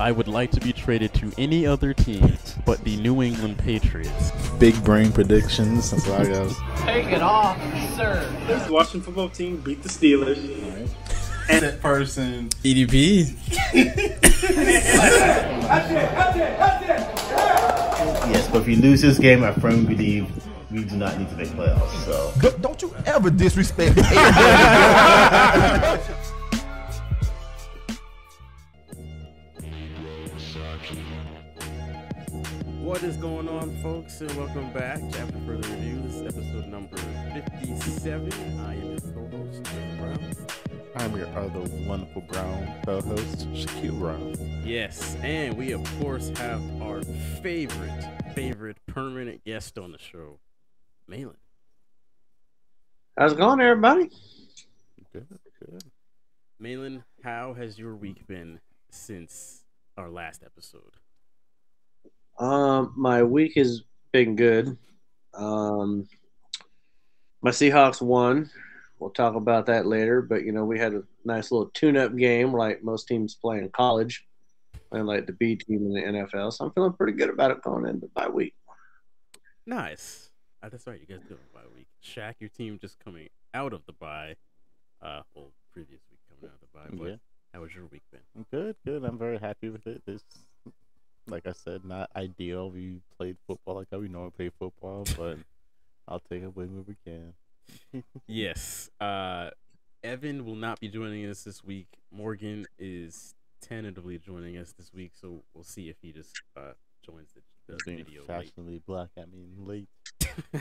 I would like to be traded to any other team but the New England Patriots. Big brain predictions. That's what I got. Take it off, sir. The Washington football team beat the Steelers. And that person. EDP. Yes, but if you lose this game, I firmly believe we do not need to make playoffs. So Don't you ever disrespect folks, and welcome back to After Further Review. This is episode number 57. I am your co-host, Jeff Brown. I'm your other wonderful brown co-host, Shaquille Brown. Yes, and we of course have our favorite, favorite permanent guest on the show, Malin. How's it going, everybody? Good, good. Malin, how has your week been since our last episode? Um, my week has been good. Um, my Seahawks won. We'll talk about that later. But you know, we had a nice little tune-up game, like most teams play in college, and like the B team in the NFL. So I'm feeling pretty good about it going into bye week. Nice. Uh, that's right, you guys doing a bye week. Shaq, your team just coming out of the bye. Uh, well, previous week coming out of the bye. But Yeah. how was your week been? Good, good. I'm very happy with it. This, like I said, not ideal. We played football like how we normally play football, but I'll take a win when we can. Yes. Uh, Evan will not be joining us this week. Morgan is tentatively joining us this week, so we'll see if he just uh, joins the, the Being video late. fashionably black, I mean late.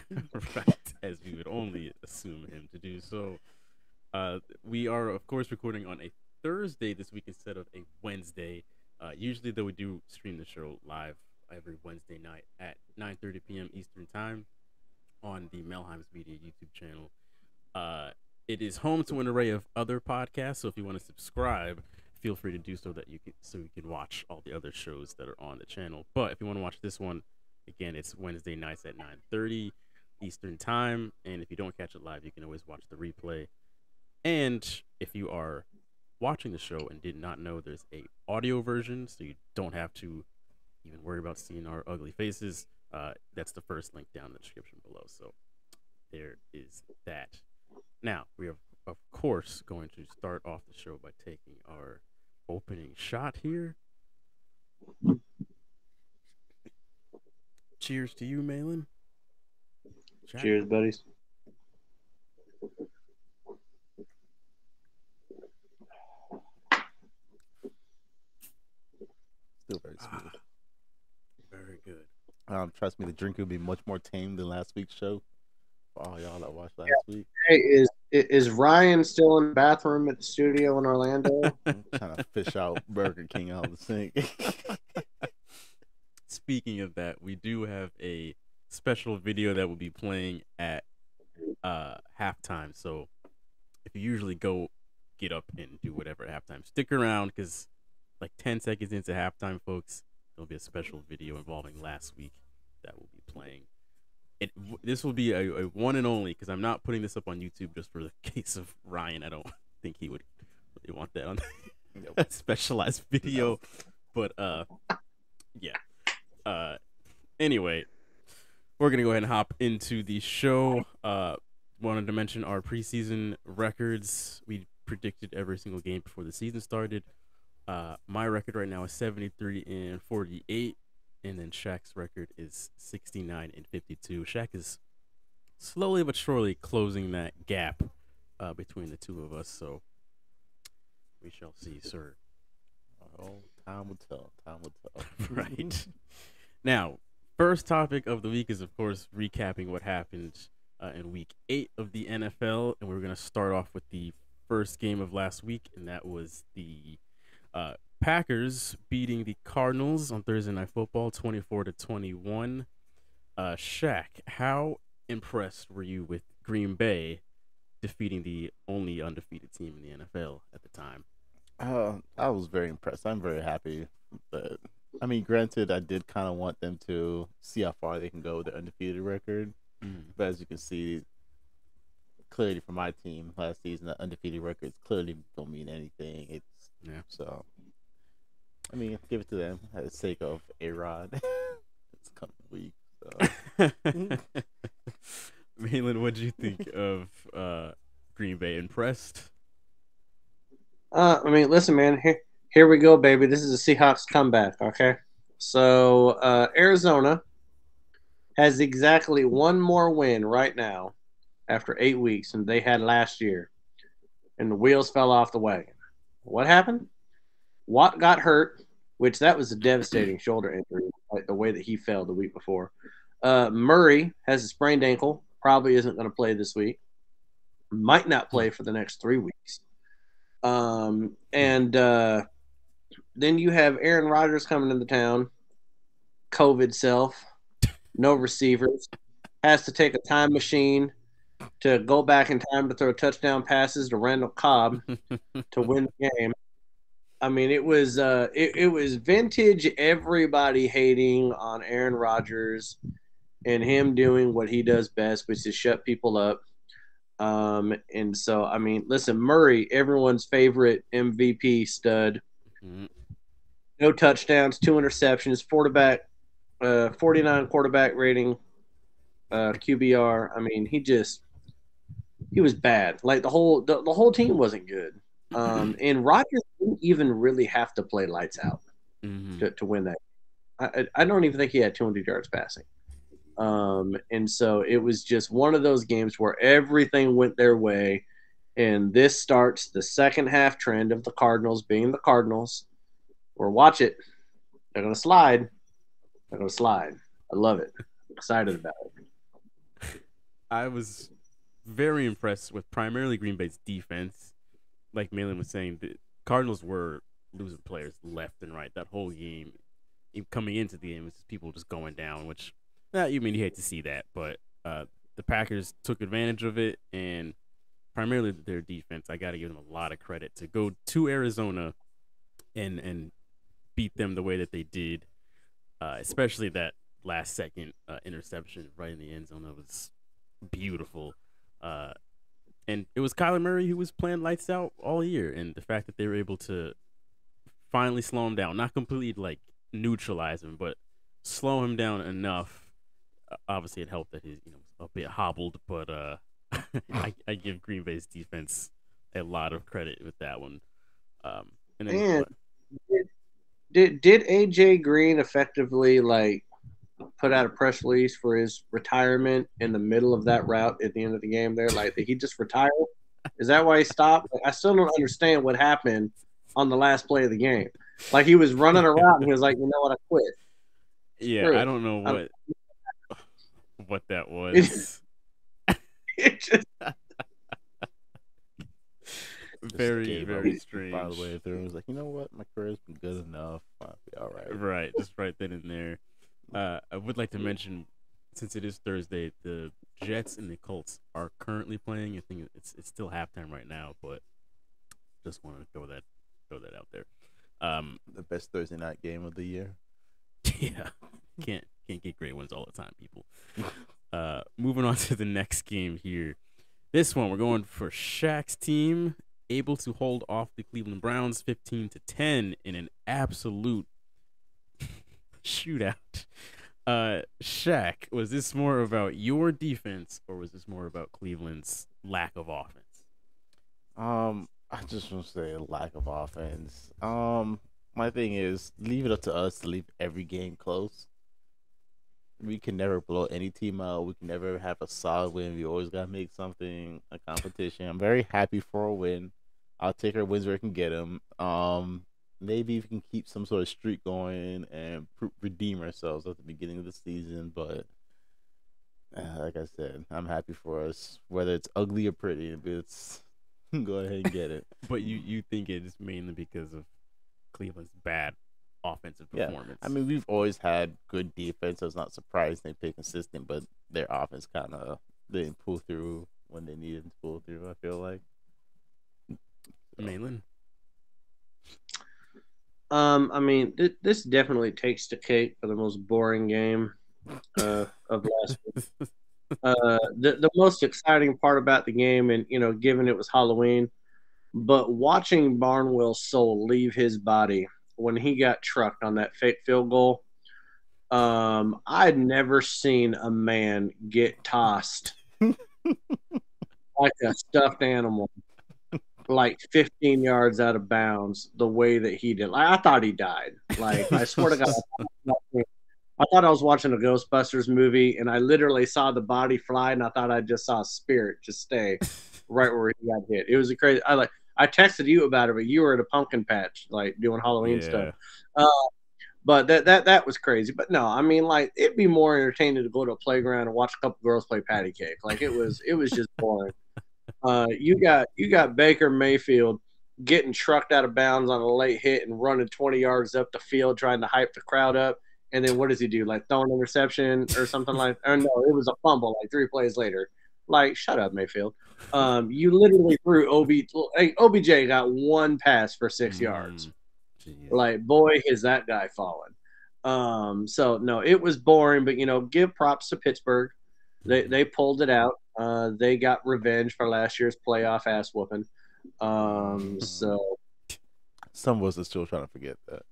right, as we would only assume him to do so. Uh, we are, of course, recording on a Thursday this week instead of a Wednesday. Uh, usually, though, we do stream the show live every Wednesday night at 9:30 p.m. Eastern Time on the Melheims Media YouTube channel. Uh, it is home to an array of other podcasts, so if you want to subscribe, feel free to do so that you can so you can watch all the other shows that are on the channel. But if you want to watch this one, again, it's Wednesday nights at 9:30 Eastern Time, and if you don't catch it live, you can always watch the replay. And if you are watching the show and did not know there's a audio version, so you don't have to even worry about seeing our ugly faces, uh, that's the first link down in the description below. So there is that. Now we are of course going to start off the show by taking our opening shot here. Cheers to you, Malin. Cheers, buddies. Still very smooth. Very good. Um, trust me, the drink will be much more tame than last week's show. For all y'all that watched last week, Hey, is is Ryan still in the bathroom at the studio in Orlando? I'm trying to fish out Burger King out of the sink. Speaking of that, we do have a special video that will be playing at uh halftime. So if you usually go get up and do whatever at halftime, stick around because like 10 seconds into halftime, folks, there'll be a special video involving last week that will be playing. It this will be a, a one and only because I'm not putting this up on YouTube just for the case of Ryan. I don't think he would really want that on a specialized video, but uh, yeah. Uh, anyway, we're gonna go ahead and hop into the show. Uh, wanted to mention our preseason records. We predicted every single game before the season started. Uh, my record right now is 73 and 48, and then Shaq's record is 69 and 52. Shaq is slowly but surely closing that gap uh, between the two of us. So we shall see, sir. oh, time will tell. Time will tell. right. Now, first topic of the week is, of course, recapping what happened uh, in week eight of the NFL. And we're going to start off with the first game of last week, and that was the uh, Packers beating the Cardinals on Thursday Night Football 24 to 21. Uh, Shaq, how impressed were you with Green Bay defeating the only undefeated team in the NFL at the time? Uh, I was very impressed. I'm very happy. But I mean, granted, I did kind of want them to see how far they can go with their undefeated record. But as you can see, clearly for my team last season, the undefeated records clearly don't mean anything. It's Yeah. So, I I mean, give it to them for the sake of A Rod. it's coming week. So. Malin, what do you think of uh, Green Bay? Impressed? Uh, I mean, listen, man. Here, here we go, baby. This is a Seahawks comeback. Okay, so uh, Arizona has exactly one more win right now after eight weeks than they had last year, and the wheels fell off the wagon. What happened? Watt got hurt, which that was a devastating shoulder injury, like the way that he fell the week before. Uh, Murray has a sprained ankle, probably isn't going to play this week. Might not play for the next three weeks. Um, and uh, then you have Aaron Rodgers coming into town, COVID self, no receivers, has to take a time machine to go back in time to throw touchdown passes to Randall Cobb to win the game. I mean, it was uh, it, it was vintage. Everybody hating on Aaron Rodgers and him doing what he does best, which is shut people up. Um, and so, I mean, listen, Murray, everyone's favorite MVP stud. Mm-hmm. No touchdowns, two interceptions, quarterback, uh, 49 quarterback rating, uh, QBR. I mean, he just he was bad. Like the whole the, the whole team wasn't good. Um, and Rodgers didn't even really have to play lights out mm-hmm. to, to win that. I, I don't even think he had 200 yards passing. Um, and so it was just one of those games where everything went their way. And this starts the second half trend of the Cardinals being the Cardinals. Or watch it. They're going to slide. They're going to slide. I love it. I'm excited about it. I was very impressed with primarily Green Bay's defense. Like Malin was saying, the Cardinals were losing players left and right that whole game. Coming into the game, was just people just going down, which yeah, you mean you hate to see that, but uh, the Packers took advantage of it, and primarily their defense. I got to give them a lot of credit to go to Arizona and and beat them the way that they did, uh, especially that last second uh, interception right in the end zone. That was beautiful. Uh, and it was Kyler Murray who was playing lights out all year, and the fact that they were able to finally slow him down, not completely like neutralize him, but slow him down enough obviously it helped that he's you know a bit hobbled, but uh, I, I give Green Bay's defense a lot of credit with that one. Um, and then, did, did did AJ Green effectively like put out a press release for his retirement in the middle of that route at the end of the game? There, like did he just retire? Is that why he stopped? Like, I still don't understand what happened on the last play of the game. Like he was running around and he was like, you know what, I quit. Yeah, I don't know what what that was. it just very very strange. By the way, through, was like, you know what, my career's been good enough. I'll be all right. Right, just right then and there. Uh, I would like to mention, since it is Thursday, the Jets and the Colts are currently playing. I think it's it's still halftime right now, but just want to throw that throw that out there. Um, the best Thursday night game of the year. Yeah, can't can't get great ones all the time, people. uh, moving on to the next game here. This one we're going for Shaq's team, able to hold off the Cleveland Browns 15 to 10 in an absolute shootout. Uh, Shaq, was this more about your defense or was this more about Cleveland's lack of offense? Um, I just want to say lack of offense. Um, my thing is leave it up to us to leave every game close we can never blow any team out. We can never have a solid win. We always gotta make something a competition. I'm very happy for a win. I'll take our wins where I can get them. Um, maybe we can keep some sort of streak going and redeem ourselves at the beginning of the season. But uh, like I said, I'm happy for us, whether it's ugly or pretty. It's go ahead and get it. but you you think it's mainly because of Cleveland's bad offensive performance. Yeah. I mean, we've always had good defense. I was not surprised they play consistent, but their offense kind of didn't pull through when they needed to pull through. I feel like. So. Malin. Um, I mean, th- this definitely takes the cake for the most boring game uh, of last week. Uh, the the most exciting part about the game, and you know, given it was Halloween, but watching Boswell Soul leave his body when he got trucked on that fake field goal. Um, I'd never seen a man get tossed like a stuffed animal, like 15 yards out of bounds, the way that he did. Like, I thought he died. Like, I swear to God, I thought I was watching a Ghostbusters movie, and I literally saw the body fly, and I thought I just saw a spirit just stay right where he got hit. It was a crazy. I like. I texted you about it, but you were at a pumpkin patch, like doing Halloween Yeah. stuff. Uh, but that that that was crazy. But no, I mean, like it'd be more entertaining to go to a playground and watch a couple girls play patty cake. Like it was, it was just boring. Uh, you got you got Baker Mayfield getting trucked out of bounds on a late hit and running 20 yards up the field trying to hype the crowd up. And then what does he do? Like throw an interception or something like? Or no, it was a fumble. Like three plays later. Like shut up, Mayfield. Um, you literally threw OB. Like, OBJ got one pass for six yards. Mm, geez. Like, boy, is that guy fallen. Um, so no, it was boring, but you know, give props to Pittsburgh. They they pulled it out. Uh, they got revenge for last year's playoff ass whooping. Um, so Some of us are still trying to forget that.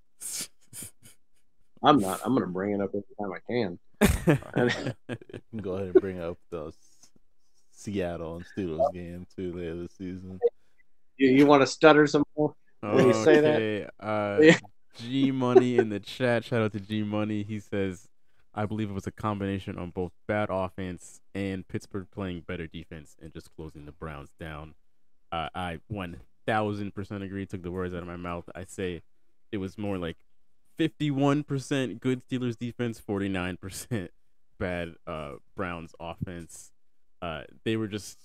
I'm not. I'm gonna bring it up every time I can. Go ahead and bring up the Seattle and Steelers game too later this season. You, you want to stutter some more? When you say that- Uh, G Money in the chat. Shout out to G Money. He says, "I believe it was a combination on both bad offense and Pittsburgh playing better defense and just closing the Browns down." Uh, I one thousand percent agree. Took the words out of my mouth. I say it was more like fifty-one percent good Steelers defense, forty-nine percent bad uh, Browns offense. Uh, they were just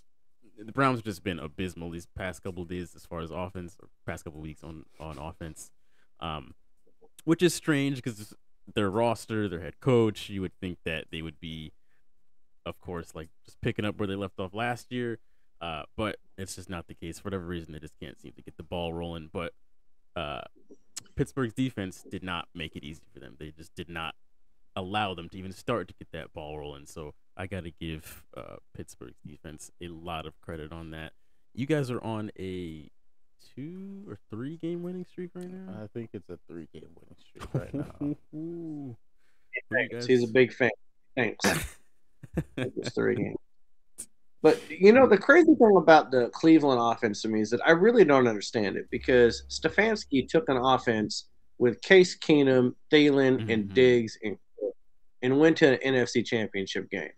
the Browns have just been abysmal these past couple days as far as offense, or past couple weeks on on offense, um, which is strange because their roster, their head coach, you would think that they would be, of course, like just picking up where they left off last year, uh, but it's just not the case for whatever reason. They just can't seem to get the ball rolling. But uh, Pittsburgh's defense did not make it easy for them. They just did not allow them to even start to get that ball rolling. So I got to give uh, Pittsburgh's defense a lot of credit on that. You guys are on a two or three game winning streak right now. I think it's a three game winning streak right now. Ooh. Where you Thanks. guys- He's a big fan. Thanks. It was three games. But you know the crazy thing about the Cleveland offense to me is that I really don't understand it because Stefanski took an offense with Case Keenum, Thielen, and Mhm. Diggs and and went to an NFC Championship game.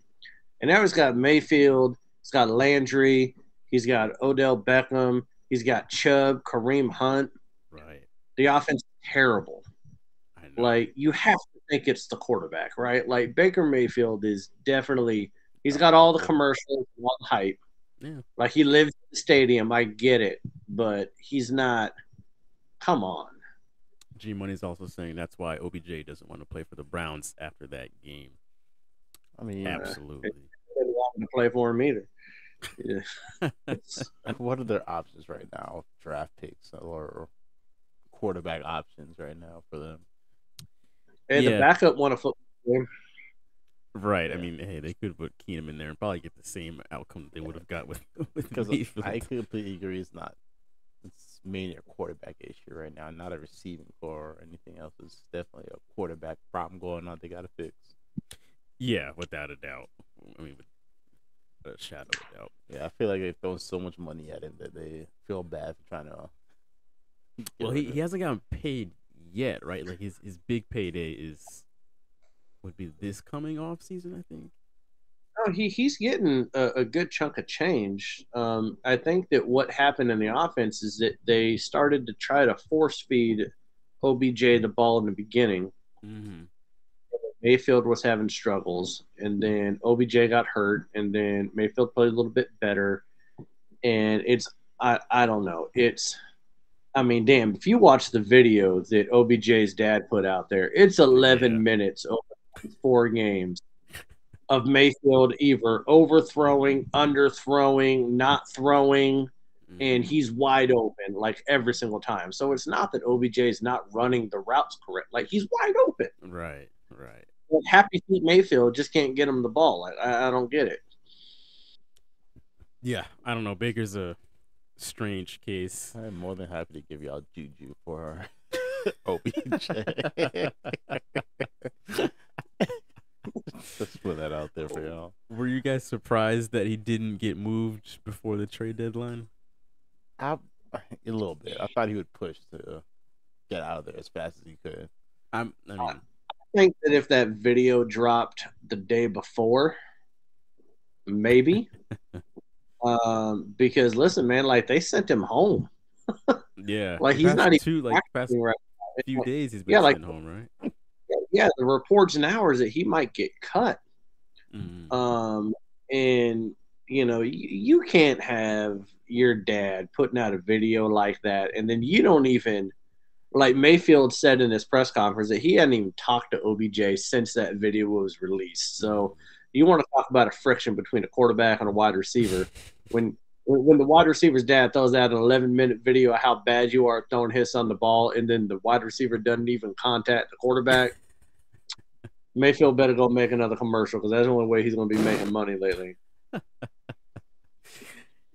And now he's got Mayfield, he's got Landry, he's got Odell Beckham, he's got Chubb, Kareem Hunt. right. The offense is terrible. I know. Like you have to think it's the quarterback, right? Like Baker Mayfield is definitely he's got all the commercials, all the hype. Yeah. Like he lives in the stadium, I get it, but he's not. Come on. G Money's also saying that's why OBJ doesn't want to play for the Browns after that game. I mean, Absolutely. They didn't want to play for him either. Yeah. What are their options right now? Draft picks or quarterback options right now for them? and the backup won a football game. Right. I mean, hey, they could put Keenum in there and probably get the same outcome they would have got with with Because I completely agree. It's not. It's mainly a quarterback issue right now, not a receiving corps or anything else. It's definitely a quarterback problem going on. They got to fix. Yeah, without a doubt. I mean, with a shadow of a doubt. Yeah, I feel like they've thrown so much money at him that they feel bad for trying to. get Well, he, he hasn't gotten paid yet, right? Like his his big payday is would be this coming off season, I think. Oh, he he's getting a, a good chunk of change. Um, I think that what happened in the offense is that they started to try to force feed OBJ the ball in the beginning. Mm-hmm. Mayfield was having struggles, and then OBJ got hurt, and then Mayfield played a little bit better. And it's I I don't know. It's I mean, damn, if you watch the video that OBJ's dad put out there, it's 11 Yeah. minutes over four games of Mayfield either overthrowing, underthrowing, not throwing, Mm-hmm. and he's wide open like every single time. So it's not that OBJ is not running the routes correct. Like he's wide open. right, right. Like, Happy Feet Mayfield just can't get him the ball. Like, I, I don't get it. Yeah, I don't know. Baker's a strange case. I'm more than happy to give y'all Juju for our OBJ. Just put that out there for y'all. Were you guys surprised that he didn't get moved before the trade deadline? I, a little bit. I thought he would push to get out of there as fast as he could. I'm. I mean, I think that if that video dropped the day before, maybe. um, because listen, man, like they sent him home. yeah. Like, he's not even two like past right. few days he's been Yeah, like- home, right? Yeah, the reports now is that he might get cut. Mhm. Um, and you know, you, you can't have your dad putting out a video like that, and then you don't even like Mayfield said in his press conference that he hadn't even talked to OBJ since that video was released. So you want to talk about a friction between a quarterback and a wide receiver when when the wide receiver's dad throws out an 11 minute video of how bad you are throwing hits on the ball, and then the wide receiver doesn't even contact the quarterback. Mayfield better go make another commercial because that's the only way he's going to be making money lately.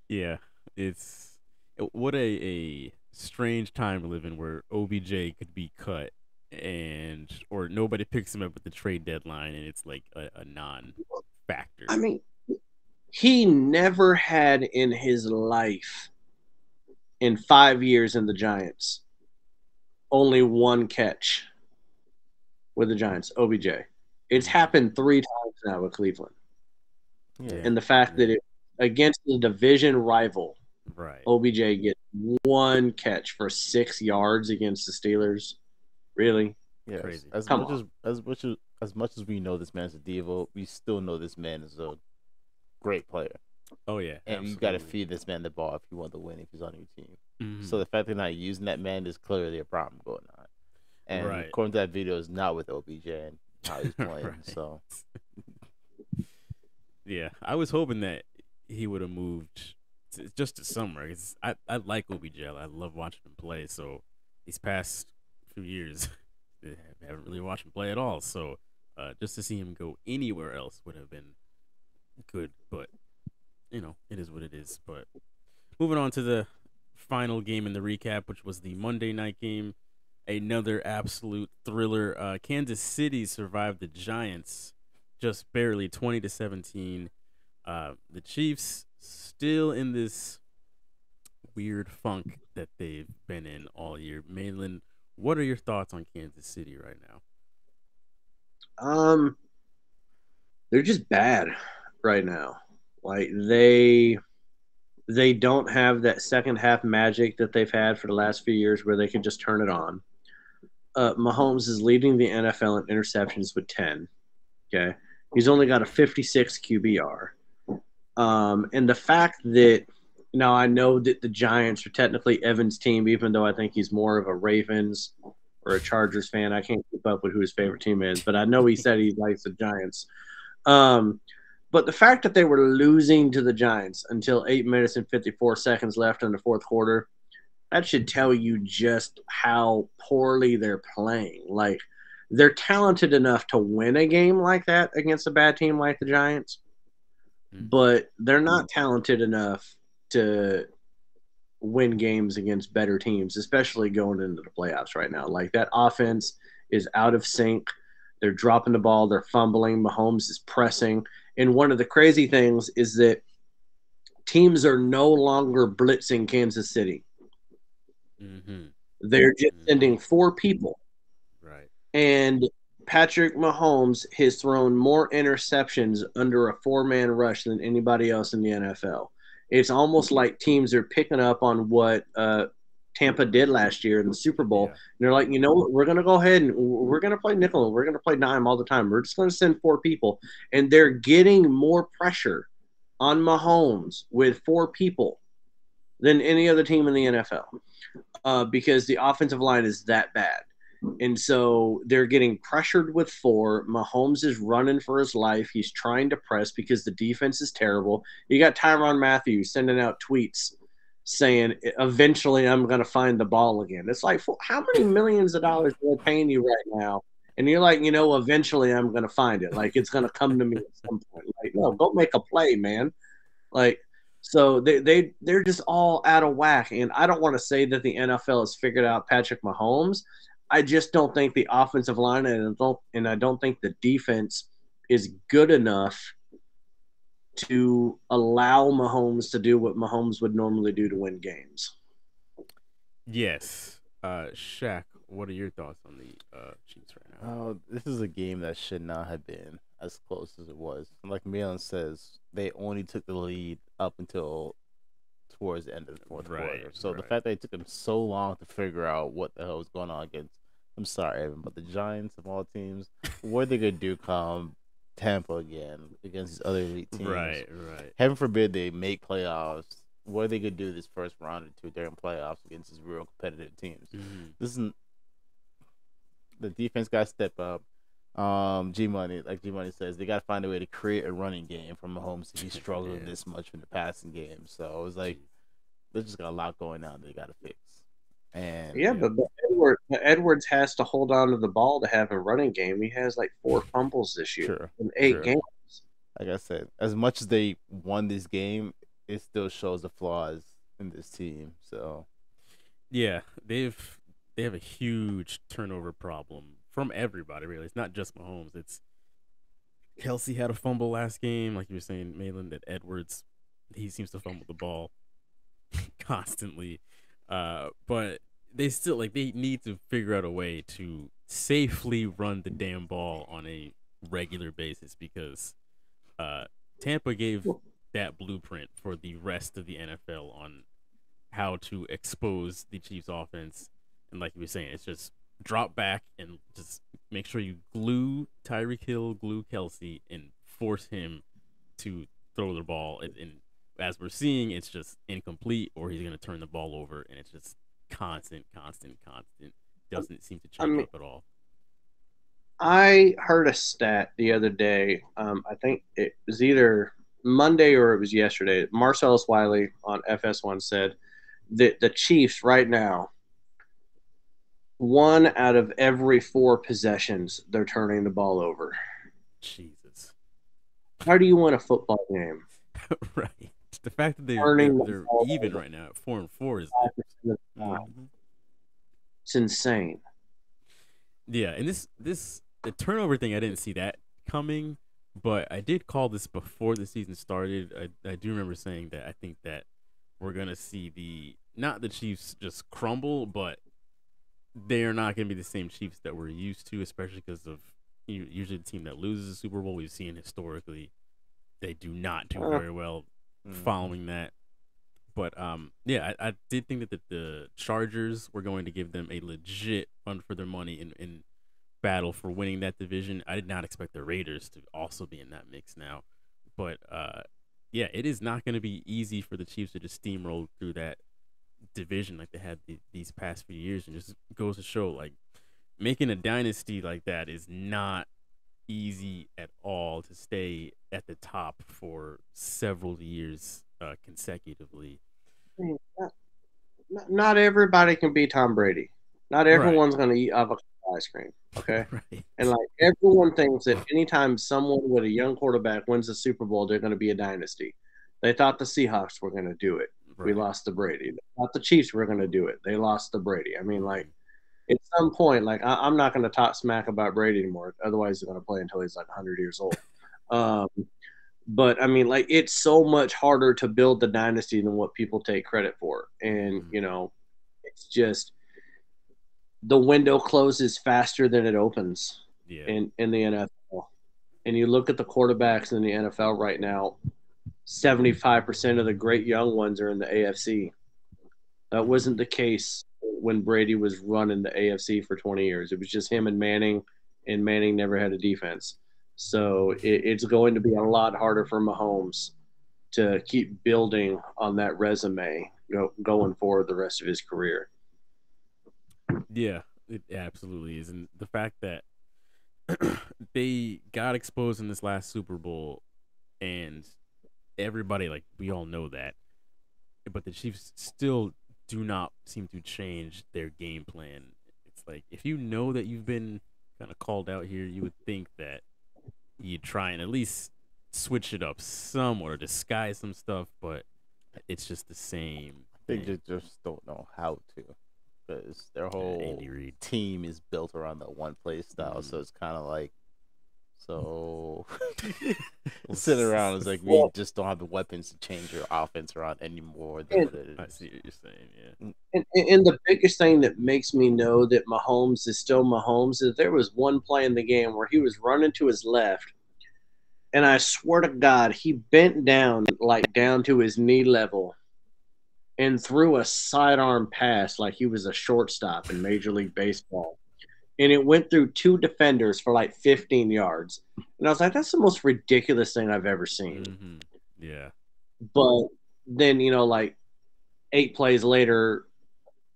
Yeah, it's what a a strange time to live in where OBJ could be cut and or nobody picks him up at the trade deadline and it's like a, a non-factor. I mean, he never had in his life, in five years in the Giants, only one catch with the Giants, OBJ. It's mm-hmm. happened three times now with Cleveland. Yeah. And the fact that it against the division rival, right. OBJ gets one catch for six yards against the Steelers. Really? Yeah. Crazy. As Come much as as much as as much as we know this man's a diva, we still know this man is a great player, Oh yeah. and you got to feed this man the ball if you want to win. If he's on your team, Mhm. so the fact they're not using that man is clearly a problem going on. And Right. according to that video, is not with OBJ and how he's playing. Right. So Yeah, I was hoping that he would have moved to, just to. 'cause I I like OBJ. I love watching him play. So these past few years, I haven't really watched him play at all. So uh, just to see him go anywhere else would have been good. But you know, it is what it is. But moving on to the final game in the recap, which was the Monday night game. Another absolute thriller. Uh, Kansas City survived the Giants just barely 20 to 17 uh the chiefs still in this weird funk that they've been in all year Malin, what are your thoughts on kansas city right now Um, they're just bad right now. Like they they don't have that second half magic that they've had for the last few years where they can just turn it on. Uh, Mahomes is leading the NFL in interceptions with 10. Okay. He's only got a 56 QBR. Um, and the fact that now I know that the Giants are technically Evans' team, even though I think he's more of a Ravens or a Chargers fan. I can't keep up with who his favorite team is, but I know he said he likes the Giants. Um, but the fact that they were losing to the Giants until eight minutes and 54 seconds left in the fourth quarter, that should tell you just how poorly they're playing. Like, they're talented enough to win a game like that against a bad team like the Giants, Mhm. but they're not talented enough to win games against better teams, especially going into the playoffs right now. Like, that offense is out of sync. They're dropping the ball, they're fumbling. Mahomes is pressing. And one of the crazy things is that teams are no longer blitzing Kansas City. mm-hmm. They're just sending four people. right And Patrick Mahomes has thrown more interceptions under a four man rush than anybody else in the NFL. It's almost like teams are picking up on what uh, Tampa did last year in the Super Bowl. Yeah. And they're like, you know what? We're going to go ahead and we're going to play nickel and we're going to play dime all the time. We're just going to send four people. And they're getting more pressure on Mahomes with four people than any other team in the NFL uh, because the offensive line is that bad. And so they're getting pressured with four. Mahomes is running for his life. He's trying to press because the defense is terrible. You got Tyrann Mathieu sending out tweets saying, eventually I'm going to find the ball again. It's like, how many millions of dollars are they paying you right now? And you're like, you know, eventually I'm going to find it. Like, it's going to come to me at some point. Like, no, go make a play, man. Like, so they, they, they're just all out of whack. And I don't want to say that the NFL has figured out Patrick Mahomes. I just don't think the offensive line and I don't and I don't think the defense is good enough to allow Mahomes to do what Mahomes would normally do to win games. Yes. Uh Shaq, what are your thoughts on the uh Chiefs right now? Oh, this is a game that should not have been as close as it was. Like Malin says, they only took the lead up until towards the end of the fourth Right, quarter. So the fact that it took them so long to figure out what the hell was going on against, I'm sorry, Evan, but the Giants of all teams, what are they gonna do come Tampa again against these other elite teams? Right, right. Heaven forbid they make playoffs. What are they gonna do this first round or two during playoffs against these real competitive teams? Mhm. This isn't the defense got to step up. Um, G Money, like G Money says, they got to find a way to create a running game from Mahomes he's struggling Yeah. this much in the passing game. So it was like they just got a lot going on they got to fix. And Yeah, but, but Edward, Edwards has to hold on to the ball to have a running game. He has like four fumbles this year sure, in eight sure. games. like I said, as much as they won this game, it still shows the flaws in this team. So Yeah, they've they have a huge turnover problem from everybody. Really, it's not just Mahomes. It's Kelce had a fumble last game, like you were saying, Malin. That Edwards, he seems to fumble the ball constantly. Uh, but they still like they need to figure out a way to safely run the damn ball on a regular basis because uh, Tampa gave that blueprint for the rest of the NFL on how to expose the Chiefs offense. And like you were saying, it's just drop back and just make sure you glue Tyreek Hill, glue Kelce, and force him to throw the ball. And, and as we're seeing, it's just incomplete, or he's going to turn the ball over, and it's just constant, constant, constant. Doesn't seem to I mean- up at all. I heard a stat the other day. Um, I think it was either Monday or it was yesterday. Marcellus Wiley on FS1 said that the Chiefs right now, one out of every four possessions, they're turning the ball over. Jesus. How do you win a football game? right. The fact that they're, they're, they're even right now at four and four is 5% of the time. Mhm. It's insane. Yeah, and this this the turnover thing I didn't see that coming, but I did call this before the season started. I I do remember saying that I think that we're gonna see the not the Chiefs just crumble, but they are not gonna be the same Chiefs that we're used to, especially because of usually the team that loses the Super Bowl we've seen historically, they do not do Uh. very well mm, following that. But um, yeah, I, I did think that the, the Chargers were going to give them a legit run for their money in, in battle for winning that division. I did not expect the Raiders to also be in that mix now. But uh, yeah, it is not going to be easy for the Chiefs to just steamroll through that division like they had the, these past few years, and just goes to show like making a dynasty like that is not easy at all to stay at the top for several years uh, consecutively. Not, not everybody can be Tom Brady. Not everyone's going to eat avocado ice cream. Okay. right. And like everyone thinks that anytime someone with a young quarterback wins the Super Bowl, they're going to be a dynasty. They thought the Seahawks were going to do it. We lost to Brady. They thought the Chiefs were going to do it. They lost to Brady. I mean, like at some point, like I, I'm not going to talk smack about Brady anymore. Otherwise, they're going to play until he's like 100 years old. Um, but I mean, like it's so much harder to build the dynasty than what people take credit for, and Mhm. you know, it's just the window closes faster than it opens Yeah. in, in the NFL. And you look at the quarterbacks in the NFL right now, 75% of the great young ones are in the AFC. That wasn't the case when Brady was running the AFC for 20 years. It was just him and Manning, and Manning never had a defense. So it, it's going to be a lot harder for Mahomes to keep building on that resume go, going forward the rest of his career. Yeah, it absolutely is, and the fact that they got exposed in this last Super Bowl, and everybody like we all know that, but the Chiefs still do not seem to change their game plan. It's like if you know that you've been kind of called out here, you would think that you'd try and at least switch it up somewhat or disguise some stuff, but it's just the same. They thing. just, just don't know how to. because their whole team is built around that one play style. Mhm. So it's kind of like, so sitting around is like we just don't have the weapons to change your offense around anymore. Than what it I see what you're saying. Yeah. Mm. And, and the biggest thing that makes me know that Mahomes is still Mahomes is there was one play in the game where he was running to his left, and I swear to God, he bent down like down to his knee level, and threw a sidearm pass like he was a shortstop in Major League Baseball, and it went through two defenders for like 15 yards, and I was like, that's the most ridiculous thing I've ever seen. hmm Yeah. But then, you know, like eight plays later,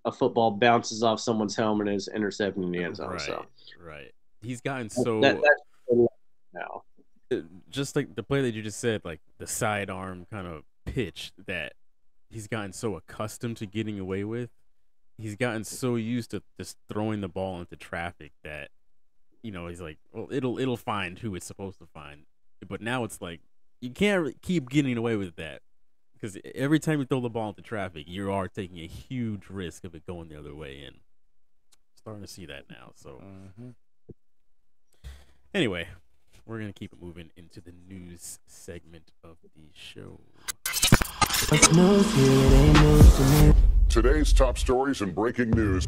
a football bounces off someone's helmet and is intercepted in the end zone. Right. So Right. He's gotten so that, that's now. just like the play that you just said, like the sidearm kind of pitch that he's gotten so accustomed to getting away with. He's gotten so used to just throwing the ball into traffic that, you know, he's like, well, it'll it'll find who it's supposed to find. But now it's like you can't keep getting away with that because every time you throw the ball into traffic, you are taking a huge risk of it going the other way. And starting to see that now. So Mhm. Anyway, we're gonna keep it moving into the news segment of the show. Today's top stories and breaking news.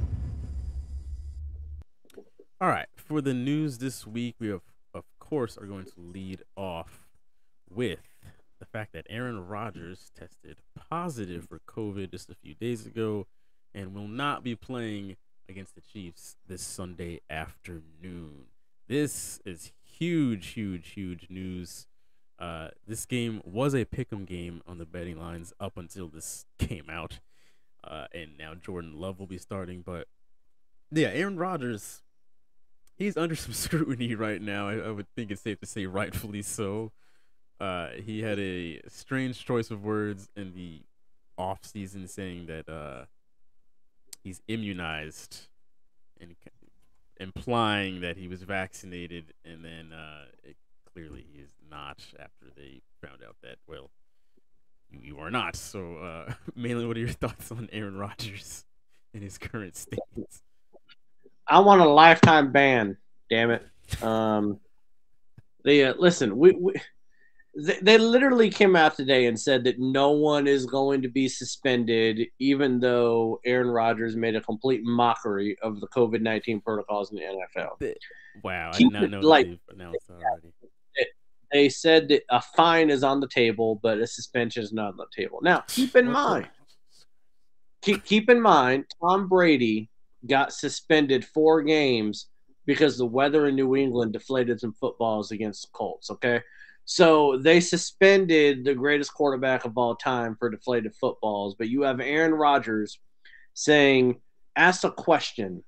All right, for the news this week, we have, of course are going to lead off with the fact that Aaron Rodgers tested positive for COVID just a few days ago and will not be playing against the Chiefs this Sunday afternoon. This is huge, huge, huge news. Uh, this game was a pick'em game on the betting lines up until this came out, uh, and now Jordan Love will be starting. But yeah, Aaron Rodgers, he's under some scrutiny right now. I, I would think it's safe to say, rightfully so. Uh, he had a strange choice of words in the off season, saying that uh, he's immunized and implying that he was vaccinated, and then uh, it, clearly he is not. After they found out that well, you, you are not. So, uh, Malin, what are your thoughts on Aaron Rodgers in his current state? I want a lifetime ban. Damn it. Um, they uh, listen. We, we they, they literally came out today and said that no one is going to be suspended, even though Aaron Rodgers made a complete mockery of the COVID nineteen protocols in the NFL. Wow, I Keep did not it know light. that they've announced already. They said that a fine is on the table, but a suspension is not on the table. Now, keep in mind, keep, keep in mind, Tom Brady got suspended four games because the weather in New England deflated some footballs against the Colts. Okay. So they suspended the greatest quarterback of all time for deflated footballs. But you have Aaron Rodgers saying, ask a question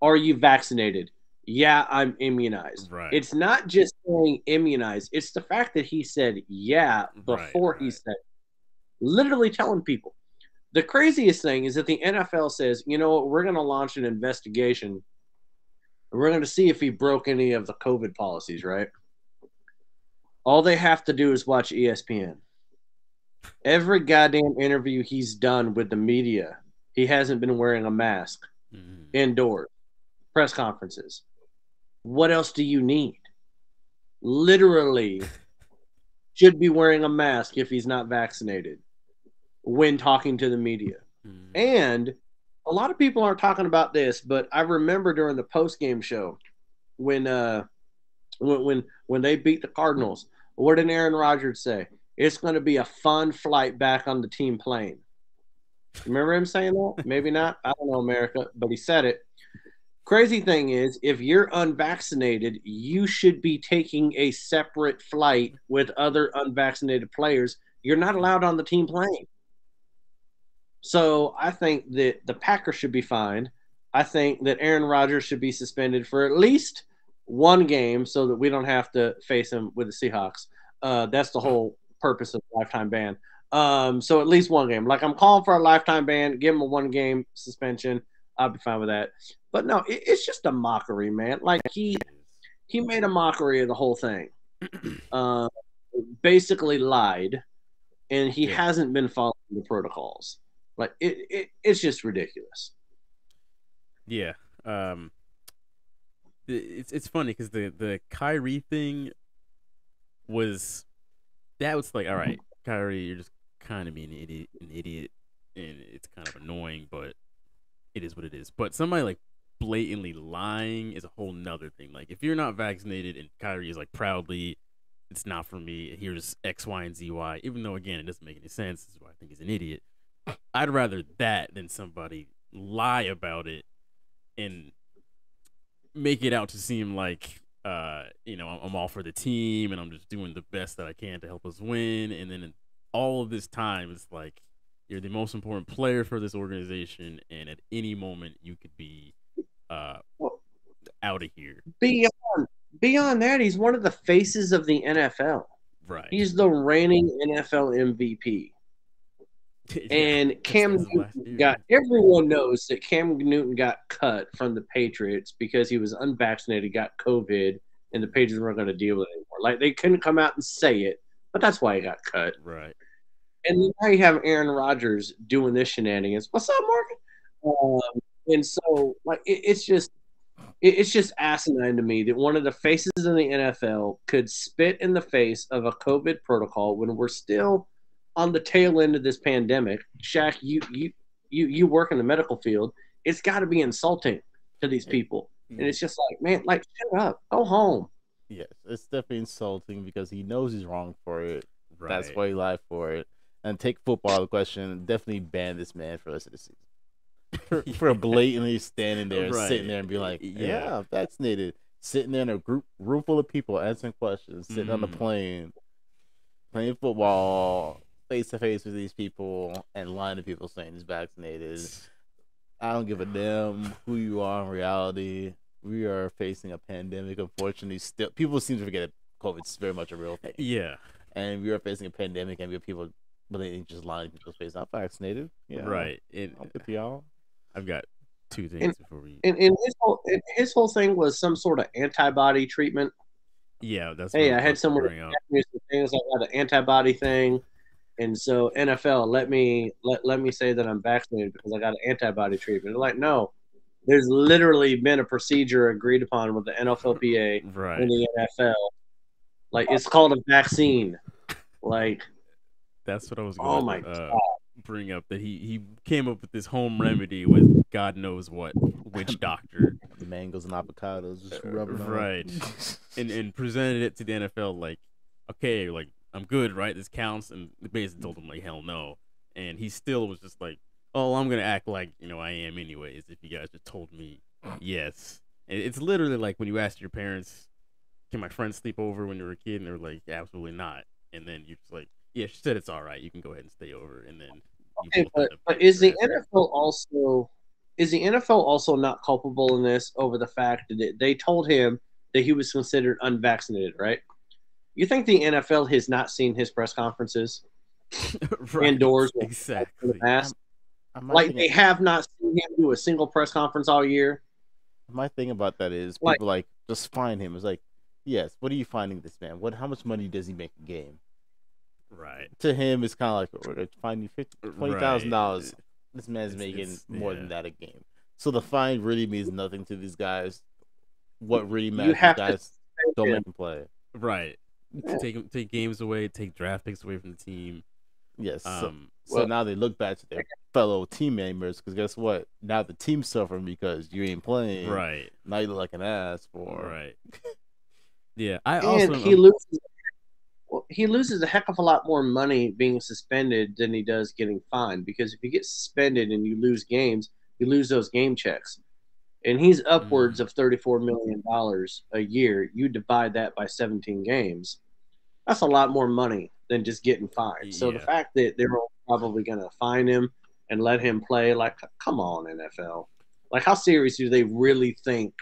Are you vaccinated? Yeah, I'm immunized. Right. It's not just saying immunized, it's the fact that he said yeah before he right. said, literally telling people. The craziest thing is that the NFL says, you know what, we're going to launch an investigation. And we're going to see if he broke any of the COVID policies, right? All they have to do is watch ESPN. Every goddamn interview he's done with the media, he hasn't been wearing a mask Mhm. indoors, press conferences. What else do you need? Literally, should be wearing a mask if he's not vaccinated when talking to the media. Mhm. And a lot of people aren't talking about this, but I remember during the post game show when uh when when when they beat the Cardinals, what did Aaron Rodgers say? It's going to be a fun flight back on the team plane. Remember him saying that? Maybe not. I don't know America, but he said it. Crazy thing is, if you're unvaccinated, you should be taking a separate flight with other unvaccinated players. You're not allowed on the team plane. So I think that the Packers should be fined. I think that Aaron Rodgers should be suspended for at least one game so that we don't have to face him with the Seahawks. Uh, that's the whole purpose of lifetime ban. Um, so at least one game. Like I'm calling for a lifetime ban. Give him a one game suspension. I'll be fine with that. But no, it, it's just a mockery, man. Like he he made a mockery of the whole thing. Uh, basically lied, and he Yeah. hasn't been following the protocols. Like it, it it's just ridiculous. Yeah. Um. It's it's funny because the the Kyrie thing was that was like all right, Kyrie, you're just kind of being an idiot, an idiot, and it's kind of annoying, but it is what it is. But somebody like blatantly lying is a whole nother thing. Like if you're not vaccinated and Kyrie is like proudly, it's not for me. Here's X, Y, and Z, Y. Even though again it doesn't make any sense. This is why I think he's an idiot. I'd rather that than somebody lie about it and make it out to seem like uh you know I'm, all for the team and I'm just doing the best that I can to help us win and then all of this time it's like you're the most important player for this organization and at any moment you could be uh Well- out of here Beyond beyond that, he's one of the faces of the NFL. right He's the reigning NFL MVP. Yeah, And Cam that's the last Newton got everyone knows that Cam Newton got cut from the Patriots because he was unvaccinated, got COVID, and the Patriots weren't going to deal with it anymore. Like they couldn't come out and say it, but that's why he got cut. right And then now you have Aaron Rodgers doing this shenanigans. What's up, Morgan? Um, and so, like, it, it's just, it's just asinine to me that one of the faces in the NFL could spit in the face of a COVID protocol when we're still on the tail end of this pandemic. Shaq, you you you you work in the medical field. It's got to be insulting to these people, and it's just like, man, like, shut up, go home. Yes, it's definitely insulting because he knows he's wrong for it. right That's why he lied for it. And take football out of the question. Definitely ban this man for the rest of the season. For, for blatantly standing there, Right. sitting there, and be like, Yeah. "Yeah, I'm vaccinated." Sitting there in a group room full of people answering questions, sitting on the Mm. plane, playing football face to face with these people, and lying to people saying he's vaccinated. I don't give a damn who you are in reality. We are facing a pandemic. Unfortunately, still people seem to forget that COVID's very much a real thing yeah and we are facing a pandemic, and we have people blatantly just lying to people's face. I'm vaccinated. Yeah, right it, I'm good to y'all. I've got two things before we And, and his whole and his whole thing was some sort of antibody treatment. yeah that's Hey, what I had someone bring up. ask me some things. I got an antibody thing, and so NFL let me let, let me say that I'm vaccinated because I got an antibody treatment. They're like, no, there's literally been a procedure agreed upon with the NFLPA right and the NFL. Like it's called a vaccine. Like, That's what I was oh going my to uh, god, bring up. That he he came up with this home remedy with God knows what witch doctor, Mangoes and avocados, just Uh, rubbing right. and and presented it to the NFL like, okay, like I'm good, right? This counts, and the basically told him like, hell no, and he still was just like, oh, I'm gonna act like you know I am anyways. If you guys just told me yes, and it's literally like when you ask your parents, can my friend sleep over when you were a kid, and they're like, absolutely not, and then you're just like, yeah, she said it's all right, you can go ahead and stay over, and then. Okay, but but is the NFL also is the NFL also not culpable in this over the fact that they told him that he was considered unvaccinated, right? You think the NFL has not seen his press conferences Right, indoors with Exactly. the mask? My Like they have not seen him do a single press conference all year. my thing about that is Like- like just find him. It's like, yes, what are you finding this man? What? How much money does he make a game? Right. To him, it's kind of like we're gonna find you fifty twenty thousand dollars. Right. This man's It's- making it's- more yeah. than that a game. So the fine really means nothing to these guys. What really matters, have is to guys don't him. make him play. Right. Yeah. Take take games away, take draft picks away from the team. Yes. so, Um, so well- now they look back to their fellow team members because guess what? Now the team's suffering because you ain't playing. right. Now you look like an ass for. Right. Yeah, I also he I'm- loses well, he loses a heck of a lot more money being suspended than he does getting fined because if you get suspended and you lose games, you lose those game checks. And he's upwards mm. of $34 million a year. You divide that by 17 games. That's a lot more money than just getting fined. So the fact that they're probably going to fine him and let him play, like, come on, NFL. Like, how serious do they really think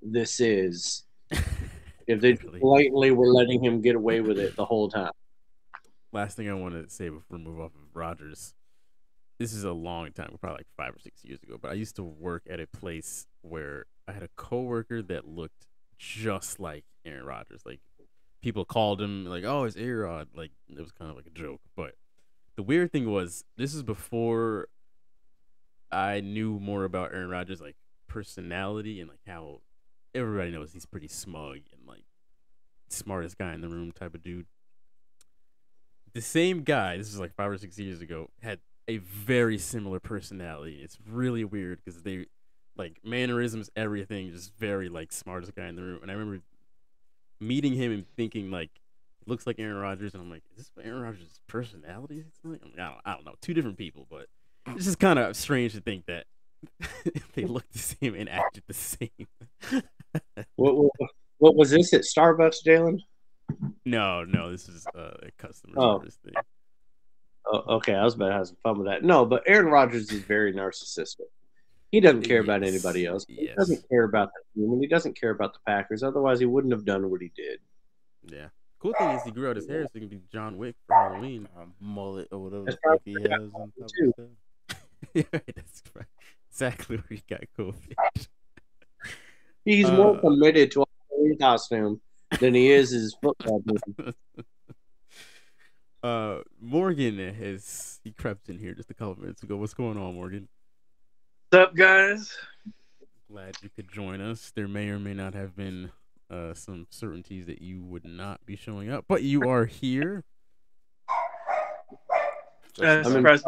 this is? If they blatantly were letting him get away with it the whole time. last thing I want to say before we move off of Rodgers. This is a long time, probably like five or six years ago. But I used to work at a place where I had a coworker that looked just like Aaron Rodgers. Like people called him like, "Oh, it's Aaron." Like it was kind of like a joke. But the weird thing was, this is before I knew more about Aaron Rodgers, like personality and like how everybody knows he's pretty smug smartest guy in the room type of dude. The same guy, this is like five or six years ago, had a very similar personality. It's really weird because they like mannerisms, everything, just very like smartest guy in the room. And I remember meeting him and thinking like looks like Aaron Rodgers, and I'm like, is this Aaron Rodgers' personality? I, mean, I, don't, I don't know, two different people, but it's just kind of strange to think that they look the same and acted the same. what, what, what was this at Starbucks, Jalen? No, no, this is uh, a customer Oh. service thing. Oh, okay, I was about to have some fun with that. No, but Aaron Rodgers is very narcissistic. He doesn't care about anybody else. He yes. doesn't care about the team, and he doesn't care about the Packers. Otherwise, he wouldn't have done what he did. Yeah. Cool thing is he grew out his hair so he can be John Wick for Halloween. Um, mullet or whatever That's the fuck he has on top too. of that. yeah, that's right. exactly where he got COVID. He's more Uh, committed to a Halloween costume than he is his football team. Uh, Morgan has he crept in here just a couple minutes ago. What's going on, Morgan? What's up, guys? Glad you could join us. There may or may not have been uh, some certainties that you would not be showing up, but you are here. Uh, Some- I'm surprised.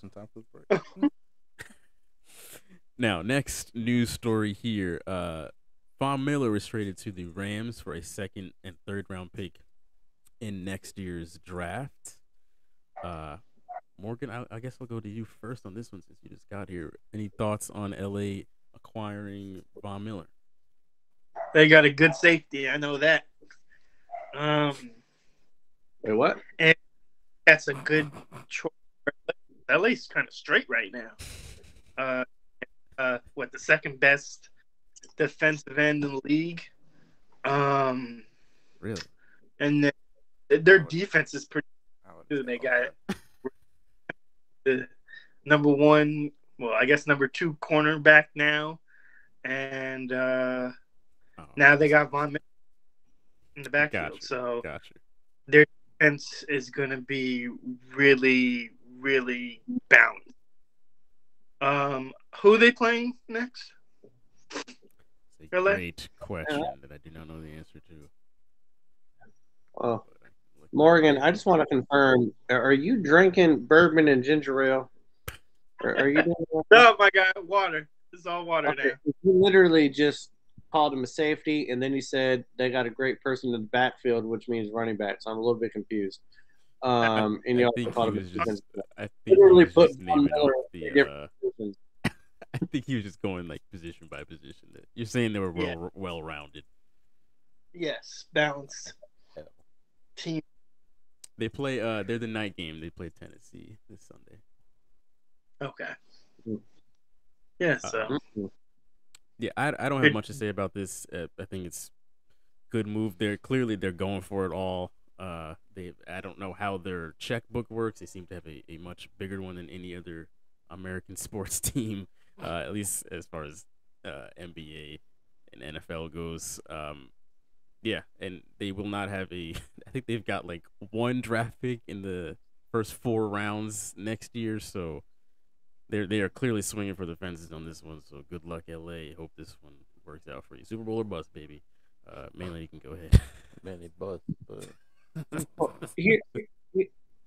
some time for the. Now, next news story here. Uh, Von Miller was traded to the Rams for a second and third round pick in next year's draft. Uh, Morgan, I, I guess I'll go to you first on this one since you just got here. Any thoughts on LA acquiring Von Miller? They got a good safety. I know that. Um, Wait, what? And that's a good choice. LA's kind of straight right now. Uh, uh, what the second best defensive end in the league. Um, Really? and then their defense is pretty good. They got the number one, well, I guess number two cornerback now, and uh, Oh, now they got Von Miller in the backfield. Gotcha. So Gotcha. defense is going to be really, really balanced. Um, who are they playing next? It's a LA? great question that I do not know the answer to. Oh, but I can look- Morgan, I just want to confirm: Are you drinking bourbon and ginger ale? Or are you? Doing No, my God, water. It's all water Okay, now. You literally just called him a safety, and then you said they got a great person in the backfield, which means running back. So I'm a little bit confused. Um, and you I also think called him a just. I think Literally he was put just Von naming Miller the. Uh, positions. I think he was just going like position by position. That you're saying they were Yeah. well well rounded. Yes, balanced team. They play. Uh, they're the night game. They play Tennessee this Sunday. Okay. Mm. Yeah, so Mhm. Yeah, I, I don't have much to say about this. Uh, I think it's good move. They're clearly they're going for it all. Uh, they I don't know how their checkbook works. They seem to have a, a much bigger one than any other American sports team, uh, at least as far as uh, NBA and NFL goes. Um, yeah, and they will not have a. I think they've got like one draft pick in the first four rounds next year, so they're they are clearly swinging for the fences on this one. So good luck, LA. Hope this one works out for you. Super Bowl or bust, baby. Uh, mainly you can go ahead. mainly bust, but Here,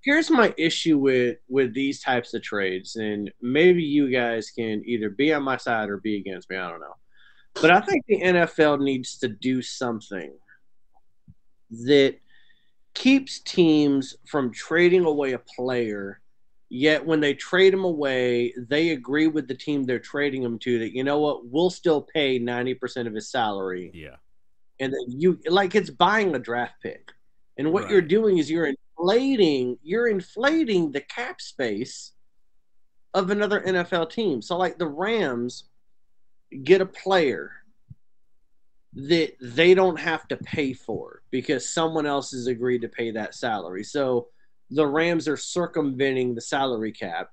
here's my issue with with these types of trades, and maybe you guys can either be on my side or be against me. I don't know, but I think the NFL needs to do something that keeps teams from trading away a player. Yet when they trade him away, they agree with the team they're trading him to that you know what, we'll still pay ninety percent of his salary yeah, and then you like it's buying a draft pick. And what you're doing is you're inflating you're inflating the cap space of another NFL team. So like the Rams get a player that they don't have to pay for because someone else has agreed to pay that salary. So the Rams are circumventing the salary cap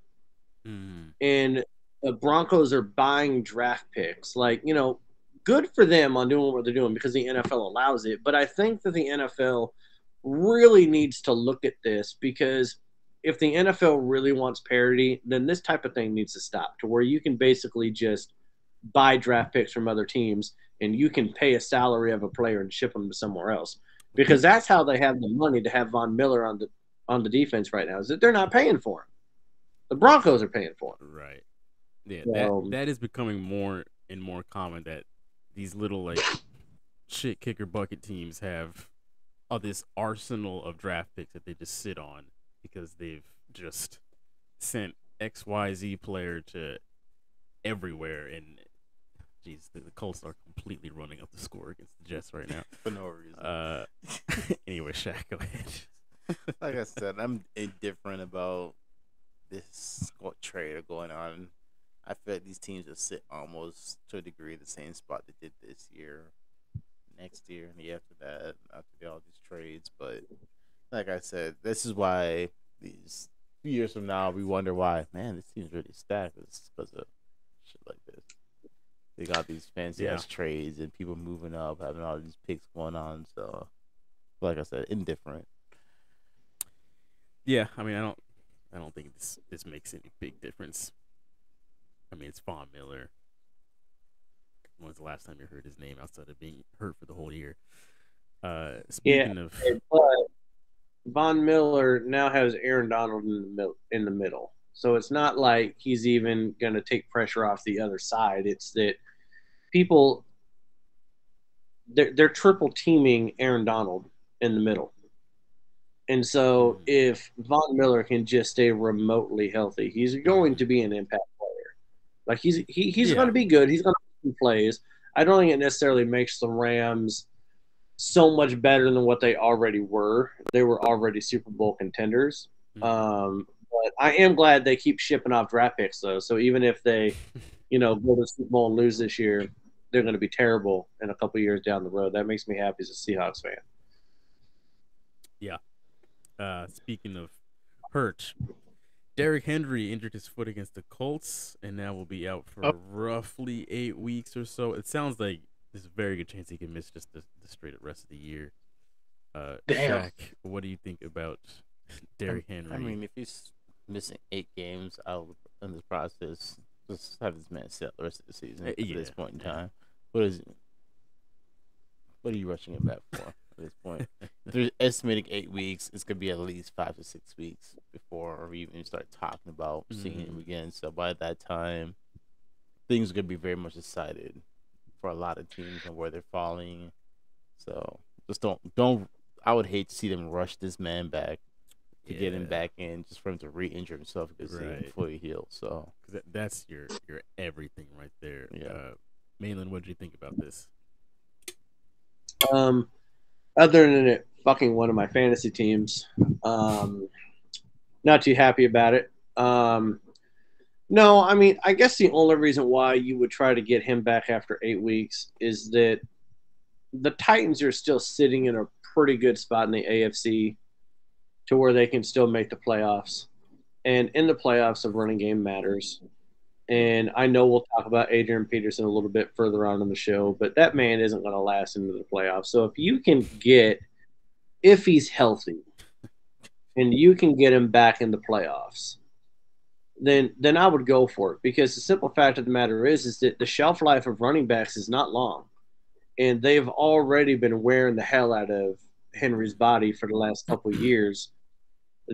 Mhm. and the Broncos are buying draft picks. Like, you know, good for them on doing what they're doing because the NFL allows it. But I think that the NFL really needs to look at this because if the NFL really wants parity, then this type of thing needs to stop to where you can basically just buy draft picks from other teams, and you can pay a salary of a player and ship them to somewhere else because that's how they have the money to have Von Miller on the on the defense right now. Is that they're not paying for him? The Broncos are paying for him. Right. Yeah, So- that that is becoming more and more common that these little like shit kicker bucket teams have all this arsenal of draft picks that they just sit on because they've just sent XYZ player to everywhere and jeez, the, the Colts are completely running up the score against the Jets right now. for no reason. Uh anyway, Shaq, go ahead. like I said, I'm indifferent about this trade going on. I feel like these teams will sit almost to a degree the same spot they did this year, next year, and the after that, after all these trades. But like I said, this is why these few years from now we wonder why, man, this team's really stacked. It's because of shit like this. They got these fancy Yeah. ass trades and people moving up, having all these picks going on. So, like I said, indifferent. Yeah, I mean, I don't, I don't think this this makes any big difference. I mean, it's Von Miller. When was the last time you heard his name outside of being hurt for the whole year? Uh, speaking of, But Von Miller now has Aaron Donald in the middle. In the middle, so it's not like he's even going to take pressure off the other side. It's that people they're, they're triple teaming Aaron Donald in the middle. And so if Von Miller can just stay remotely healthy, he's going to be an impact player. Like he's he, he's Yeah. going to be good. He's going plays. I don't think it necessarily makes the Rams so much better than what they already were. They were already Super Bowl contenders. Mhm. Um, but I am glad they keep shipping off draft picks though. So even if they, you know, go to the Super Bowl and lose this year, they're going to be terrible in a couple years down the road. That makes me happy as a Seahawks fan. Yeah. Uh, speaking of hurt, Derrick Henry injured his foot against the Colts and now will be out for Oh. roughly eight weeks or so. It sounds like there's a very good chance he can miss just the, the straight up rest of the year. Uh, Damn. Shaq, what do you think about Derrick Henry? I mean, if he's missing eight games out in this process, just have this man sit out the rest of the season Uh, at this point in time. What is what are you rushing him back for at this point? if they're estimating eight weeks, it's gonna be at least five to six weeks before we even start talking about seeing him Mhm. again. So by that time, things are gonna be very much decided for a lot of teams and where they're falling. So just don't don't. I would hate to see them rush this man back to get him back in just for him to re-injure himself because he Right. ain't fully healed. So 'Cause that, that's your your everything right there. Yeah. Uh, Malin, what do you think about this? Um, other than it fucking one of my fantasy teams, um, not too happy about it. Um, no, I mean, I guess the only reason why you would try to get him back after eight weeks is that the Titans are still sitting in a pretty good spot in the AFC to where they can still make the playoffs. And in the playoffs, a running game matters. And I know we'll talk about Adrian Peterson a little bit further on in the show, but that man isn't going to last into the playoffs. So if you can get, if he's healthy, and you can get him back in the playoffs, then then I would go for it because the simple fact of the matter is is that the shelf life of running backs is not long, and they've already been wearing the hell out of Henry's body for the last couple years.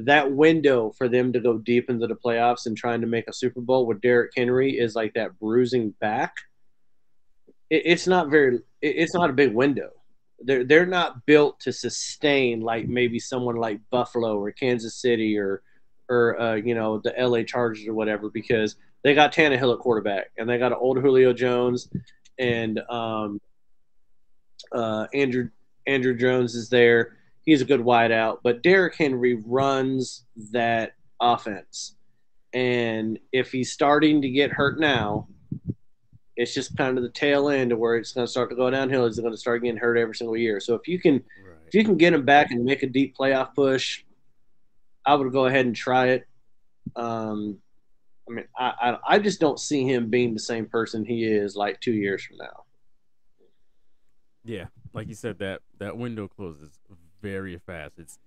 That window for them to go deep into the playoffs and trying to make a Super Bowl with Derrick Henry is like that bruising back. It, it's not very. It, it's not a big window. They're they're not built to sustain like maybe someone like Buffalo or Kansas City or or uh, you know the LA Chargers or whatever because they got Tannehill at quarterback and they got an old Julio Jones and um, uh, Andrew Andrew Jones is there. He's a good wideout, but Derrick Henry runs that offense, and if he's starting to get hurt now, it's just kind of the tail end of where it's going to start to go downhill. He's going to start getting hurt every single year. So if you can if you can get him back and make a deep playoff push, I would go ahead and try it. Um, I mean, I, I I just don't see him being the same person he is like two years from now. Yeah, like you said, that that window closes very fast. It's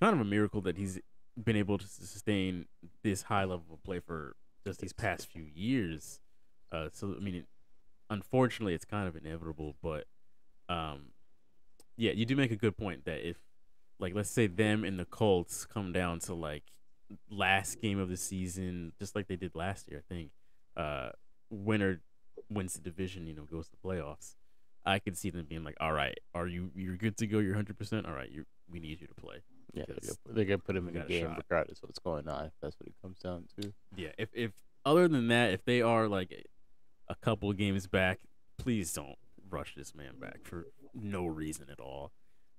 kind of a miracle that he's been able to sustain this high level of play for just these past few years. Uh, so I mean, it, unfortunately, it's kind of inevitable. But um, yeah, you do make a good point that if, like, let's say them and the Colts come down to like last game of the season, just like they did last year, I think, uh, winner wins the division, you know, goes to the playoffs. I could see them being like, "All right, are you you're good to go? You're 100. percent All right, you we need you to play." Yeah, they're gonna, they're gonna put him in the a game shot. regardless of what's going on. If that's what it comes down to. Yeah, if if other than that, if they are like a couple of games back, please don't rush this man back for no reason at all.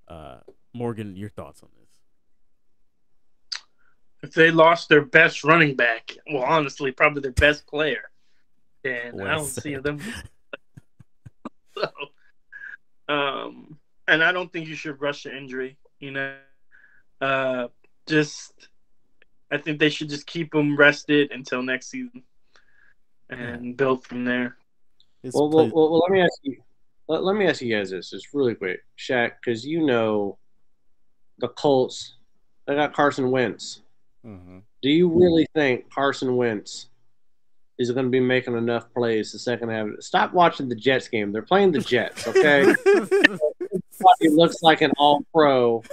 Uh, Morgan, your thoughts on this? If they lost their best running back, well, honestly, probably their best player, then I don't Wes. see them. so, um, and I don't think you should rush the injury. You know, uh, just I think they should just keep him rested until next season and build from there. Well, well, well, well, let me ask you. Let, let me ask you guys this, just really quick, Shaq, because you know the Colts. They got Carson Wentz. Mhm. Do you really think Carson Wentz is going to be making enough plays the second half? Stop watching the Jets game. They're playing the Jets, okay? He looks like an all pro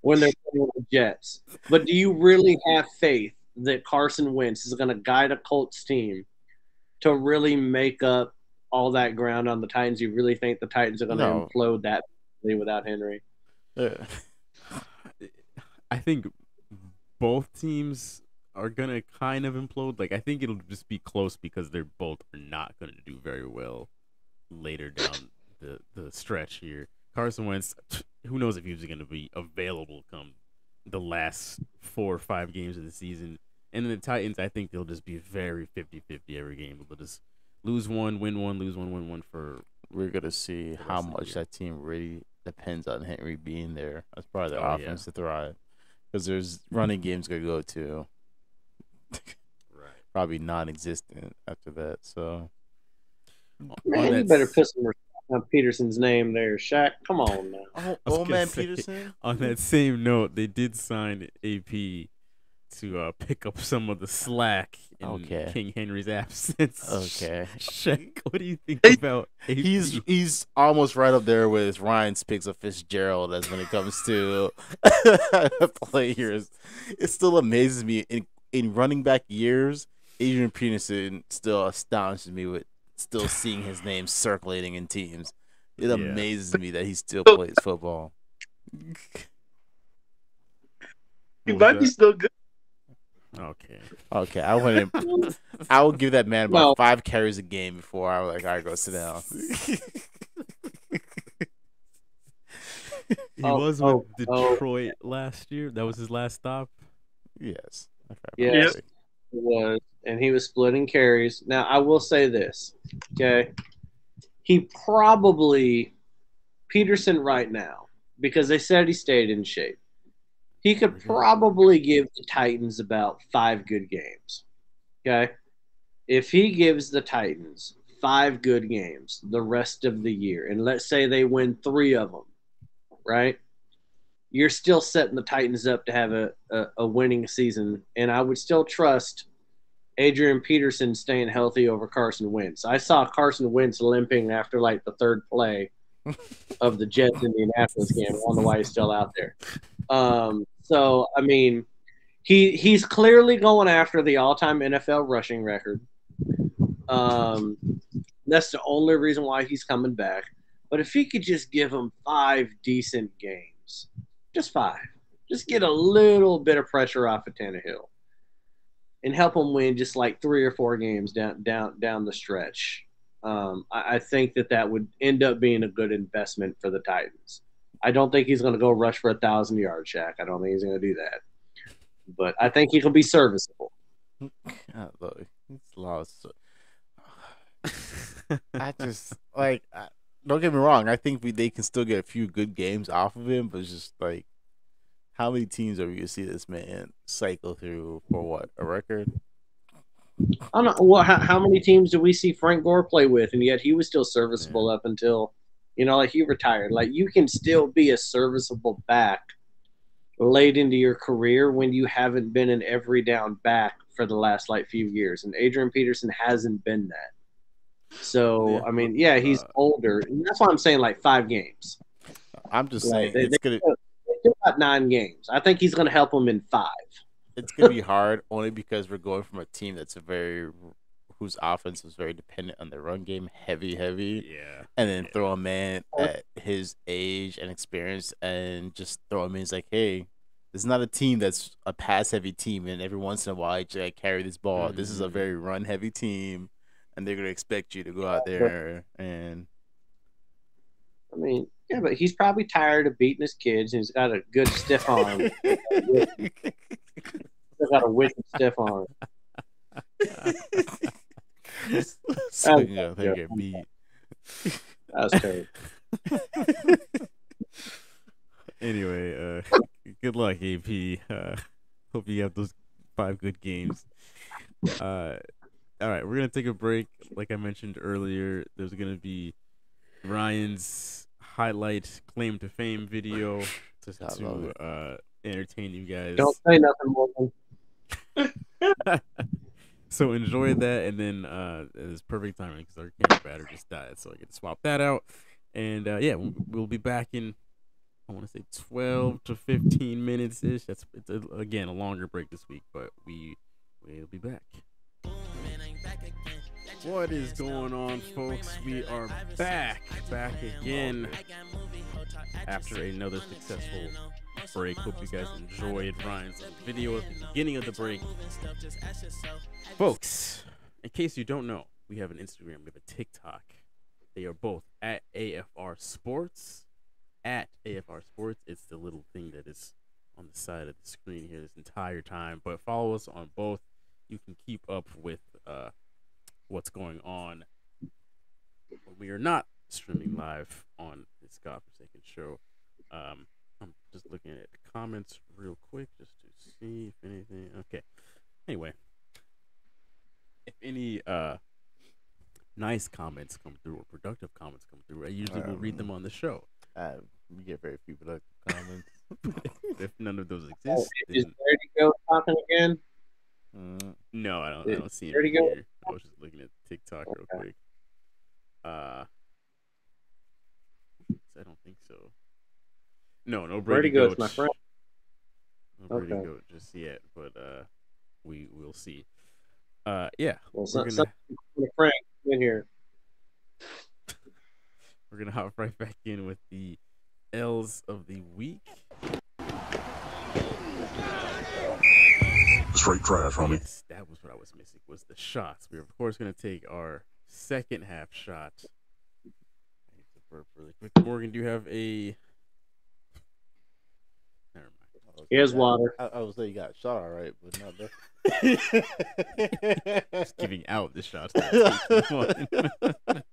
when they're playing the Jets. But do you really have faith that Carson Wentz is going to guide a Colts team to really make up all that ground on the Titans? You really think the Titans are going to No. implode that without Henry? Yeah. I think both teams are gonna kind of implode. Like I think it'll just be close because they're both are not gonna do very well later down the the stretch here. Carson Wentz, who knows if he's gonna be available come the last four or five games of the season. And then the Titans, I think they'll just be very 50-50 every game. They'll just lose one, win one, lose one, win one for We're gonna see how rest of the much that team really depends on Henry being there. That's probably the Oh, yeah. offense to thrive. Because there's running games gonna go to right. probably non-existent after that. So Man, you better put some respect on Peterson's name there, Shaq. Come on now. oh, old man say- Peterson. On that same note, they did sign AP to uh, pick up some of the slack in Okay. King Henry's absence. Okay. Shaq, what do you think Hey, about AP? He's he's almost right up there with Ryan's picks of Fitzgerald as when it comes to players. It still amazes me in in running back years. Adrian Peterson still astonishes me with still seeing his name circulating in teams. It Yeah. amazes me that he still plays football. He might be still good. okay. Okay, I wouldn't. I would give that man about Well- five carries a game before I was like, all right, go sit down. He Oh, was oh, with oh. Detroit last year. That was his last stop. yes. Okay, Yes. Yep. was, and he was splitting carries. Now, I will say this, okay? He probably, Peterson right now, because they said he stayed in shape, he could Mhm. probably give the Titans about five good games, okay? If he gives the Titans five good games the rest of the year, and let's say they win three of them, right? You're still setting the Titans up to have a, a, a winning season, and I would still trust Adrian Peterson staying healthy over Carson Wentz. I saw Carson Wentz limping after like the third play of the Jets Indianapolis game. I know why he's still out there. Um, so I mean, he he's clearly going after the all-time NFL rushing record. Um, that's the only reason why he's coming back. But if he could just give him five decent games, just five, just get a little bit of pressure off of Tannehill, and help him win just like three or four games down down down the stretch. Um, I, I think that that would end up being a good investment for the Titans. I don't think he's going to go rush for a thousand yard Shaq. I don't think he's going to do that. But I think he can be serviceable. God, look, it's lost. I just like. I, don't get me wrong. I think we they can still get a few good games off of him, but it's just like, how many teams are we gonna see this man cycle through for what a record? I don't know. Well, how, how many teams do we see Frank Gore play with, and yet he was still serviceable up until, you know, like he retired. Like you can still be a serviceable back late into your career when you haven't been an every down back for the last like few years, and Adrian Peterson hasn't been that. So Yeah. I mean, yeah, he's Uh, older, and that's why I'm saying like five games. I'm just Right, saying they- it's gonna They still got nine games. I think he's going to help him in five. it's gonna be hard only because we're going from a team that's a very whose offense is very dependent on the run game, heavy, heavy, Yeah. and then throw a man at his age and experience and just throw him in. It's like, hey, this is not a team that's a pass heavy team, and every once in a while, you like, carry this ball. This is a Mhm. very run heavy team, and they're gonna expect you to go out there and I mean, yeah, but he's probably tired of beating his kids, and he's got a good stiff arm. He's got a wicked stiff arm. so you know, they get beat. That was terrible. anyway, uh, good luck, AP. Uh, hope you have those five good games. Uh, all right, we're gonna take a break. Like I mentioned earlier, there's gonna be Ryan's highlight claim to fame video to, to uh, entertain you guys. Don't say nothing more. so enjoy that, and then uh, it's perfect timing because our camera battery just died, so I get to swap that out. And uh, yeah, we'll, we'll be back in. I want to say twelve to fifteen minutes ish. That's it's a, again a longer break this week, but we we'll be back. What is going on, folks? We are back, back again after another successful break. Hope you guys enjoyed Ryan's video at the beginning of the break. Folks, in case you don't know, we have an Instagram, we have a TikTok. They are both at AFR Sports. At AFR Sports. It's the little thing that is on the side of the screen here this entire time. But follow us on both. You can keep up with uh, what's going on. When we are not streaming live on this godforsaken show. Um, I'm just looking at the comments real quick just to see if anything. Okay. Anyway, if any uh nice comments come through or productive comments come through, I usually will read them on the show. Uh, we get very few productive comments. if none of those Oh, exist, is then there to go talking again? Mm, no, I don't. I don't see it go. here. I was just looking at TikTok real Okay. quick. Uh, I don't think so. No, no Brady Vertigo is my friend. No Brady Okay. Goat just yet, but uh, we will see. Uh, yeah, Well, we're gonna Frank in here. we're gonna hop right back in with the L's of the week. Straight trash, homie. Yes, that was what I was missing. Was the shots? We're of course gonna take our second half shot. I need to burp really quick. Morgan, do you have a? Never mind. Here's water. I, I was say you got shot all right, but not that. Just giving out the shots. that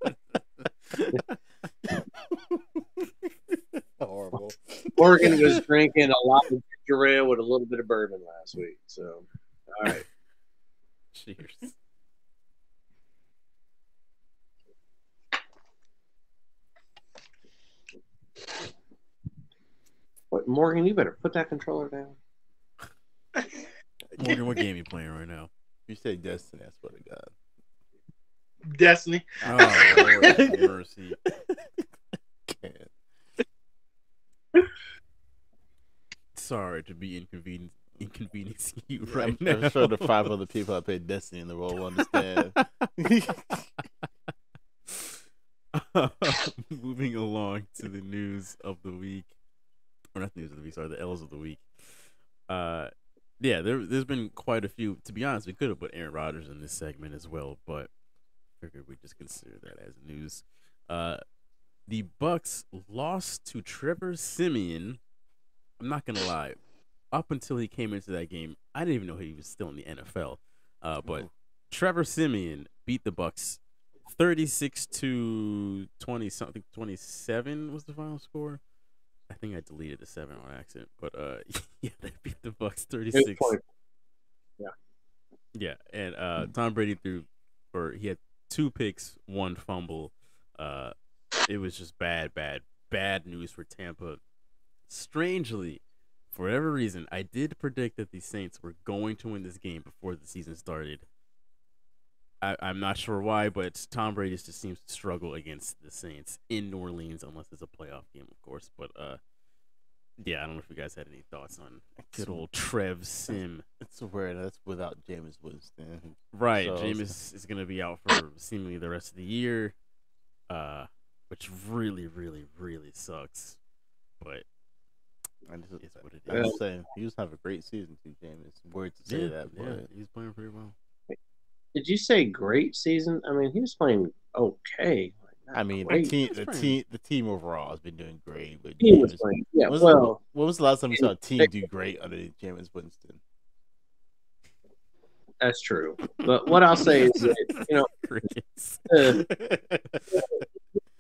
I'm Morgan was drinking a lot of ginger ale with a little bit of bourbon last week. So, all right. Cheers. What, Morgan, you better put that controller down. Morgan, what game you playing right now? You say Destiny, I swear to God. Destiny. Oh, Lord mercy. Sorry to be inconvenient inconveniencing you I'm- right I'm, now. sure the five other people I played Destiny in the world will understand. Moving along to the news of the week, or not the news of the week, sorry, the L's of the week. Uh, yeah, there, there's been quite a few. To be honest, we could have put Aaron Rodgers in this segment as well, but figured we just consider that as news. Uh, the Bucks lost to Trevor Siemian. I'm not gonna lie, up until he came into that game, I didn't even know he was still in the NFL. Uh, but Trevor Siemian beat the Bucks 36 to 20 something 27 was the final score. I think I deleted the 7 on accident, but uh yeah, they beat the Bucks 36. 20. Yeah, and uh Tom Brady threw or he had two picks, one fumble. Uh it was just bad, bad, bad news for Tampa. Strangely, for whatever reason, I did predict that the Saints were going to win this game before the season started. I, I'm not sure why, but Tom Brady just seems to struggle against the Saints in New Orleans, unless it's a playoff game, of course. But uh, yeah, I don't know if you guys had any thoughts on good old Trev Sim. It's weird. That's without Jameis Winston. Right, So- Jameis is going to be out for seemingly the rest of the year, uh, which really, really, really sucks. But I just, It's what it I is. was saying he was having a great season too, Jameis. Weird to say yeah, that, but yeah, he's playing pretty well. Did you say great season? I mean, he was playing okay. Like, I mean, the team, the fine. team, the team overall has been doing great. But he was playing. Yeah, when was, well, when was the last time we saw a team do great under Jameis Winston? that's true. But what I'll say is that you know Crickets. the,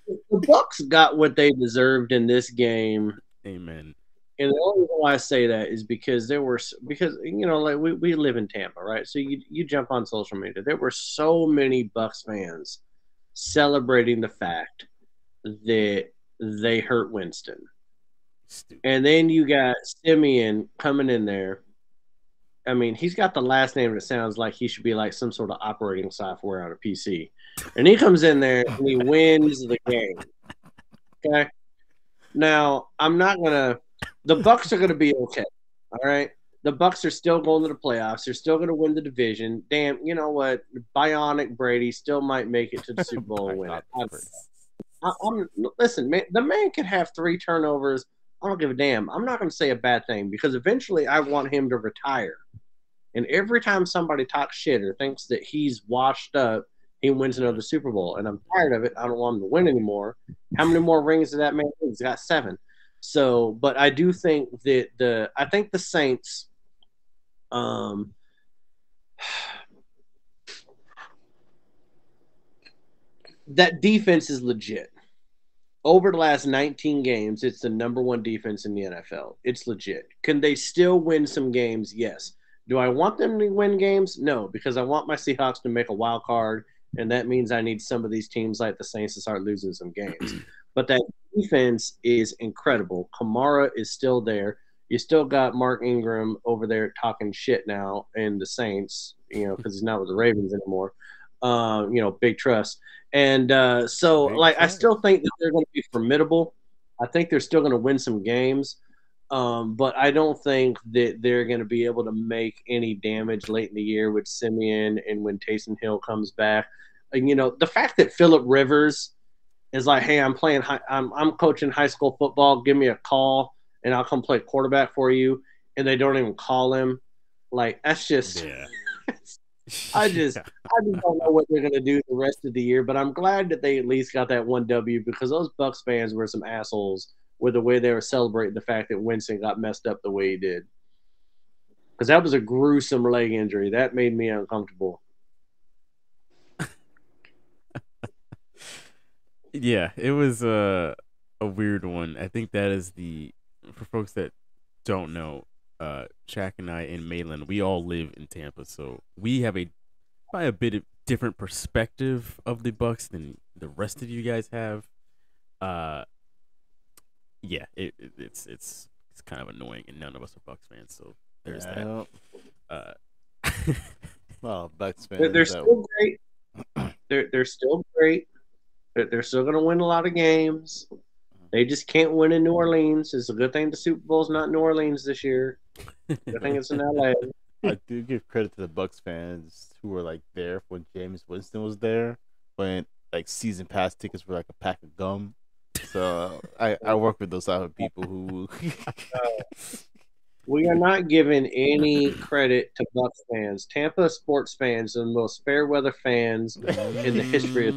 the Bucks got what they deserved in this game. Amen. And the only reason why I say that is because there were because you know like we, we live in Tampa, right? So you you jump on social media. There were so many Bucks fans celebrating the fact that they hurt Winston. Stupid. And then you got Siemian coming in there. I mean, he's got the last name that sounds like he should be like some sort of operating software on a PC. And he comes in there and he wins the game. Okay. Now, I'm not gonna the Bucks are gonna be okay. All right. The Bucks are still going to the playoffs. They're still gonna win the division. Damn, you know what? Bionic Brady still might make it to the Super Bowl and win it. I, I'm listen, man. The man could have three turnovers. I don't give a damn. I'm not going to say a bad thing because eventually I want him to retire. And every time somebody talks shit or thinks that he's washed up, he wins another Super Bowl. And I'm tired of it. I don't want him to win anymore. How many more rings did that man? have? He's got seven. So, but I do think that the I think the Saints, um, that defense is legit. Over the last 19 games, it's the number one defense in the NFL. It's legit. Can they still win some games? Yes. Do I want them to win games? No, because I want my Seahawks to make a wild card, and that means I need some of these teams like the Saints to start losing some games. But that defense is incredible. Kamara is still there. You still got Mark Ingram over there talking shit now in the Saints, you know, because he's not with the Ravens anymore. Uh, you know, big trust. And uh, so, Big like, I still think that they're going to be formidable. I think they're still going to win some games. Um, but I don't think that they're going to be able to make any damage late in the year with Siemian and when Taysom Hill comes back. And, you know, the fact that Philip Rivers is like, hey, I'm playing, high, I'm, I'm coaching high school football. Give me a call and I'll come play quarterback for you. And they don't even call him. Like, that's just, Yeah. I just-. I just don't know what they're going to do the rest of the year. But I'm glad that they at least got that one W because those Bucks fans were some assholes with the way they were celebrating the fact that Winston got messed up the way he did. Because that was a gruesome leg injury. That made me uncomfortable. Yeah, it was a a weird one. I think that is the for folks that don't know, uh Shaq and I in Malin, we all live in Tampa, so we have a by a bit of different perspective of the Bucks than the rest of you guys have. Uh yeah, it, it it's it's it's kind of annoying and none of us are Bucks fans, so there's Yeah, that. Uh Well, Bucks fans. They're, they're that- still great. They're they're still great. They're, they're still going to win a lot of games. They just can't win in New mm-hmm. Orleans. It's a good thing the Super Bowl's not New Orleans this year. Good thing it's in LA. I do give credit to the Bucks fans who were like there when Jameis Winston was there, when like season pass tickets were like a pack of gum. So I I work with those type of people who. Uh, We are not giving any credit to Bucks fans. Tampa sports fans are the most fair weather fans in the history of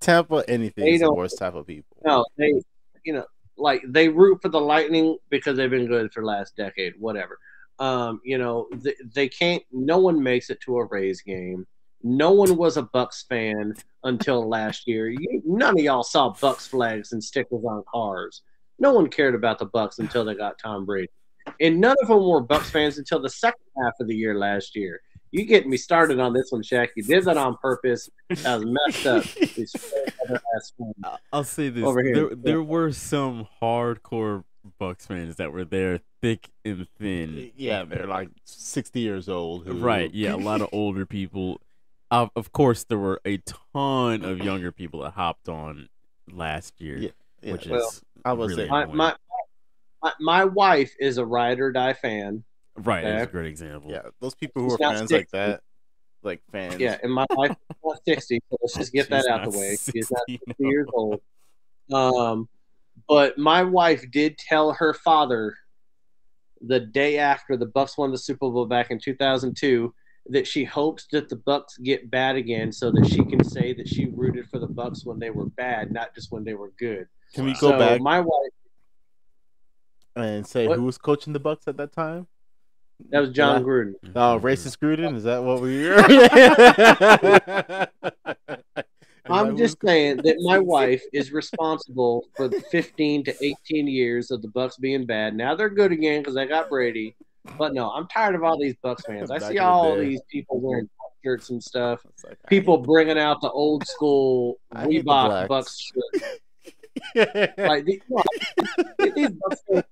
Tampa anything They is the worst type of people. no, they you know, like they root for the Lightning because they've been good for the last decade, whatever. Um, you know, they, they can't no one makes it to a Rays game. No one was a Bucks fan until last year. You, none of y'all saw Bucks flags and stickers on cars. No one cared about the Bucks until they got Tom Brady. And none of them were Bucks fans until the second half of the year last year. You getting me started on this one, Shaq. You did that on purpose. That was messed up. These fair-weather-ass fans. I- I'll say this: Over here. there there were some hardcore Bucks fans that were there, thick and thin. Yeah, they're like sixty years old. Who, Right? Yeah, a lot of older people, of of course, there were a ton of younger people that hopped on last year, Yeah, yeah. which well, is I would really My, my my my wife is a ride or die fan. right. That's a great example. Yeah, those people who He's are not fans like that, like fans. Yeah, and my wife is not sixty, so let's just get that out not the way. She's not 60, sixty years old. Um, but my wife did tell her father the day after the Bucks won the Super Bowl back in two thousand two that she hopes that the Bucks get bad again, so that she can say that she rooted for the Bucks when they were bad, not just when they were good. Can we go so back my wife, and say What? who was coaching the Bucks at that time? that was Jon Yeah. Gruden. Oh, racist Gruden? Is that what we were? I'm just saying that my wife is responsible for the 15 to 18 years of the Bucks being bad. Now they're good again because they got Brady. But no, I'm tired of all these Bucks fans. I Back see in the all these people wearing Bucks shirts and stuff. Like, People bringing out the old school I hate Reebok. Bucks shirt. Hate- Like these, no, these Bucks fans,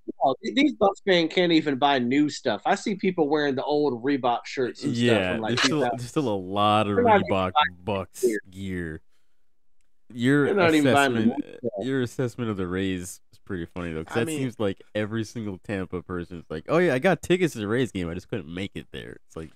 these Bucks fans can't even buy new stuff. I see people wearing the old Reebok shirts and stuff Yeah, from like there's still there's still a lot of They're not even Reebok Bucks gear. gear. Your They're not even buying the assessment, your assessment of the Rays is pretty funny though, because that mean- seems like every single Tampa person is like, "Oh yeah, I got tickets to the Rays game, I just couldn't make it there." It's like,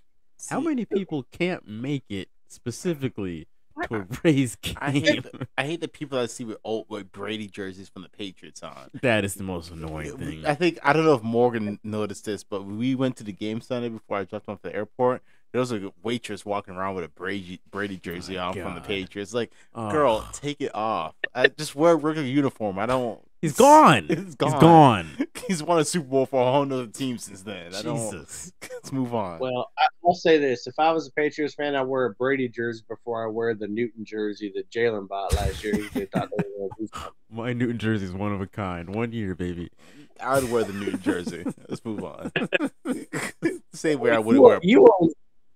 how many people can't make it specifically to game? I hate the, I hate the people I see with old like Brady jerseys from the Patriots on. that is the most annoying thing. I think I don't know if Morgan noticed this, but we went to the game Sunday before I dropped off the airport. There was a waitress walking around with a Brady Brady jersey My on from the Patriots. Like, Oh, girl, take it off. I just wear a regular uniform. I don't. He's gone. He's gone. He's gone. He's won a Super Bowl for a whole nother team since then. I don't. Jesus. Let's move on. Well, I, I'll say this: if I was a Patriots fan, I'd wear a Brady jersey before I wear the Newton jersey that Jalen bought last year. They thought they were do something. My Newton jersey is one of a kind. One year, baby. I would wear the Newton jersey. Let's move on. Same way I wouldn't wear. you want-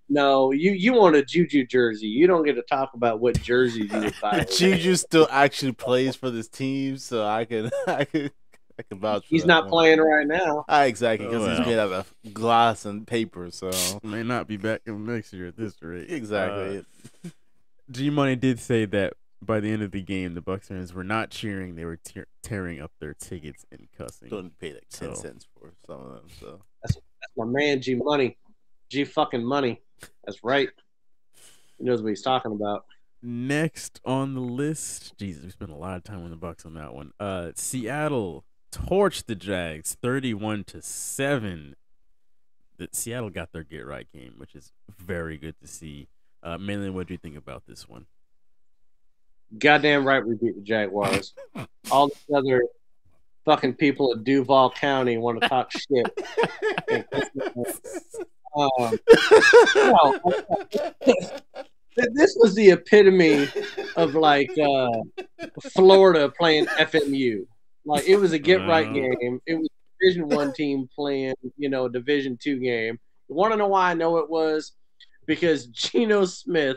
no, you you want a Juju jersey. You don't get to talk about what jerseys you would buy. Juju still actually plays for this team, so I can I can I can vouch. For He's that not one. playing right now. Ah, exactly because Oh, he's well. made out of glass and paper. So May not be back in next year at this rate. exactly. Uh, G Money did say that by the end of the game, the Bucks fans were not cheering; they were tear- tearing up their tickets and cussing. Don't pay like ten So- cents for some of them. So that's, That's my man, G Money, G fucking Money. That's right. He knows what he's talking about. Next on the list, Jesus, we spent a lot of time on the Bucks on that one. Uh, Seattle torched the Jags, thirty-one to seven. The Seattle got their get right game, which is very good to see. Uh, Malin, what do you think about this one? Goddamn right, we beat the Jaguars. All the other fucking people of Duval County want to talk shit. Um, no, th- this was the epitome of like uh, Florida playing FMU. Like it was a get right Uh. game. It was Division One team playing, you know, a Division Two game. You want to know why I know it was? Because Geno Smith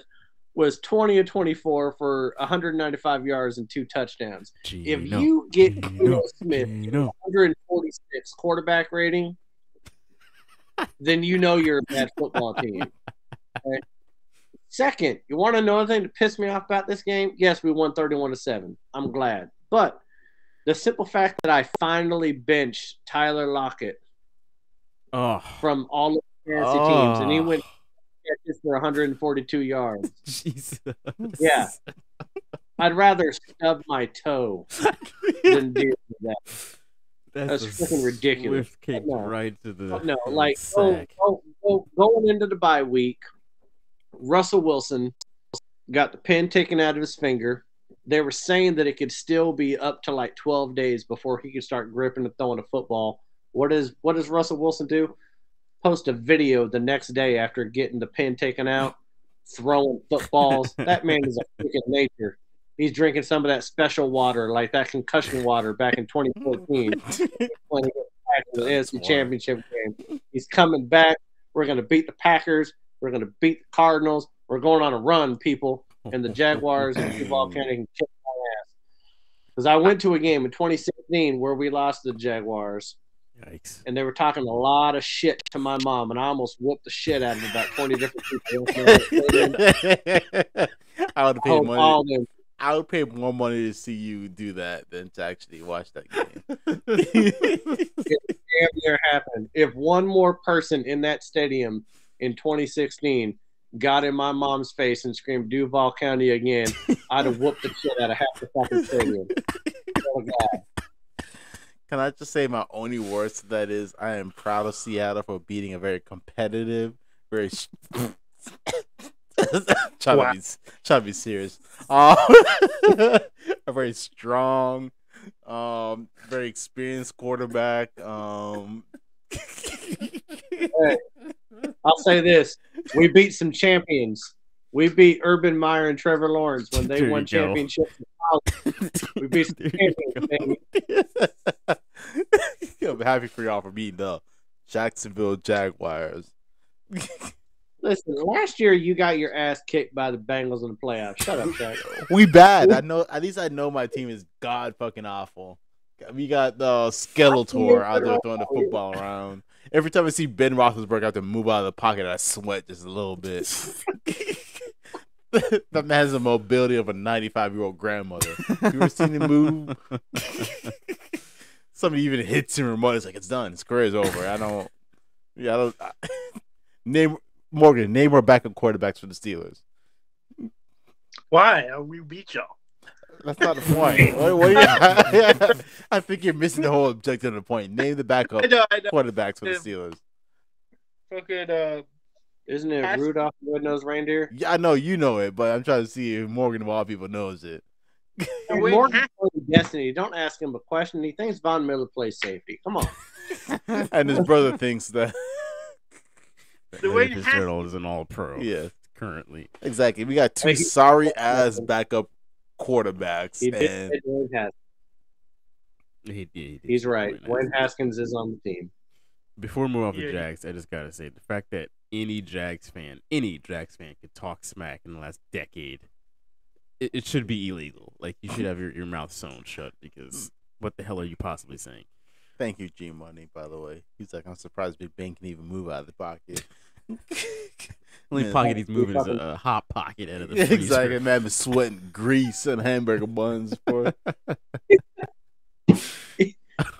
was 20 or 24 for 195 yards and two touchdowns. If you get Geno, Geno Smith Geno. 146 quarterback rating, then you know you're a bad football team. Okay? Second, you want to know anything to piss me off about this game? Yes, we won 31 to 7. I'm glad. But the simple fact that I finally benched Tyler Lockett Oh, from all of the fantasy teams and he went for 142 yards. Jesus. Yeah. I'd rather stub my toe than do that. That's, That's freaking ridiculous. Swift No. right to the No, like go, go, go, going into the bye week, Russell Wilson got the pin taken out of his finger. They were saying that it could still be up to like 12 days before he could start gripping and throwing a football. What is what does Russell Wilson do? Post a video the next day after getting the pin taken out, throwing footballs. that man is a freaking nature. He's drinking some of that special water, like that concussion water back in 2014 when he in the AFC. Championship game. He's coming back. We're going to beat the Packers. We're going to beat the Cardinals. We're going on a run, people. And the Jaguars and County can kick my ass. Because I went to a game in 2016 where we lost the Jaguars. Yikes. and they were talking a lot of shit to my mom, and I almost whooped the shit out of about twenty different people. I would pay hope money. All them. I would pay more money to see you do that than to actually watch that game. damn near happen. If one more person in that stadium in 2016 got in my mom's face and screamed Duval County again, I'd have whooped the shit out of half the fucking stadium. Oh, God. Can I just say my only words to that is I am proud of Seattle for beating a very competitive, very sh- trying Wow. to be trying to be serious. Um, a very strong, um, very experienced quarterback. Um, I'll say this: we beat some champions. We beat Urban Meyer and Trevor Lawrence when they There won championships. We beat some champions, baby. I'm happy for y'all for beating the Jacksonville Jaguars. Listen, last year you got your ass kicked by the Bengals in the playoffs. Shut up. We bad. I know. At least I know my team is god fucking awful. We got the Skeletor out there throwing the football around. Every time I see Ben Roethlisberger I have to move out of the pocket, I sweat just a little bit. that man has the mobility of a 95 year old grandmother. You ever seen him move? Somebody even hits him remote. It's like it's done. Career is over. I don't. Yeah, I don't. I, name Morgan. Name more backup quarterbacks for the Steelers. Why? Uh, We beat y'all. That's not the point. What- what you- I think you're missing the whole objective of the point. Name the backup I know, I know. quarterbacks for the Steelers. Fucking, uh, Isn't it Pass- Rudolph the Red-Nosed Reindeer? Yeah, I know you know it, but I'm trying to see if Morgan of all people knows it. Wait, Morgan ha- Destiny. Don't ask him a question. He thinks Von Miller plays safety. Come on. and his brother thinks that. The Larry way you Fitzgerald is an all pro. Yeah, Currently. exactly. We got two sorry ass backup quarterbacks, He did and say Dwayne Haskins. He, he, he did He's right. Dwayne Dwayne Haskins. Haskins is on the team. Before we move off Yeah. the Jags, I just gotta say the fact that any Jags fan, any Jags fan, could talk smack in the last decade, it, it should be illegal. Like you should have your, your mouth sewn shut because what the hell are you possibly saying? Thank you, G Money. By the way, he's like, I'm surprised Big Ben can even move out of the pocket. Only Yeah. pocket he's moving is a, a hot pocket out of the freezer. exactly. Man, been sweating grease and hamburger buns for.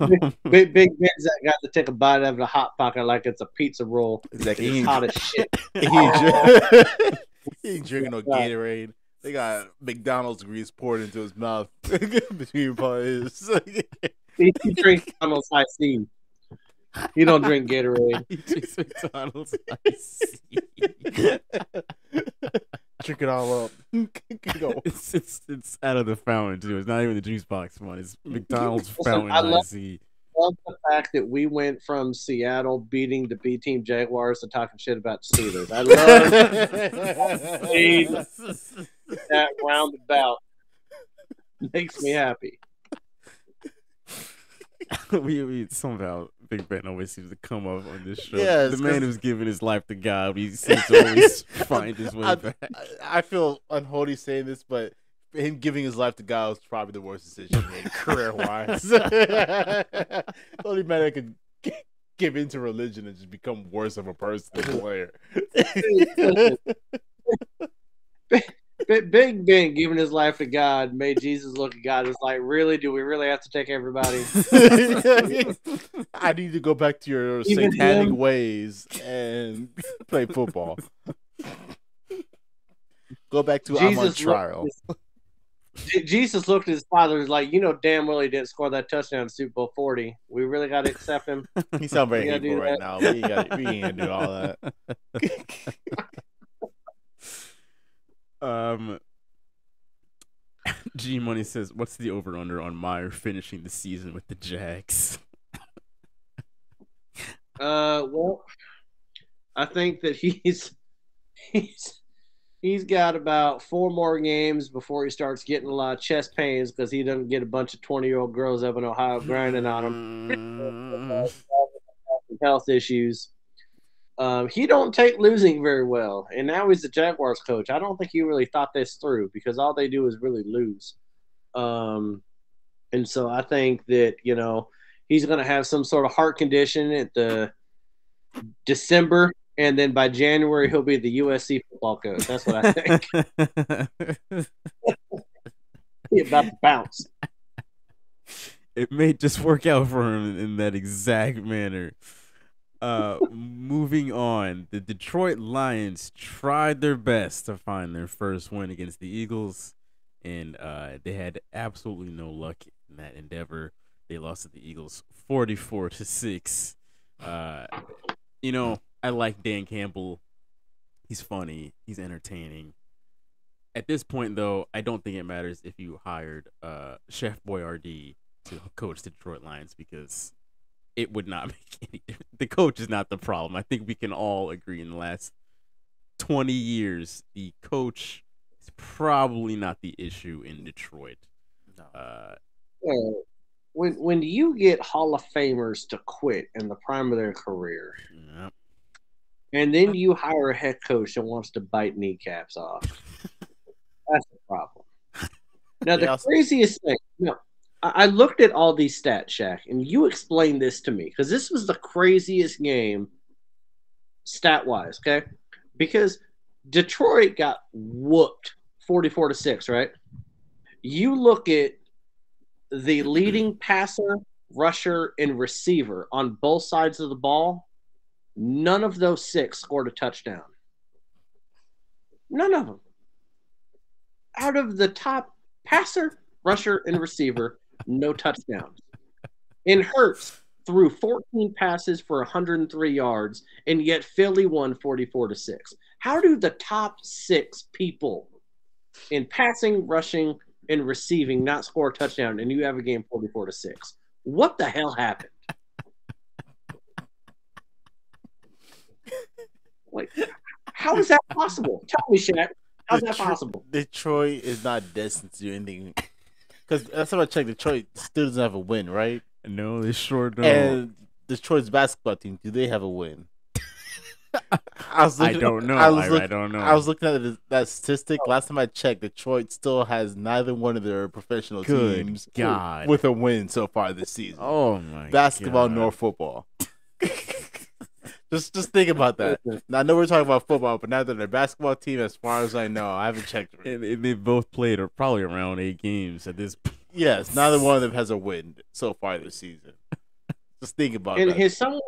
Big Big Ben's that got to take a bite out of the hot pocket like it's a pizza roll. Exactly. It's hot as shit. he ain't, drink- he ain't drinking no Gatorade. They got McDonald's grease poured into his mouth between his. He, he drinks Donald's Hi-C. He don't drink Gatorade. He drinks McDonald's ice. Drink it all up. Go. it's, it's it's out of the fountain too. It's not even the juice box one. It's McDonald's Listen, fountain I love- icy. love the fact that we went from Seattle beating the B team Jaguars to talking shit about Steelers. I love that roundabout. Makes me happy. we, we somehow Big Ben always seems to come up on this show. Yeah, the man who's giving his life to God, he seems to always find his way I, back. I feel unholy saying this, but him giving his life to God was probably the worst decision career wise. the only man that could give into religion and just become worse of a person than a player. Big Big Ben giving his life to God made Jesus look at God. It's like, really? Do we really have to take everybody? I need to go back to your Even satanic him? ways and play football. Go back to I'm on Jesus trial. looked at his- Jesus looked at his father was like, you know damn well he didn't score that touchdown in Super Bowl 40. We really got to accept him. He's sound very We gotta hateful right that. now. We ain't, got, we ain't gonna do all that. Um, G Money says, "What's the over under on Meyer finishing the season with the Jags?" Uh, well, I think that he's he's he's got about four more games before he starts getting a lot of chest pains because he doesn't get a bunch of twenty year old girls up in Ohio grinding on him. Health issues. Um, he don't take losing very well, and now he's the Jaguars coach. I don't think he really thought this through because all they do is really lose. Um, and so I think that you know he's going to have some sort of heart condition at the December, and then by January he'll be the USC football coach. That's what I think. He's about to bounce. it may just work out for him in that exact manner. Uh, moving on, the Detroit Lions tried their best to find their first win against the Eagles, and uh, they had absolutely no luck in that endeavor. They lost to the Eagles, forty-four to six. Uh, you know, I like Dan Campbell. He's funny. He's entertaining. At this point, though, I don't think it matters if you hired uh, Chef Boyardee to coach the Detroit Lions because it would not make any difference. The coach is not the problem. I think we can all agree in the last 20 years, the coach is probably not the issue in Detroit. Uh, Uh, when when you get Hall of Famers to quit in the prime of their career, yeah. and then you hire a head coach that wants to bite kneecaps off, that's the problem. Now the also- craziest thing, no, I I looked at all these stats, Shaq, and you explained this to me because this was the craziest game stat wise, okay? Because Detroit got whooped 44 to 6, right? You look at the leading passer, rusher, and receiver on both sides of the ball, none of those six scored a touchdown. None of them. Out of the top passer, rusher, and receiver, no touchdowns. And Hurts threw 14 passes for 103 yards, and yet Philly won 44 to 6. How do the top six people in passing, rushing, and receiving not score a touchdown and you have a game 44 to 6? What the hell happened? Like, how is that possible? Tell me, Shaq. How's that possible? Detroit is not destined to do anything. Because last time I checked, Detroit still doesn't have a win, right? No, they sure don't. And Detroit's basketball team, do they have a win? I, was I don't know. I, was I, look- I don't know. I was looking at the, that statistic last time I checked. Detroit still has neither one of their professional Good teams God. with a win so far this season. oh my basketball God. nor football. just just think about that. I know we're talking about football, but now that their basketball team, as far as I know, I haven't checked. And, and they both played or probably around eight games at this point. Yes, neither one of them has a win so far this season. Just think about And that. has someone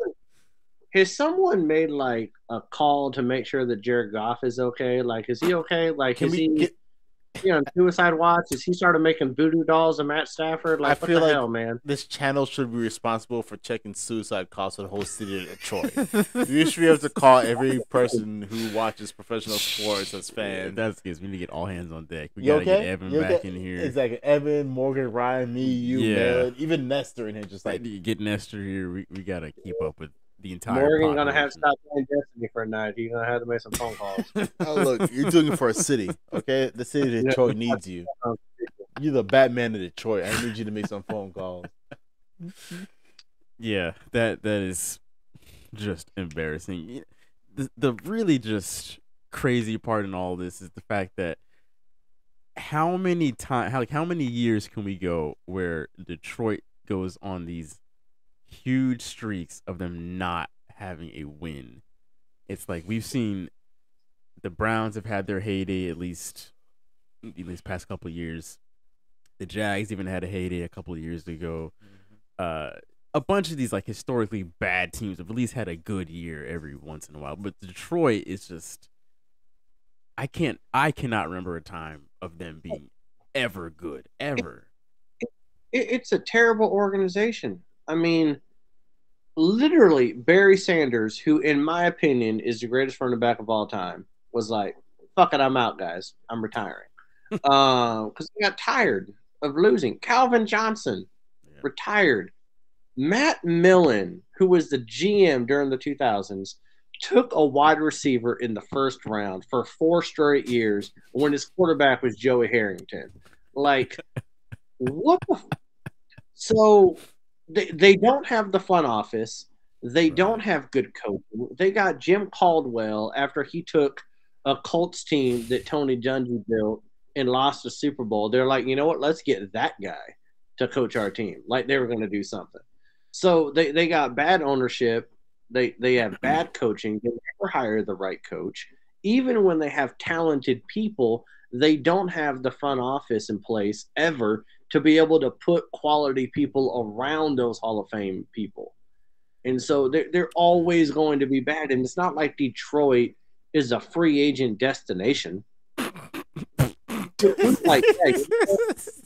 has someone made like a call to make sure that Jared Goff is okay? Like, is he okay? Like, Can is we he, get? He on suicide watch? Is he started making voodoo dolls of Matt Stafford? Like, I what feel the like- hell, man? This channel should be responsible for checking suicide calls for the whole city of Detroit. you should be able to call every person who watches professional sports as fans. That's the case. We need to get all hands on deck. We You gotta okay? get Evan You back okay? in here. Exactly. Evan, Morgan, Ryan, me, you, Yeah. Malin, even Nestor in here. Just Like, like get Nestor here. We, we gotta keep up with the entire. Morgan gonna have to stop playing Destiny for a night. He's gonna have to make some phone calls. Oh, look, you're doing it for a city, okay? The city of Detroit needs you. You're the Batman of Detroit. I need you to make some phone calls. Yeah, that that is just embarrassing. The the really just crazy part in all this is the fact that how many time how like how many years can we go where Detroit goes on these huge streaks of them not having a win? It's like we've seen the Browns have had their heyday at least at least past couple of years. The Jags even had a heyday a couple of years ago. Uh, a bunch of these like historically bad teams have at least had a good year every once in a while. But Detroit is just I can't I cannot remember a time of them being ever good. Ever. it, it's a terrible organization. I mean, literally, Barry Sanders, who, in my opinion, is the greatest running back of all time, was like, "Fuck it, I'm out, guys. I'm retiring," uh, because he got tired of losing. Calvin Johnson Yeah. retired. Matt Millen, who was the GM during the 2000s, took a wide receiver in the first round for four straight years when his quarterback was Joey Harrington. Like, what the? F- so they they don't have the front office. They don't have good coaching. They got Jim Caldwell after he took a Colts team that Tony Dungy built and lost the Super Bowl. They're like, you know what? Let's get that guy to coach our team. Like they were going to do something. So they, they got bad ownership. They they have bad coaching. They never hire the right coach. Even when they have talented people, they don't have the front office in place ever to be able to put quality people around those Hall of Fame people. And so they're, they're always going to be bad. And it's not like Detroit is a free agent destination. like, hey,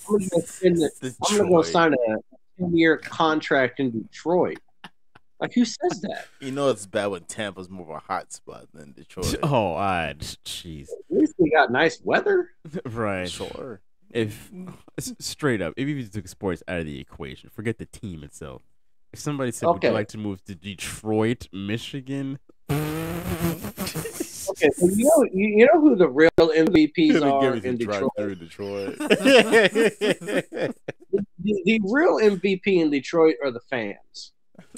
I'm going to go sign a 10 year contract in Detroit. Like, who says that? You know, it's bad when Tampa's more of a hot spot than Detroit. Oh, I jeez. At least we got nice weather. right. Sure. If straight up, if you took sports out of the equation, forget the team itself. If somebody said, "Would you like to move to Detroit, Michigan?" Okay, so you know, you, you know who the real MVPs are in Detroit? Detroit. The, the real MVP in Detroit are the fans.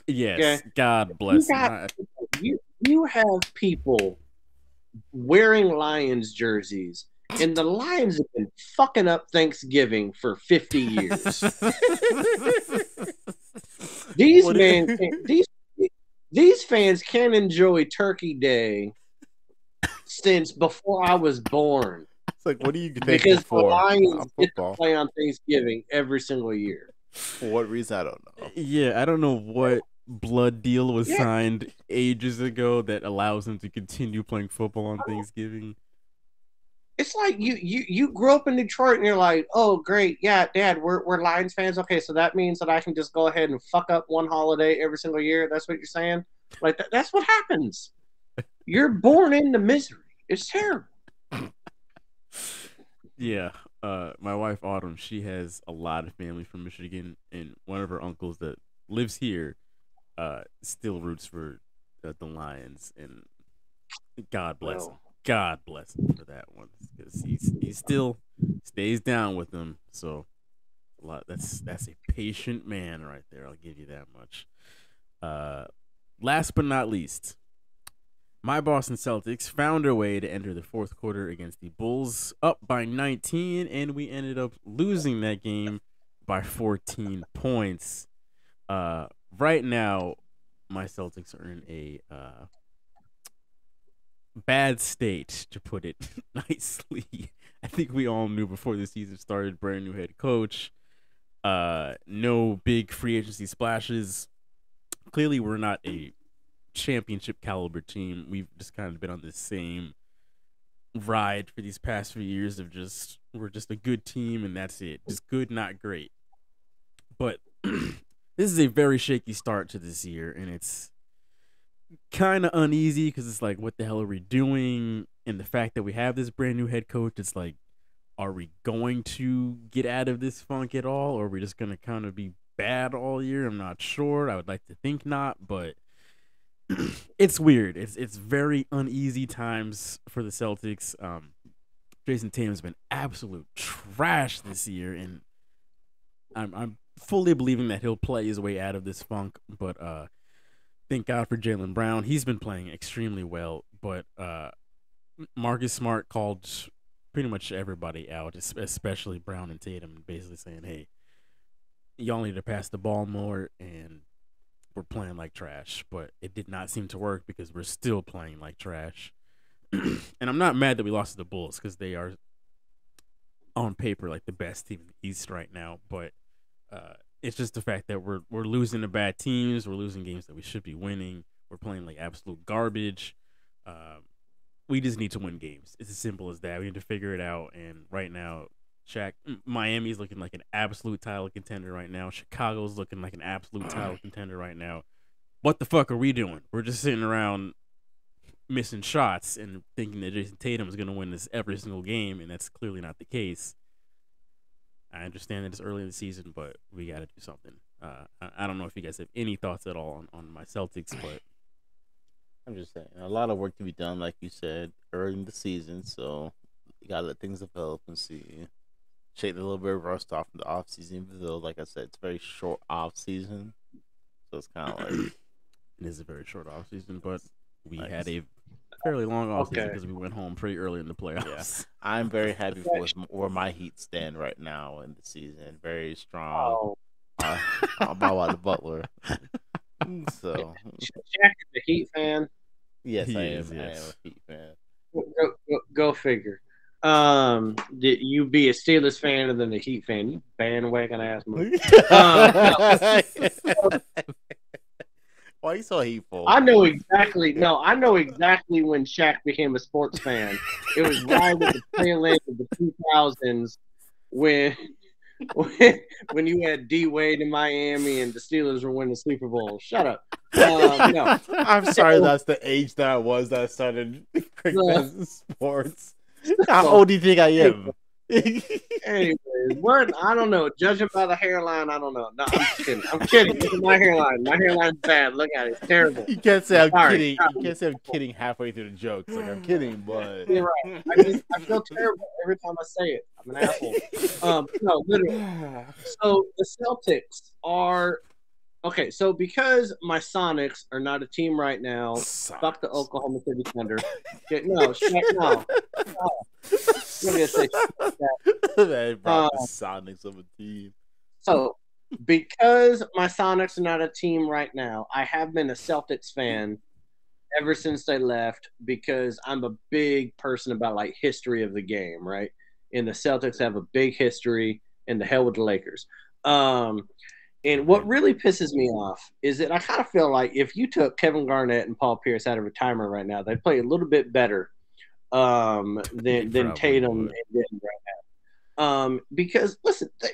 Yes. Okay. God bless. got- You you have people wearing Lions jerseys, and the Lions have been fucking up Thanksgiving for fifty years. These What men, these these fans can't enjoy Turkey Day since before I was born It's like, what do you think because the? Lions get to play on Thanksgiving every single year. For what reason? I don't know. Yeah, I don't know what blood deal was Yeah. signed ages ago that allows them to continue playing football on Thanksgiving. It's like you you you grew up in Detroit and you're like, oh great, yeah, Dad, we're we're Lions fans. Okay, so that means that I can just go ahead and fuck up one holiday every single year. That's what you're saying? Like that, that's what happens. You're born into misery. It's terrible. Yeah, uh, my wife Autumn, she has a lot of family from Michigan, and one of her uncles that lives here, uh, still roots for uh, the Lions, and God bless him. God bless him for that one, because he's he still stays down with them. So, a lot that's that's a patient man right there. I'll give you that much. Uh, last but not least, my Boston Celtics found their way to enter the fourth quarter against the Bulls, up by 19, and we ended up losing that game by 14 points. Uh, right now, my Celtics are in a uh, bad state, to put it nicely. I think we all knew before the season started, brand new head coach, uh, no big free agency splashes. Clearly, we're not a championship caliber team. We've just kind of been on the same ride for these past few years of just we're just a good team and that's it. Just good, not great. But this is a very shaky start to this year and it's kind of uneasy because it's like what the hell are we doing and the fact that we have this brand new head coach it's like are we going to get out of this funk at all or are we just going to kind of be bad all year i'm not sure i would like to think not but it's weird. It's it's very uneasy times for the Celtics. Um, Jayson Tatum's been absolute trash this year, and I'm I'm fully believing that he'll play his way out of this funk. But uh, thank God for Jaylen Brown. He's been playing extremely well. But uh, Marcus Smart called pretty much everybody out, especially Brown and Tatum, basically saying, "Hey, y'all need to pass the ball more and." we're playing like trash, but it did not seem to work because we're still playing like trash. and I'm not mad that we lost to the Bulls because they are on paper like the best team in the East right now. But uh, it's just the fact that we're we're losing to bad teams, we're losing games that we should be winning, we're playing like absolute garbage. Um, we just need to win games. It's as simple as that. We need to figure it out. And right now, Shaq, Miami's looking like an absolute title contender right now. Chicago's looking like an absolute title contender right now. What the fuck are we doing? We're just sitting around missing shots and thinking that Jayson Tatum is going to win this every single game, and that's clearly not the case. I understand that it's early in the season, but we got to do something. Uh, I, I don't know if you guys have any thoughts at all on, on my Celtics, but I'm just saying, a lot of work to be done, like you said, early in the season. So you gotta let things develop and see, shake a little bit of rust off in the off season. Even though, like I said, it's a very short off season, so it's kind of like it is a very short off season. But we Nice. had a fairly long off season Okay. because we went home pretty early in the playoffs. I'm very happy for where my Heat stand right now in the season. Very strong. Oh, Uh, about Walter Butler. So Shaq is a Heat fan. yes, He I is, am. I am a Heat fan. Go, go, go figure. Um, did you be a Steelers fan and then a Heat fan? You bandwagon ass move. Why you so hateful? I know exactly. No, I know exactly when Shaq became a sports fan. It was right at the tail end of the 2000s when when, when you had D Wade in Miami and the Steelers were winning the Super Bowl. Shut up. Um, no, I'm sorry, that's the age that I was that I started cricket sports. How old do you think I am? Anyways, what? I don't know. Judging by the hairline, I don't know. No, I'm kidding. I'm kidding. Look at my hairline. My hairline's bad. Look at it. It's terrible. you can't say I'm Sorry. kidding. You can't say I'm kidding halfway through the jokes. Like I'm kidding, but You're right. I, just, I feel terrible every time I say it. I'm an asshole. Um, no, literally. So the Celtics are okay. So because my Sonics are not a team right now, fuck the Oklahoma City Thunder. No, Shaq, no. no. Man, brought Uh, the Sonics of a team. So, because my Sonics are not a team right now, I have been a Celtics fan ever since they left because I'm a big person about like history of the game, right? And the Celtics have a big history, and the hell with the Lakers. Um, and what really pisses me off is that I kind of feel like if you took Kevin Garnett and Paul Pierce out of retirement right now, they'd play a little bit better um, than than Tatum would. and Denver right now. Um, because listen, they,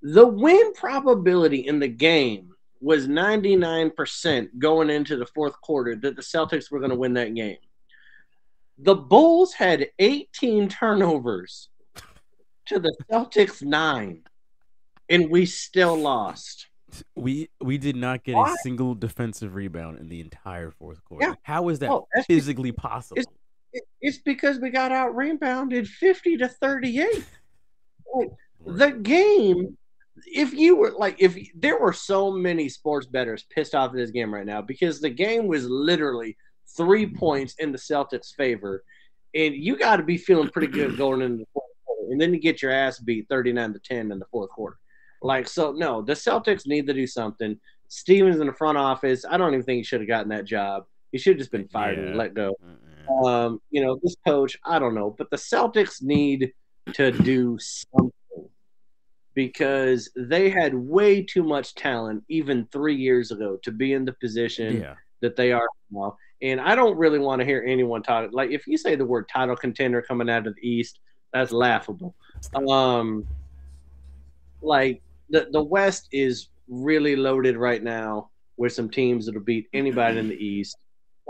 the win probability in the game was 99% going into the fourth quarter that the Celtics were going to win that game. The Bulls had 18 turnovers to the Celtics 9 and we still lost. We we did not get Why? a single defensive rebound in the entire fourth quarter. Yeah. How is that Oh, physically possible? It- It's because we got out rebounded 50 to 38. The game if you were like if there were so many sports bettors pissed off at this game right now because the game was literally three points in the Celtics favor and you got to be feeling pretty good going into the fourth quarter and then you get your ass beat 39 to 10 in the fourth quarter like so no the Celtics need to do something Stevens in the front office I don't even think he should have gotten that job he should have just been fired Yeah. and let go um, you know, this coach, I don't know, but the Celtics need to do something because they had way too much talent even three years ago to be in the position yeah. that they are now. And I don't really want to hear anyone talk like if you say the word title contender coming out of the East, that's laughable. Um, like the the West is really loaded right now with some teams that'll beat anybody in the East.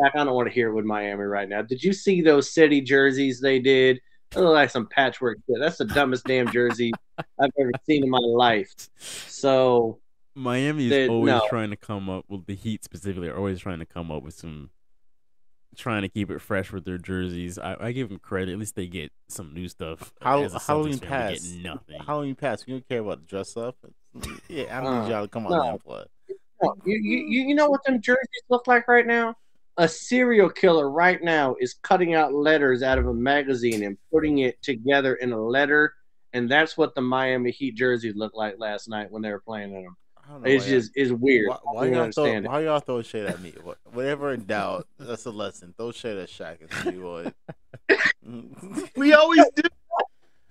I don't want to hear it with Miami right now. Did you see those city jerseys they did? They look like some patchwork shit. That's the dumbest damn jersey I've ever seen in my life. So Miami is always no. trying to come up. Well, the Heat specifically are always trying to come up with some, trying to keep it fresh with their jerseys. I, I give them credit. At least they get some new stuff. How As a Halloween Celtics fan, we pass? get nothing. Halloween pass. You don't care about the dress up. Yeah, I Uh, need y'all to come on no. there and play. No, you, you you you know what them jerseys look like right now? A serial killer right now is cutting out letters out of a magazine and putting it together in a letter, and that's what the Miami Heat jerseys looked like last night when they were playing in them. I don't know It's why just it's weird. Why, why y'all throw, it. why y'all throw shade at me? Whatever in doubt, that's a lesson. Throw shade at Shaq and see what. We always do.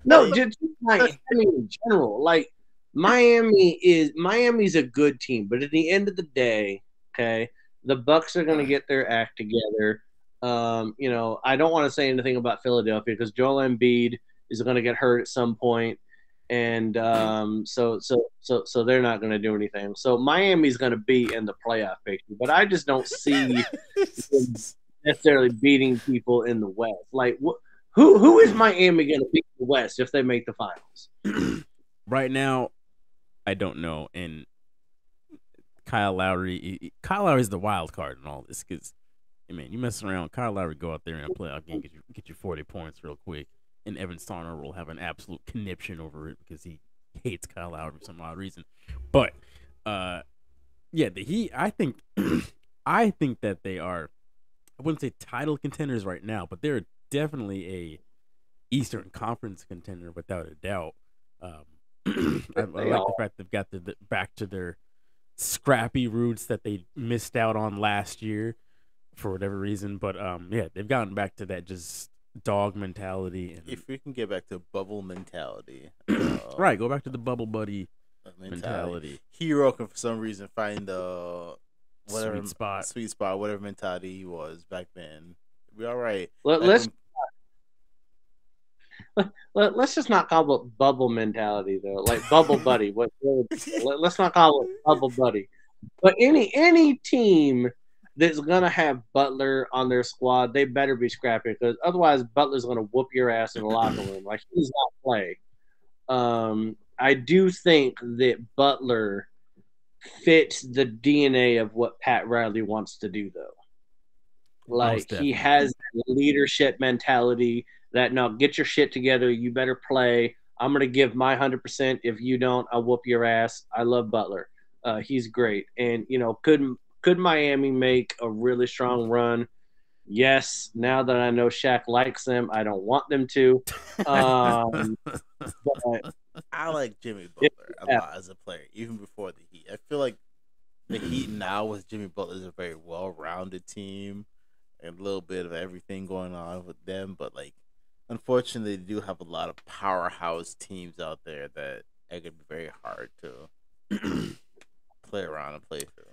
No, just Miami in general. Like Miami is Miami's a good team, but at the end of the day, okay, the Bucks are going to get their act together. Um, you know, I don't want to say anything about Philadelphia because Joel Embiid is going to get hurt at some point, and um, so so so so they're not going to do anything. So Miami's going to be in the playoff picture, but I just don't see necessarily beating people in the West. Like, wh- who who is Miami going to beat in the West if they make the finals? right now, I don't know. And Kyle Lowry, Kyle Lowry is the wild card in all this because, man, you mess around, Kyle Lowry go out there in a playoff game, get you get you forty points real quick, and Evan Starner will have an absolute conniption over it because he hates Kyle Lowry for some odd reason. But, uh, yeah, the Heat, I think, I think that they are. I wouldn't say title contenders right now, but they're definitely a Eastern Conference contender without a doubt. Um, I, I like They the fact they've got the, the back to their scrappy roots that they missed out on last year for whatever reason. But um, yeah, they've gotten back to that just dog mentality. And, If we can get back to bubble mentality, uh, right, go back to the bubble buddy uh, mentality. Herro can for some reason find the whatever Sweet spot. sweet spot, whatever mentality he was back then. We all right. Let, Let let's him- let, let's just not call it bubble mentality though, like bubble buddy. What let, us not call it bubble buddy. But any any team that's gonna have Butler on their squad, they better be scrapping because otherwise Butler's gonna whoop your ass in the locker room. Like he's not play. Um, I do think that Butler fits the DNA of what Pat Riley wants to do though. Like he has leadership mentality that no, get your shit together. You better play. I'm gonna give my hundred percent. If you don't, I'll whoop your ass. I love Butler. Uh, he's great, and you know, could could Miami make a really strong run? Yes. Now that I know Shaq likes them, I don't want them to. Um, but I like Jimmy Yeah. Butler a lot as a player, even before the Heat. I feel like the Heat now with Jimmy Butler is a very well-rounded team, and a little bit of everything going on with them. But like, unfortunately, they do have a lot of powerhouse teams out there that it gonna be very hard to play around and play through.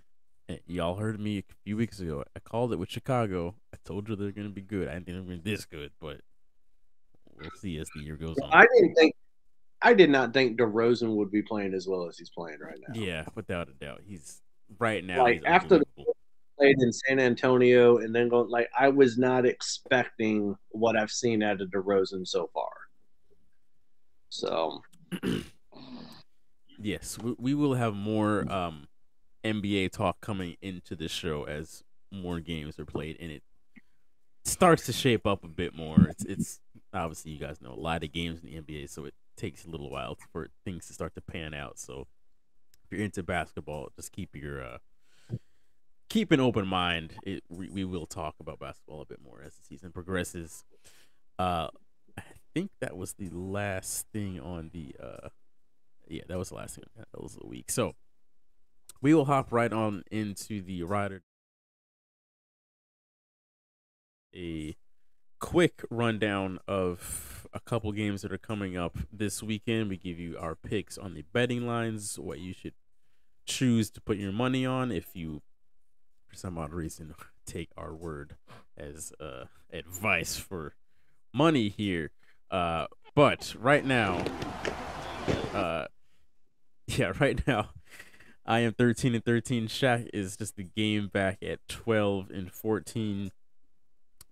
Hey, y'all heard me a few weeks ago. I called it with Chicago. I told you they're gonna be good. I didn't think they were this good, but we'll see as the year goes on. I didn't think. I did not think DeRozan would be playing as well as he's playing right now. Yeah, without a doubt, he's right now. Like, after the- played in San Antonio and then going like I was not expecting what I've seen out of DeRozan so far. So yes, we, we will have more um NBA talk coming into the show as more games are played, and it starts to shape up a bit more. It's it's obviously you guys know a lot of games in the NBA, so it takes a little while for things to start to pan out. So if you're into basketball, just keep your uh keep an open mind. It we, we will talk about basketball a bit more as the season progresses. Uh, I think that was the last thing on the uh yeah, that was the last thing. That was the week. So we will hop right on into the rider. A quick rundown of a couple games that are coming up this weekend. We give you our picks on the betting lines, what you should choose to put your money on if you, for some odd reason, take our word as uh, advice for money here. Uh, but right now, uh, yeah, right now, I am 13 and 13. Shaq is just the game back at 12 and 14.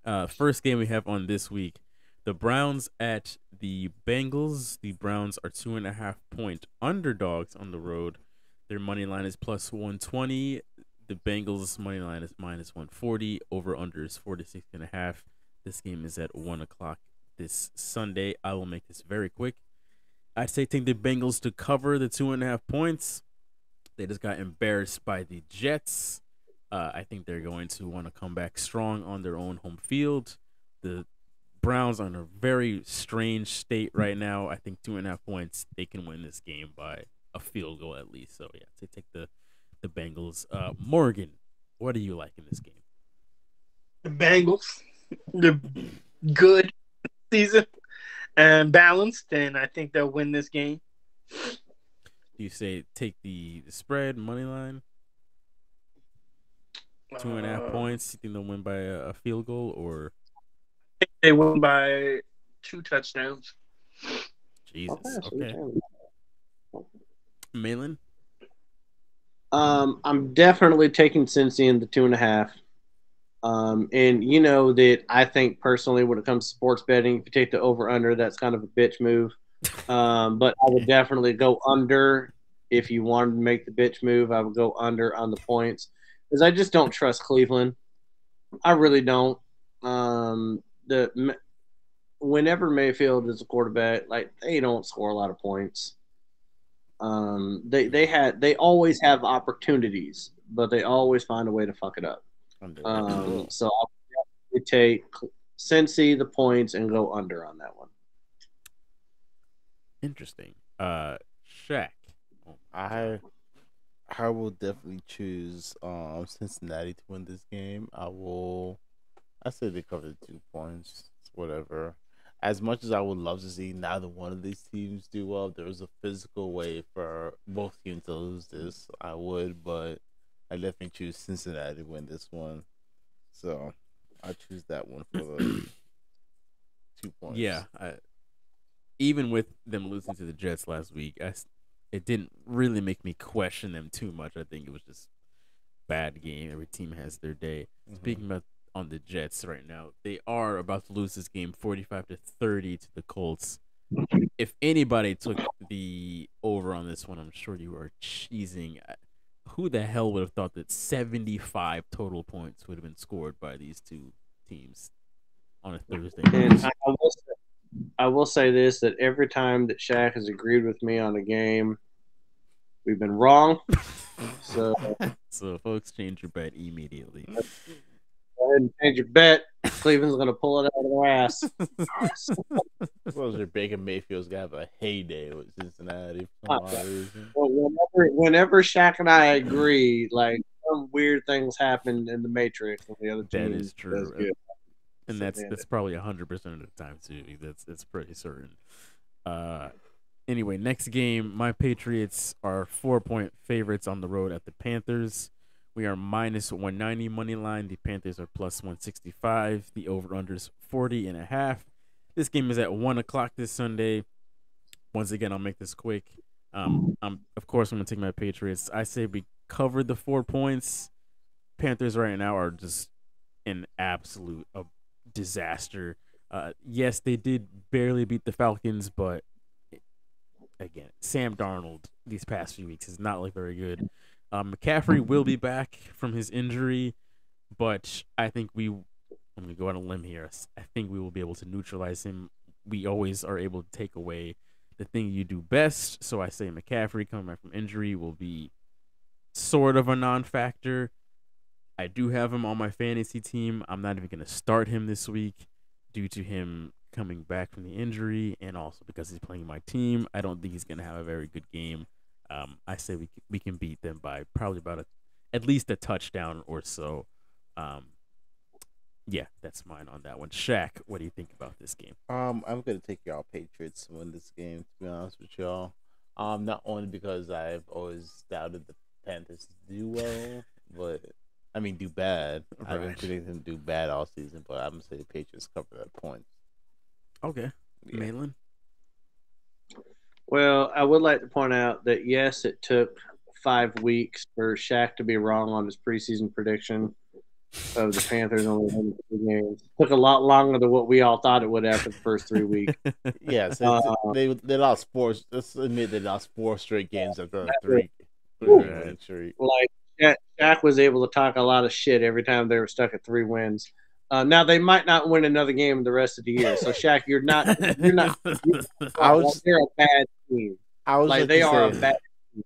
Uh, first game we have on this week, the Browns at the Bengals. The Browns are two and a half point underdogs on the road. Their money line is plus 120. The Bengals money line is minus 140. Over under is 46 and a half. This game is at one o'clock this Sunday. I will make this very quick. I'd say take the Bengals to cover the two and a half points. They just got embarrassed by the Jets. Uh, I think they're going to want to come back strong on their own home field. The Browns are in a very strange state right now. I think two and a half points, they can win this game by a field goal at least. So yeah, to take the the Bengals. Uh, Morgan, what do you like in this game? The Bengals, they're good season and balanced, and I think they'll win this game. Do you say take the, the spread money line two and a half Uh, points? You think they'll win by a, a field goal or They win by two touchdowns. Jesus? Okay, Okay, Malin. Um, I'm definitely taking Cincy in the two and a half. Um, and you know that I think personally, when it comes to sports betting, if you take the over under, that's kind of a bitch move. Um, but I would definitely go under if you wanted to make the bitch move. I would go under on the points because I just don't trust Cleveland. I really don't. Um, the whenever Mayfield is a quarterback, like they don't score a lot of points. Um, they they had they always have opportunities, but they always find a way to fuck it up. Um, so I'll take Cincy the points and go under on that one. Interesting. Uh, Shaq. I I will definitely choose um Cincinnati to win this game. I will. I say they cover the two points. Whatever. As much as I would love to see neither one of these teams do well, there is a physical way for both teams to lose this. I would, but I definitely choose Cincinnati to win this one. So I choose that one for the two points. Yeah, I, even with them losing to the Jets last week, I, it didn't really make me question them too much. I think it was just bad game. Every team has their day. Mhm. Speaking about on the Jets right now, they are about to lose this game, forty-five to thirty to the Colts. If anybody took the over on this one, I'm sure you are cheesing. Who the hell would have thought that 75 total points would have been scored by these two teams on a Thursday? And? I, I will say, I will say this: that every time that Shaq has agreed with me on a game, we've been wrong. So So, folks, change your bet immediately. Go ahead and change your bet. Cleveland's going to pull it out of their ass. I suppose your Baker Mayfield's gonna have a heyday with Cincinnati for uh, some reason. But whenever, whenever Shaq and I agree, like some weird things happen in the Matrix, and the other team is true. And So, that's that's probably hundred percent of the time too. That's that's pretty certain. Uh, anyway, next game, my Patriots are four point favorites on the road at the Panthers. We are minus 190 money line. The Panthers are plus 165. The over unders 40 and a half. This game is at one o'clock this Sunday. Once again, I'll make this quick. Um, I'm of course I'm gonna take my Patriots. I say we covered the four points. Panthers right now are just an absolute uh, disaster. Uh, yes, they did barely beat the Falcons, but again, Sam Darnold these past few weeks has not looked very good. Um, McCaffrey will be back from his injury, but I think we. I'm gonna go on a limb here. I think we will be able to neutralize him. We always are able to take away the thing you do best. So I say McCaffrey coming back from injury will be sort of a non-factor. I do have him on my fantasy team. I'm not even going to start him this week due to him coming back from the injury and also because he's playing my team. I don't think he's going to have a very good game. Um, I say we we can beat them by probably about a at least a touchdown or so. Um, yeah, that's mine on that one. Shaq, what do you think about this game? Um, I'm gonna take y'all Patriots to win this game. To be honest with y'all, um, not only because I've always doubted the Panthers do well, but I mean do bad. I've been predicting them to do bad all season, but I'm gonna say the Patriots cover that point. Okay, Yeah. Malin. Well, I would like to point out that yes, it took five weeks for Shaq to be wrong on his preseason prediction of the Panthers only winning three games. Took a lot longer than what we all thought it would after the first three weeks. Yeah, so Uh, they they lost four. Let's admit they lost four straight games after three. Woo. like Shaq, Shaq was able to talk a lot of shit every time they were stuck at three wins. Uh, now they might not win another game the rest of the year. So Shaq, you're not you're not I was they're a bad team. I was Like like they to are a bad. Team.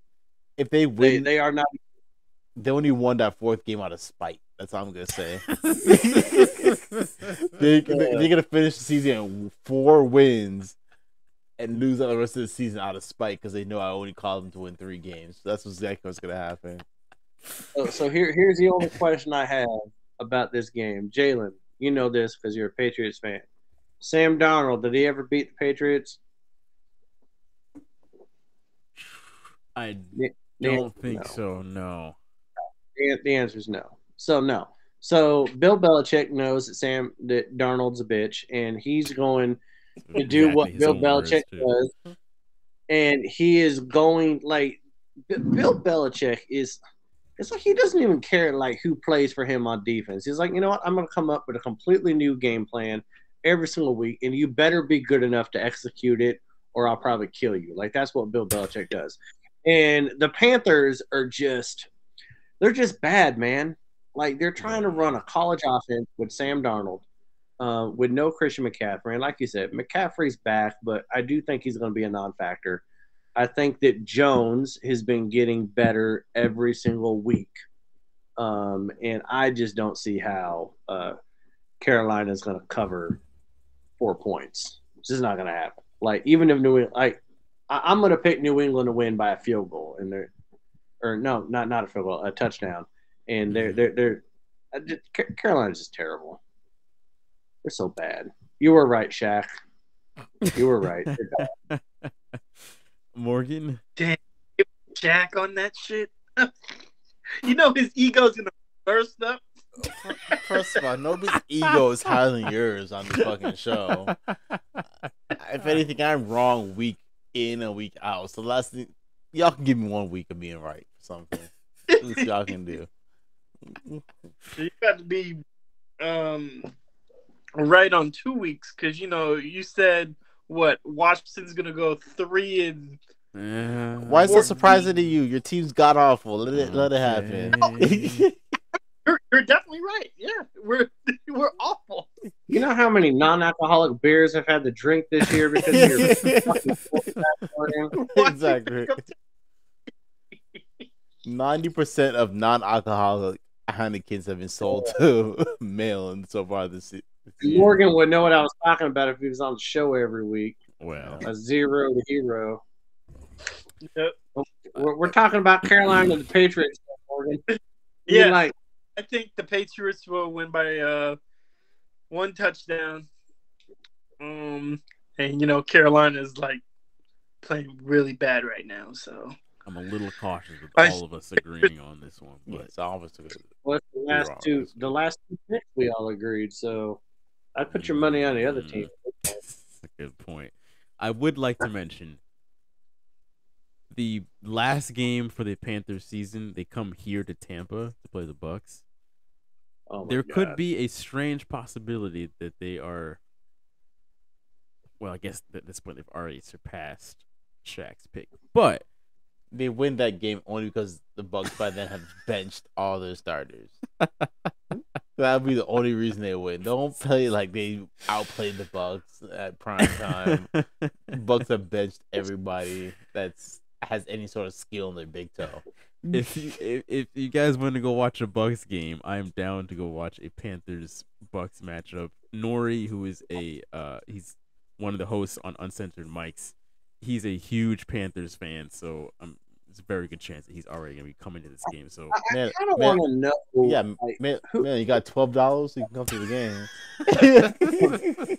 if they they, win, they, they are not They only won that fourth game out of spite. That's all I'm gonna say. they, they they're gonna finish the season at four wins and lose out the rest of the season out of spite because they know I only called them to win three games. So that's exactly what's gonna happen. So, so here, here's the only question I have about this game. Jalen, you know this because you're a Patriots fan. Sam Darnold, did he ever beat the Patriots? I The don't think no. so. No. The, the answer is no. So no. So Bill Belichick knows that Sam that Darnold's a bitch, and he's going to do what Exactly his Bill Belichick does, and he is going like Bill Belichick is. It's like he doesn't even care like who plays for him on defense. He's like, you know what? I'm to come up with a completely new game plan every single week, and you better be good enough to execute it, or I'll probably kill you. Like that's what Bill Belichick does. And the Panthers are just, they're just bad, man. Like they're trying to run a college offense with Sam Darnold, uh, with no Christian McCaffrey. And like you said, McCaffrey's back, but I do think he's going to be a non-factor. I think that Jones has been getting better every single week, um, and I just don't see how uh, Carolina is going to cover four points. This is not going to happen. Like even if New England, like I, I'm going to pick New England to win by a field goal, and they're or no, not not a field goal, a touchdown, and they're they're they're just- Carolina's just terrible. They're so bad. You were right, Shaq. You were right. Morgan. Jack on that shit. you know his ego's gonna burst up. First of all, nobody's ego is higher than yours on this fucking show. If anything, I'm wrong week in and week out. So last thing, y'all can give me one week of being right for something. What y'all can do. So you got to be um right on two weeks because you know you said what Washington's gonna go three and Uh, Why is that surprising to you? Your team's god awful. Let it let it happen. Okay. you're, you're definitely right. Yeah, we're we're awful. You know how many non-alcoholic beers I've had to drink this year because of your fucking quarterback playing? exactly. Ninety percent of non-alcoholic Heinekens have been sold to Malin so far this se- this year. Morgan would know what I was talking about if he was on the show every week. well, A zero to hero. Yep. We're, we're talking about Carolina and the Patriots, Morgan. Yeah, like I think the Patriots will win by uh one touchdown. Um, and you know Carolina is like playing really bad right now, so I'm a little cautious with I- all of us agreeing on this one, but Yes, obviously. what's the last wrong. two? The last two picks we all agreed. So I'd put your money on the other team. Uh, that's a good point. I would like to mention the last game for the Panthers season. They come here to Tampa to play the Bucks. Oh my there could be a strange possibility that they are. Well, I guess at this point they've already surpassed Shaq's pick, but They win that game only because the Bucks by then have benched all their starters. That'll be the only reason they win. Don't play like they outplayed the Bucks at prime time. Bucks have benched everybody that's has any sort of skill in their big toe. if you if, if you guys want to go watch a Bucks game, I'm down to go watch a Panthers Bucks matchup. Nori, who is a uh he's one of the hosts on Uncensored Mics, he's a huge Panthers fan, so um it's a very good chance that he's already gonna be coming to this game. So I Man, kind of man, want to know. Yeah, like, man, who- man, you got twelve dollars, so you can come to the game.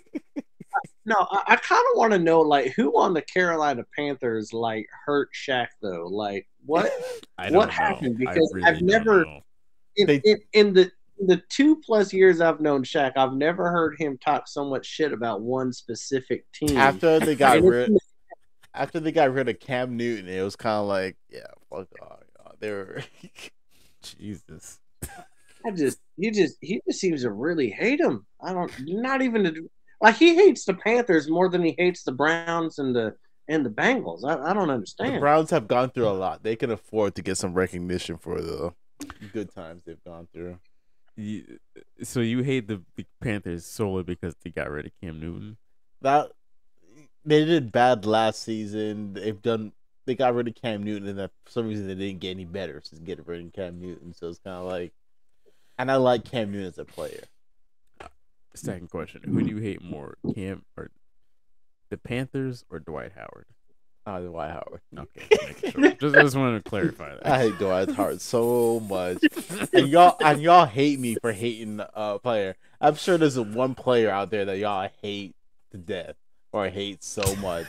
No, I, I kind of want to know like who on the Carolina Panthers like hurt Shaq though. Like what I don't What know. happened? I Because really I've never- in, They- in, in the the two plus years I've known Shaq, I've never heard him talk so much shit about one specific team. after they got rid, after they got rid of Cam Newton, it was kind of like, yeah, fuck off. y'all. They were. Jesus. I just he just he just seems to really hate him. I don't not even to, like he hates the Panthers more than he hates the Browns and the and the Bengals. I, I don't understand. the. Browns have gone through a lot. They can afford to get some recognition for the good times they've gone through. You, so you hate the, the Panthers solely because they got rid of Cam Newton? That they did bad last season. They've done. They got rid of Cam Newton, and that for some reason they didn't get any better since getting rid of Cam Newton. So it's kind of like, and I like Cam Newton as a player. Second question: Who do you hate more, Cam or the Panthers or Dwight Howard? Oh, Dwight Howard. Okay, sure. just, just wanted to clarify that. I hate Dwight Howard so much, and y'all and y'all hate me for hating a player. I'm sure there's one player out there that y'all hate to death or hate so much.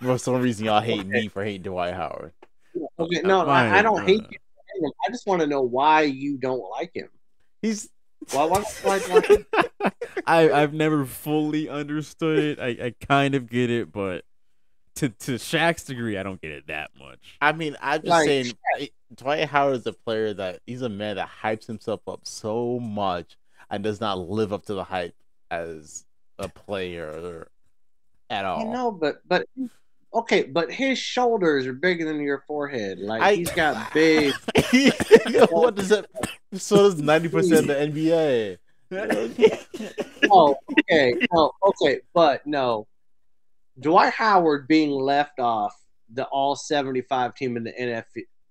For some reason, y'all hate me for hating Dwight Howard. Okay, no, I, I don't hate you. for hating him. I just want to know why you don't like him. He's Why? Why? why, why I I've never fully understood it. I, I kind of get it, but to to Shaq's degree, I don't get it that much. I mean, I'm just Like, saying, Dwight Howard is a player that he's a man that hypes himself up so much and does not live up to the hype as a player at all. you know, but but okay, but his shoulders are bigger than your forehead. Like I- he's got big. what does that? So does ninety percent of the NBA. Oh, okay, no, okay, but no. Dwight Howard being left off the All Seventy Five team in the NF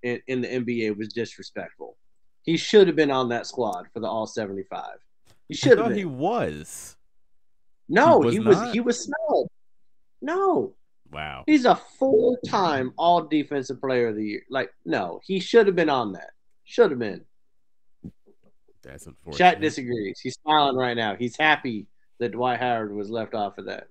in, in the NBA was disrespectful. He should have been on that squad for the All Seventy Five. He should have been. he was. no, he was he was he was snubbed. No, Wow. He's a full time all defensive player of the year. Like, no, he should have been on that. Should have been. That's unfortunate. unfortunate. disagrees. He's smiling right now. He's happy that Dwight Howard was left off of that.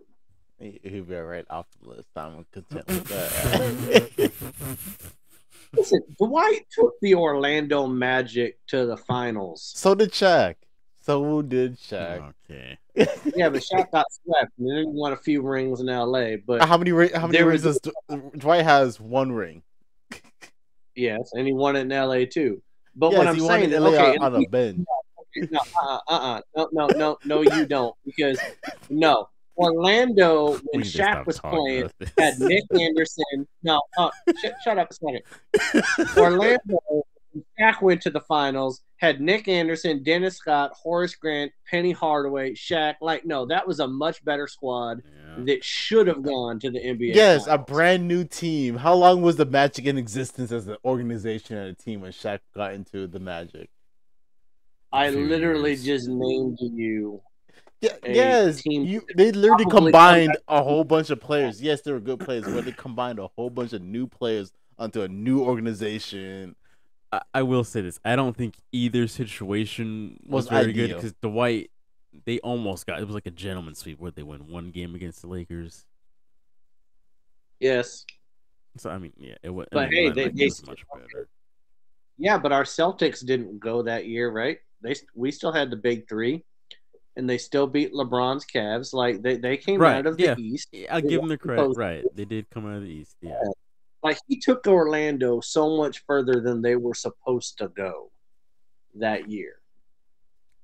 He- He'll be right off the list. I'm content with that. Listen, Dwight took the Orlando Magic to the finals. so did Shaq. So did Shaq. Okay. Yeah, but Shaq got swept and then he won a few rings in LA. But How many how many rings does Dw- Dwight has? One ring. yes, and he won it in LA too. But yes, what I'm he saying won is, in LA okay, on, on a bench. no, uh, uh, uh, no, no, no, no, you don't, because no, Orlando when We Shaq was playing about had Nick Anderson. No, uh, sh- shut up a second. Orlando, when Shaq went to the finals, had Nick Anderson, Dennis Scott, Horace Grant, Penny Hardaway, Shaq. Like, no, that was a much better squad Yeah. that should have gone to the NBA. Yes, a brand new team. How long was the Magic in existence as an organization and a team when Shaq got into the Magic? I few literally just named you. Yeah, yes, you, they literally combined a whole bunch of players. Yes, they were good players, but they combined a whole bunch of new players onto a new organization. I, I will say this. I don't think either situation was, Was very good ideal. because Dwight, they almost got it was like a gentleman's sweep where they win one game against the Lakers. Yes. So I mean, yeah, it was. But I mean, hey, they- they was much better. Yeah, but our Celtics didn't go that year, right? They we still had the big three, and they still beat LeBron's Cavs. Like they, they came Right, out of yeah. the East. Yeah, I'll give them the credit. Right, they did come out of the East. Yeah, Like he took Orlando so much further than they were supposed to go that year.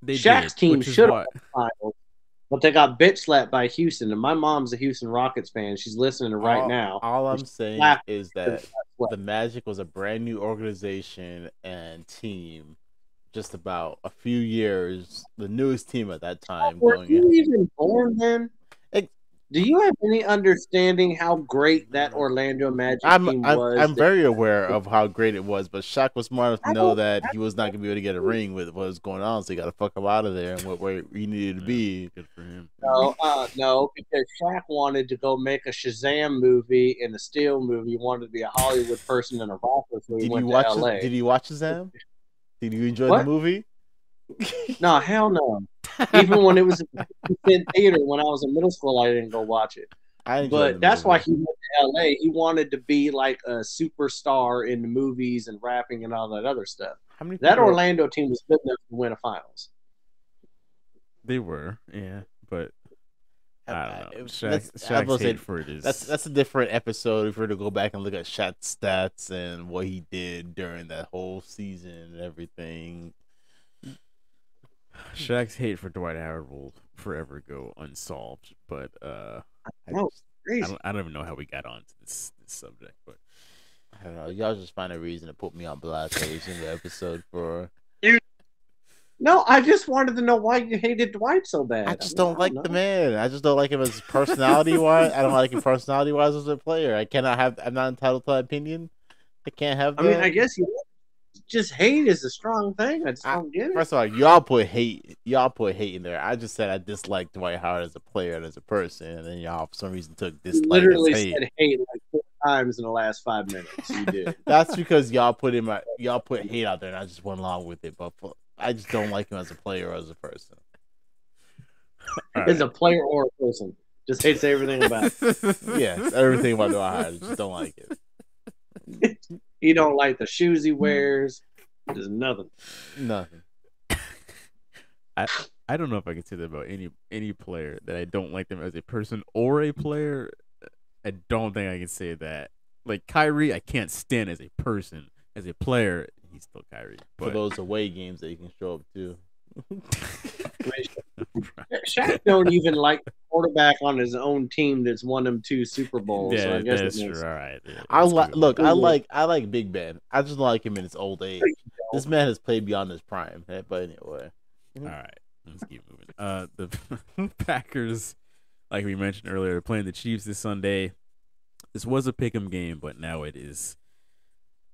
they Shaq's did, team should've why- Finals, But they got bitch slapped by Houston, and my mom's a Houston Rockets fan. She's listening to right all, now. All I'm saying is that the Magic was a brand new organization and team. Just about a few years, the newest team at that time. Were Going you in. even born then? Ex- Do you have any understanding how great that Orlando Magic I'm team I'm, was? I'm very aware of how great it was, but Shaq was smart enough to know that he was not gonna be able to get a ring with what was going on, so he got to fuck him out of there and what where he needed to be. Good for him. No, uh, no, because Shaq wanted to go make a Shazam movie and a Steel movie. He wanted to be a Hollywood person and a rapper, so he Did went you to watch? LA. Did you watch Shazam? Did you enjoy What? the movie? No, hell no. Even when it was in theater, when I was in middle school, I didn't go watch it. I But that's why he went to LA. He wanted to be like a superstar in the movies and rapping and all that other stuff. How many That people- Orlando team was good enough to win a finals. They were, yeah, but I don't know. Uh, Shaq, that's- Shaq's hate for it is That's that's a different episode if we were to go back and look at Shaq's stats and what he did during that whole season and everything. Shaq's hate for Dwight Howard will forever go unsolved. But uh, I, No. just- I don't, I don't even know how we got onto this this subject. But I don't know. Y'all just find a reason to put me on blast every single episode for. You... No, I just wanted to know why you hated Dwight so bad. I just mean, don't like know. the man. I just don't like him as personality wise. I don't like him personality wise as a player. I cannot have. I'm not entitled to that opinion. I can't have. I mean. I guess you just hate is a strong thing. I just I- don't get it. First of all, y'all put hate. Y'all put hate in there. I just said I dislike Dwight Howard as a player and as a person, and then y'all for some reason took You dislike literally as hate. said hate like four times in the last five minutes. You did. That's because y'all put in my Y'all put hate out there, and I just went along with it. But I just don't like him as a player or as a person. all As right. a player or a person, just hates everything about. it. Yes, everything about Dwight Howard, I just don't like it. He don't like the shoes he hmm. wears. There's nothing. Nothing. I I don't know if I can say that about any any player that I don't like them as a person or a player. I don't think I can say that. Like Kyrie, I can't stand as a person. As a player, he's still Kyrie. For those away games that you can show up to. Shaq don't even like quarterback on his own team that's won them two Super Bowls. so I yeah, guess that's it true. makes All right. yeah, I let's like. Look, I like. I like Big Ben. I just like him in his old age. This man has played beyond his prime. eh, But anyway, All right, let's keep moving. Uh, the Packers, like we mentioned earlier, are playing the Chiefs this Sunday. This was a pick'em game, but now it is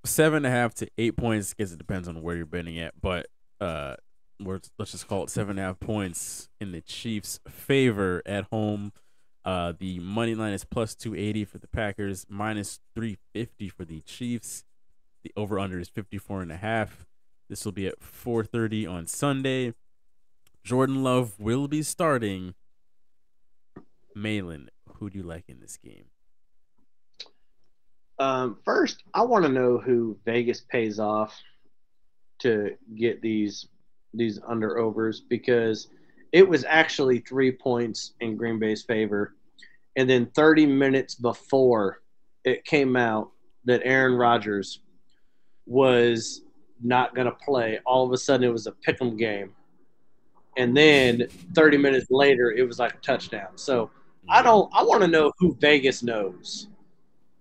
seven and a half to eight points. Guess it depends on where you're betting at, but uh, let's just call it seven and a half points in the Chiefs' favor at home. Uh, the money line is plus 280 for the Packers, minus 350 for the Chiefs. The over under is 54 and a half. This will be at 4:30 on Sunday. Jordan Love will be starting. Malin, who do you like in this game? Um, first, I want to know who Vegas pays off to get these these under overs because it was actually three points in Green Bay's favor, and then 30 minutes before it came out that Aaron Rodgers was not going to play, all of a sudden it was a pick'em game, and then 30 minutes later it was like a touchdown. So I don't. I want to know who Vegas knows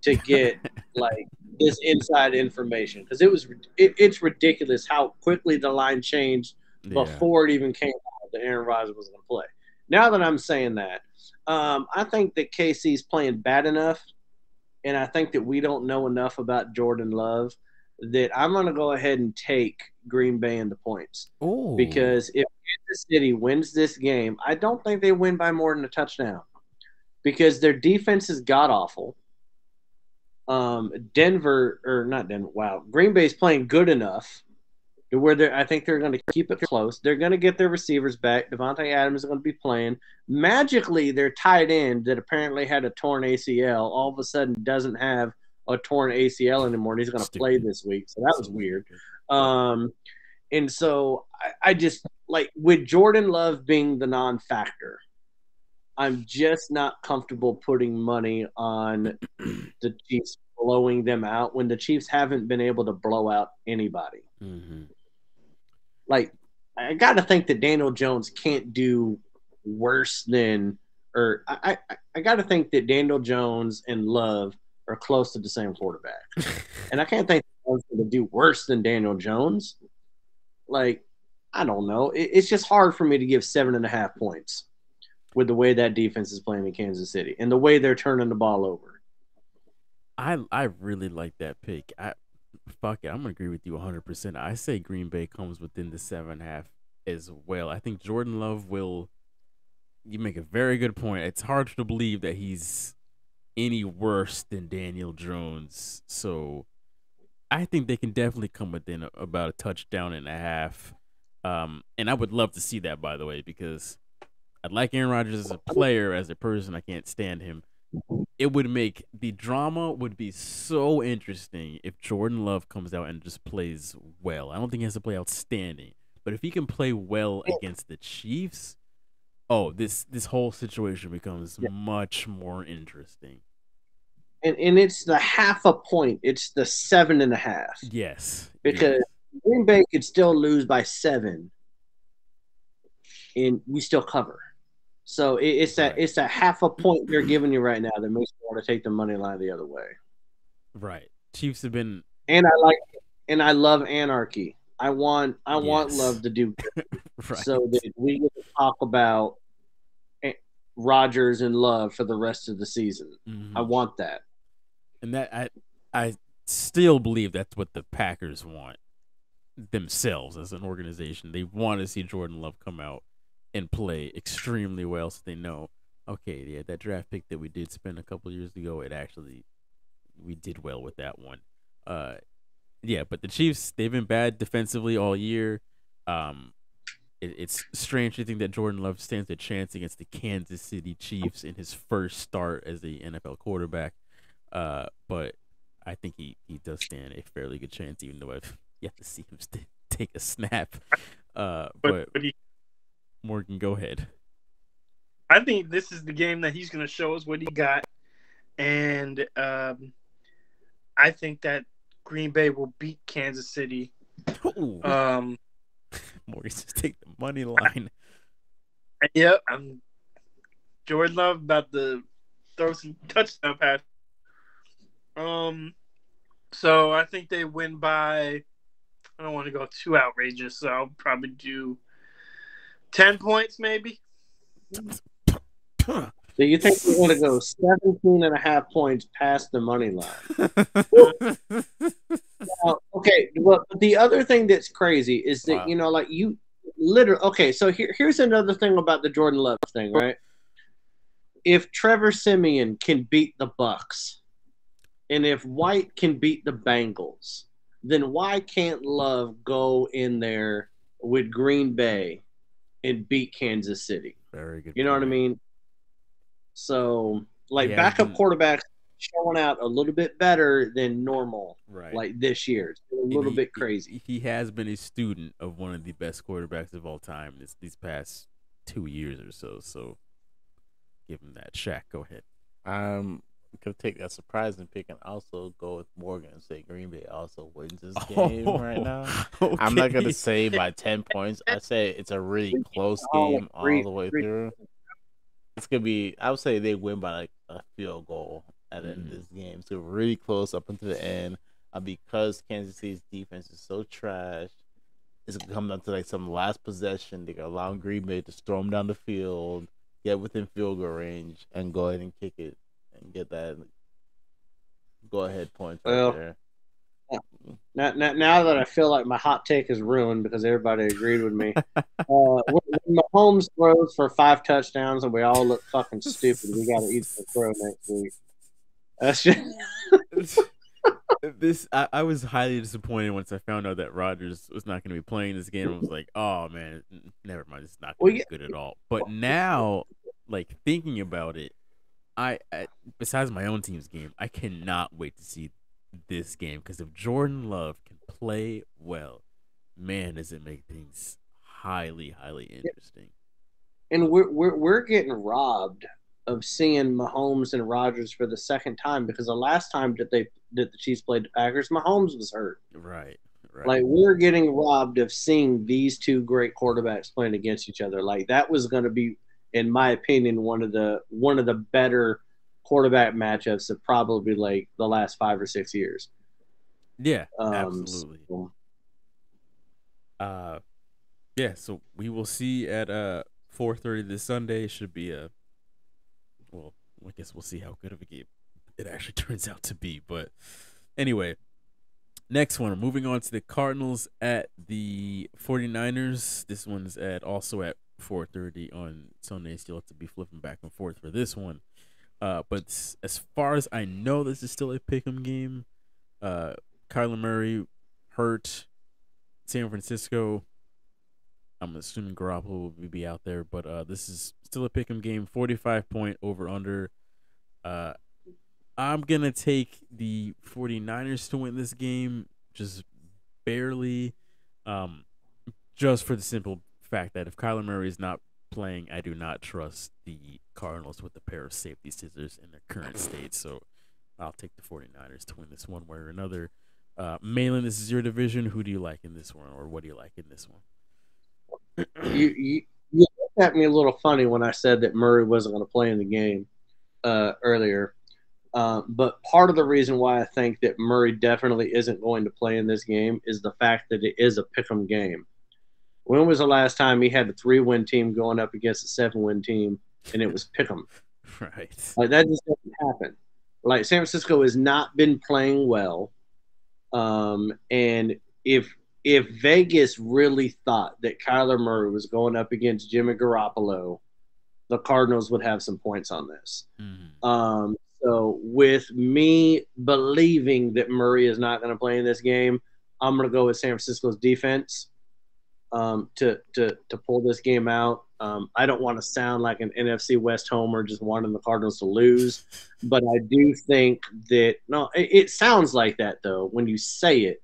to get like this inside information because it was it, it's ridiculous how quickly the line changed Yeah. before it even came out that Aaron Rodgers was going to play. Now that I'm saying that, um, I think that KC's playing bad enough, and I think that we don't know enough about Jordan Love that I'm going to go ahead and take Green Bay in the points Oh, because if Kansas City wins this game, I don't think they win by more than a touchdown because their defense is god awful. Um, Denver or not Denver? Wow, Green Bay's playing good enough where they I think they're going to keep it close. They're going to get their receivers back. Davante Adams is going to be playing. Magically, their tight end that apparently had a torn ACL all of a sudden doesn't have a torn ACL anymore, and he's going to play this week. So that was weird. Um, and so I, I just like with Jordan Love being the non-factor, I'm just not comfortable putting money on the Chiefs blowing them out when the Chiefs haven't been able to blow out anybody. Mhm. Like I got to think that Daniel Jones can't do worse than, or I I, I got to think that Daniel Jones and Love are close to the same quarterback, and I can't think Love's going to do worse than Daniel Jones. Like I don't know. It, it's just hard for me to give seven and a half points with the way that defense is playing in Kansas City and the way they're turning the ball over. I I really like that pick. I fuck it. I'm gonna agree with you 100. percent I say Green Bay comes within the seven half as well. I think Jordan Love will. You make a very good point. It's hard to believe that he's any worse than Daniel Jones. So I think they can definitely come within a, about a touchdown and a half. Um, and I would love to see that, by the way, because I like Aaron Rodgers as a player, as a person. I can't stand him it would make the drama would be so interesting if Jordan Love comes out and just plays well. I don't think he has to play outstanding, but if he can play well against the Chiefs, oh, this this whole situation becomes much more interesting. And, and it's the half a point. It's the seven and a half. Yes, because Green Bay could still lose by seven, and we still cover. So it, it's that Right. it's that half a point they're giving you right now that makes me want to take the money line the other way. right. Chiefs have been And I like and I love anarchy. I want I want love to do right. so that we get to talk about Rodgers and Love for the rest of the season. Mhm. I want that. and that I I still believe that's what the Packers want themselves as an organization. They want to see Jordan Love come out and play extremely well, so they know, okay, yeah, that draft pick that we did spend a couple years ago, it actually we did well with that one. Uh, yeah, but the Chiefs they've been bad defensively all year. Um, it, it's strange to think that Jordan Love stands a chance against the Kansas City Chiefs in his first start as the NFL quarterback. Uh, but I think he, he does stand a fairly good chance, even though I've yet to see him st- take a snap. Uh, but But, but he, Morgan, go ahead. I think this is the game that he's going to show us what he got, and um, I think that Green Bay will beat Kansas City. Ooh, Um, Morgan, just take the money line. yeah, I'm Jordan Love about to throw some touchdown pass. Um, so I think they win by. I don't want to go too outrageous, so I'll probably do ten points, maybe. So you think we're going to go 17 and a half points past the money line? Now, okay, well, the other thing that's crazy is that Wow. you know, like you literally. Okay, so here, here's another thing about the Jordan Love thing, right? if Trevor Siemian can beat the Bucks, and if White can beat the Bengals, then why can't Love go in there with Green Bay and beat Kansas City? Very good. You know what I mean? So, like Yeah, backup he- quarterbacks showing out a little bit better than normal, Right. like this year. It's been a little he- bit crazy. He has been a student of one of the best quarterbacks of all time this these past two years or so. So give him that. Shaq, go ahead. I'm gonna take that surprising pick and also go with Morgan and say Green Bay also wins this Oh, game right now. I'm not gonna say by ten points. I say it's a really close game all the way through. It's gonna be. I would say they win by like a field goal at the end Mhm. of this game. So really close up until the end. Uh, because Kansas City's defense is so trash, it's gonna come down to like some last possession. They're allow Green Bay to storm down the field, get within field goal range, and go ahead and kick it and get that go ahead point right Well, there. Now, now, now that I feel like my hot take is ruined because everybody agreed with me, uh, when, when Mahomes throws for five touchdowns and we all look fucking stupid, we got to eat the throw next week. That's just this I, I was highly disappointed once I found out that Rodgers was not going to be playing this game. I was like, oh man, never mind. It's not Well, going to be good at all. But now, like thinking about it, I, I besides my own team's game, I cannot wait to see this game because if Jordan Love can play well, man, does it make things highly, highly interesting. and we're we're we're getting robbed of seeing Mahomes and Rodgers for the second time because the last time that they that the Chiefs played the Packers, Mahomes was hurt. Right, right. Like we're getting robbed of seeing these two great quarterbacks playing against each other. Like that was going to be, in my opinion, one of the one of the better quarterback matchups of probably like the last five or six years. yeah, Um, absolutely. so- uh yeah so we will see at uh 4.30 this sunday should be a well i guess we'll see how good of a game it actually turns out to be but anyway next one moving on to the cardinals at the 49ers this one's at also at 4.30 on sundays you'll have to be flipping back and forth for this one uh but as far as i know this is still a pick'em game uh kyler murray hurt San Francisco. I'm assuming Garoppolo will be out there, but uh, this is still a pick'em game. 45 point over under. Uh, I'm gonna take the 49ers to win this game, just barely. Um, just for the simple fact that if Kyler Murray is not playing, I do not trust the Cardinals with a pair of safety scissors in their current state. So I'll take the 49ers to win this one way or another. Uh, Malin, this is your division. Who do you like in this one, or what do you like in this one? you, you you looked at me a little funny when I said that Murray wasn't going to play in the game uh, earlier. Uh, but part of the reason why I think that Murray definitely isn't going to play in this game is the fact that it is a pick'em game. When was the last time he had a three-win team going up against a seven-win team, and it was pick'em? Right. Like that just doesn't happen. Like San Francisco has not been playing well, um, and if if Vegas really thought that Kyler Murray was going up against Jimmy Garoppolo, the Cardinals would have some points on this. Mhm. Um, so with me believing that Murray is not going to play in this game, I'm going to go with San Francisco's defense um, to to to pull this game out. Um, I don't want to sound like an NFC West homer, just wanting the Cardinals to lose, but I do think that no, it, it sounds like that though when you say it.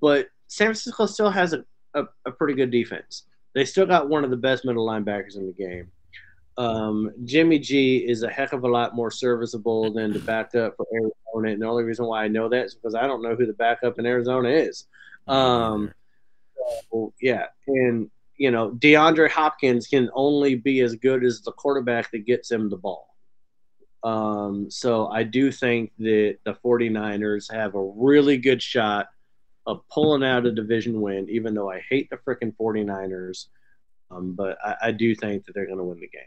But San Francisco still has a, a, a pretty good defense. They still got one of the best middle linebackers in the game. Um, Jimmy G is a heck of a lot more serviceable than the backup for Arizona. And the only reason why I know that is because I don't know who the backup in Arizona is. Um, so, yeah. And, you know, DeAndre Hopkins can only be as good as the quarterback that gets him the ball. Um, so I do think that the 49ers have a really good shot of pulling out a division win, even though I hate the freaking 49ers. Um, but I, I do think that they're going to win the game.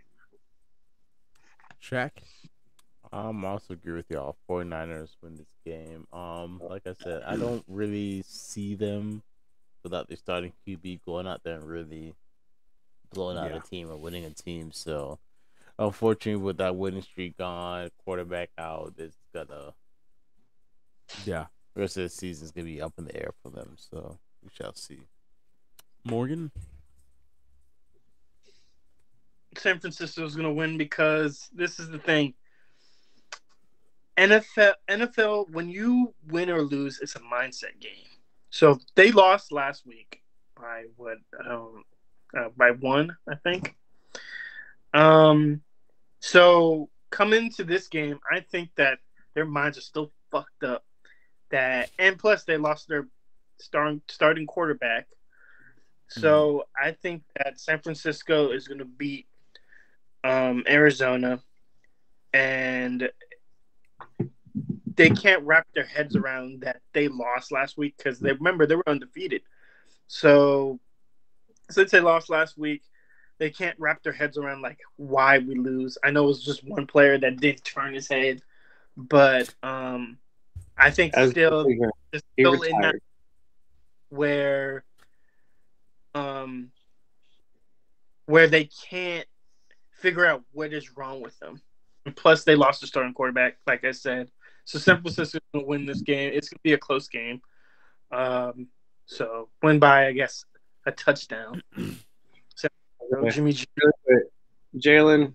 Shaq. I'm also agree with y'all. 49ers win this game. Um, like I said, I don't really see them without their starting QB going out there and really blowing out Yeah. a team or winning a team. So unfortunately, with that winning streak gone, quarterback out, it's gonna Yeah. the rest of the season's gonna be up in the air for them. So we shall see. Morgan. San Francisco is going to win because this is the thing. NFL NFL when you win or lose, it's a mindset game. So they lost last week by what um, uh, by one, I think. Um, so come into this game, I think that their minds are still fucked up. That and plus they lost their starting starting quarterback. So I think that San Francisco is going to beat um, Arizona, and they can't wrap their heads around that they lost last week because they remember they were undefeated. So since they lost last week, they can't wrap their heads around like why we lose. I know it was just one player that did turn his head, but um, I think I was still still in that where um where they can't figure out what is wrong with them. And plus they lost the starting quarterback, like I said. So San Francisco's gonna win this game. It's gonna be a close game. Um so win by I guess a touchdown. So, Jimmy G- Jalen,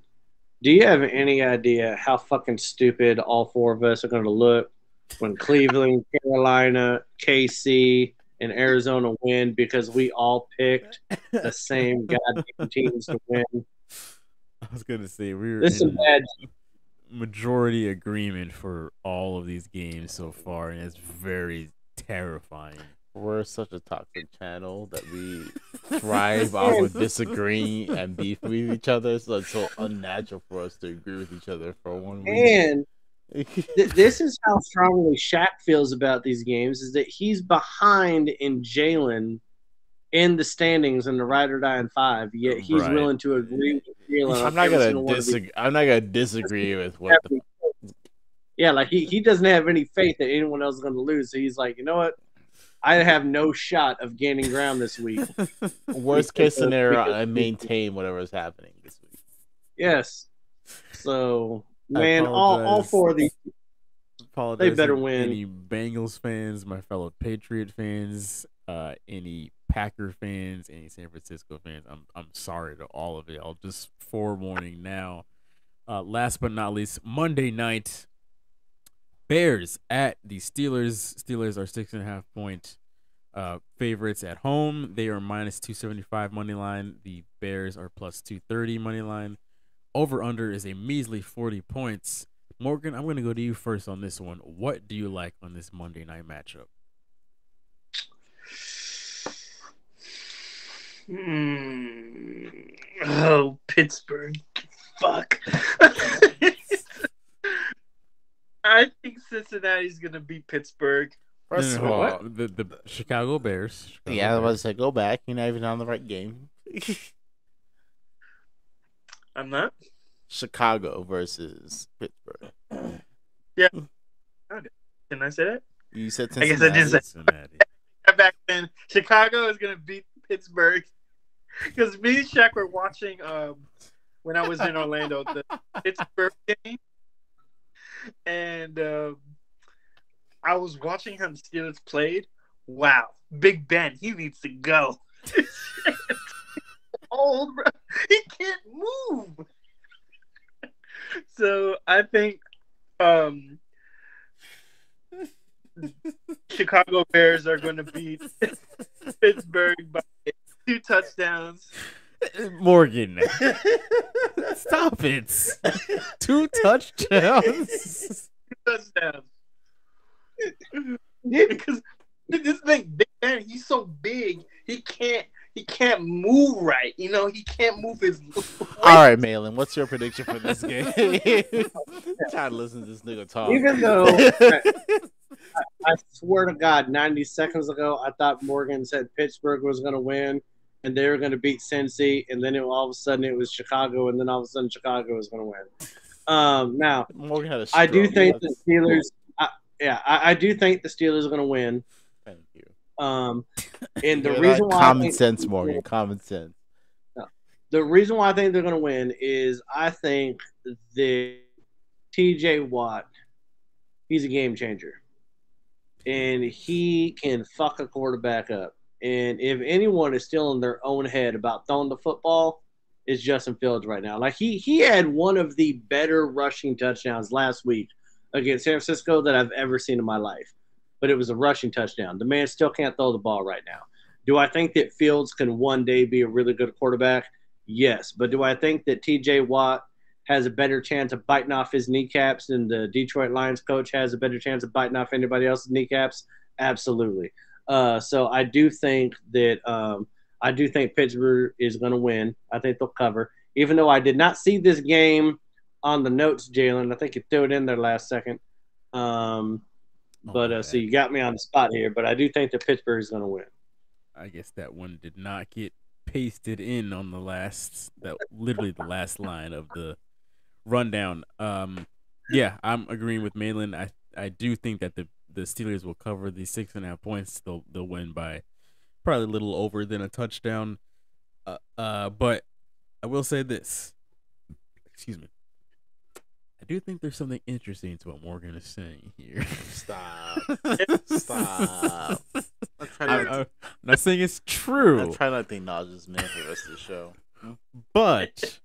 do you have any idea how fucking stupid all four of us are going to look when Cleveland, Carolina, KC, and Arizona win because we all picked the same goddamn teams to win? I was gonna say we were This is bad. Majority agreement for all of these games so far, and it's very terrifying. We're such a toxic channel that we thrive off of disagreeing and beef with each other. So it's so unnatural for us to agree with each other for one week. And th- this is how strongly Shaq feels about these games: is that he's behind in Jalen in the standings in the ride or die in five, yet he's Right. willing to agree with Jalen. I'm not gonna single one of these disagree. I'm not gonna disagree with what the Yeah, like he, he doesn't have any faith that anyone else is going to lose. So he's like, you know what? I have no shot of gaining ground this week. worst case scenario. I maintain whatever is happening this week. Yes. So man, all all four of these. they better win. Any Bengals fans, my fellow Patriot fans, uh, any Packer fans, any San Francisco fans. I'm I'm sorry to all of. I'll just forewarning now. Uh, last but not least, Monday night, Bears at the Steelers. Steelers are six and a half point uh, favorites at home. They are minus two seventy five money line. The Bears are plus two thirty money line. Over under is a measly forty points. Morgan, I'm going to go to you first on this one. What do you like on this Monday night matchup? Hmm. Oh, Pittsburgh. Fuck. I think Cincinnati's gonna beat Pittsburgh. First No, no, of no, all, the the Chicago Bears. Chicago yeah, I was about Bears. to say go back. You're not even on the right game. I'm not. Chicago versus Pittsburgh. Yeah. Can I say that? You said Cincinnati. I guess I did say- Cincinnati. Back then, Chicago is gonna beat Pittsburgh because me and Shaq were watching um when I was in Orlando the Pittsburgh game, and um, I was watching how the Steelers played. Wow, Big Ben, he needs to go. Old, bro. he can't move. so I think um, Chicago Bears are going to beat Pittsburgh by two touchdowns. Morgan, stop it! Two touchdowns. touchdowns. because this thing, Big Ben, he's so big, he can't he can't move right. You know, he can't move his. All right, Malin, what's your prediction for this game? Trying to listen to this nigga talk. Even though I, I swear to God, 90 seconds ago, I thought Morgan said Pittsburgh was going to win and they were going to beat Cincy, and then it, all of a sudden it was Chicago, and then all of a sudden Chicago was going to win. Um, now, Morgan had a I do think the Steelers. I, yeah, I, I do think the Steelers are going to win. Thank you. Um, and the reason why I common sense, Morgan. Common sense. The reason why I think they're going to win is I think that TJ Watt, he's a game changer. And he can fuck a quarterback up. And if anyone is still in their own head about throwing the football, it's Justin Fields right now. Like he he had one of the better rushing touchdowns last week against San Francisco that I've ever seen in my life. But it was a rushing touchdown. The man still can't throw the ball right now. Do I think that Fields can one day be a really good quarterback? Yes. But do I think that TJ Watt has a better chance of biting off his kneecaps than the Detroit Lions coach has a better chance of biting off anybody else's kneecaps? Absolutely. Uh, so I do think that um, I do think Pittsburgh is going to win. I think they'll cover. Even though I did not see this game on the notes, Jalen, I think you threw it in there last second. Um, Oh, but uh, so you got me on the spot here. But I do think that Pittsburgh is going to win. I guess that one did not get pasted in on the last that literally the last line of the rundown. Um yeah, I'm agreeing with Malin. I I do think that the the Steelers will cover the six and a half points. They'll they'll win by probably a little over than a touchdown. Uh, uh but I will say this. Excuse me. I do think there's something interesting to what Morgan is saying here. Stop. Stop. I'm I'm, to, I'm not saying it's true. I'm trying not to acknowledge this man for the rest of the show. But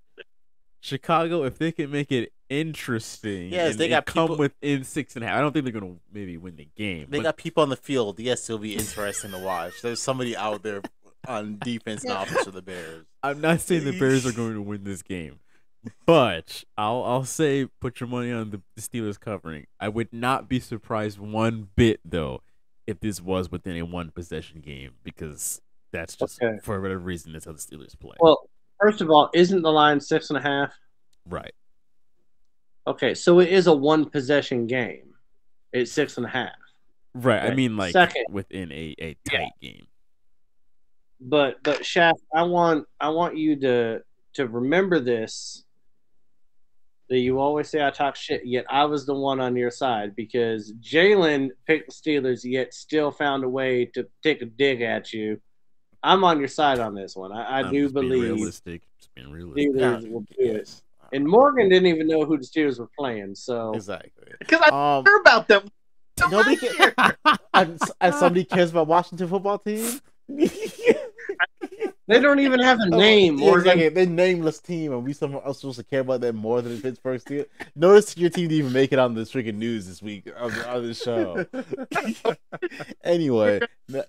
Chicago, if they can make it interesting, Yes, and- they got come people- within six and a half. I don't think they're gonna maybe win the game. They but got people on the field. Yes, it'll be interesting to watch. There's somebody out there on defense and offense for the Bears. I'm not saying the Bears are going to win this game, but I'll I'll say put your money on the, the Steelers covering. I would not be surprised one bit though if this was within a one possession game because that's just Okay. for whatever reason that's how the Steelers play. Well, first of all, isn't the line six and a half? right. Okay, so it is a one possession game. It's six and a half. Right. I mean like Second. within a, a tight game. But but Shaq, I want I want you to to remember this. That you always say I talk shit, yet I was the one on your side because Jalen picked the Steelers, yet still found a way to take a dig at you. I'm on your side on this one. I, I I'm do just being believe realistic. Just being realistic. Steelers will do it. And Morgan didn't even know who the Steelers were playing, so Exactly. Because I Um, heard about them. nobody last ca- year. and, and somebody cares about Washington football team. they don't even have a name. Oh, Yeah, Morgan. exactly. They're nameless team, and we somehow are supposed to care about them more than the Pittsburgh Steelers. Notice your team didn't even make it on the freaking news this week on the, on the show. anyway,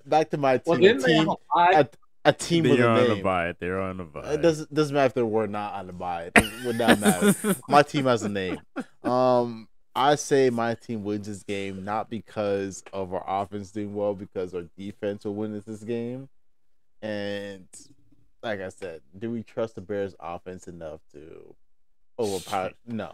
back to my team. Well, a they team, a a, a team They're a on a name. buy. They're on a buy. It doesn't doesn't matter if they were not on the bye. It would not matter. my team has a name. Um, I say my team wins this game not because of our offense doing well, because our defense will win this game. And like I said, do we trust the Bears' offense enough to overpower? No.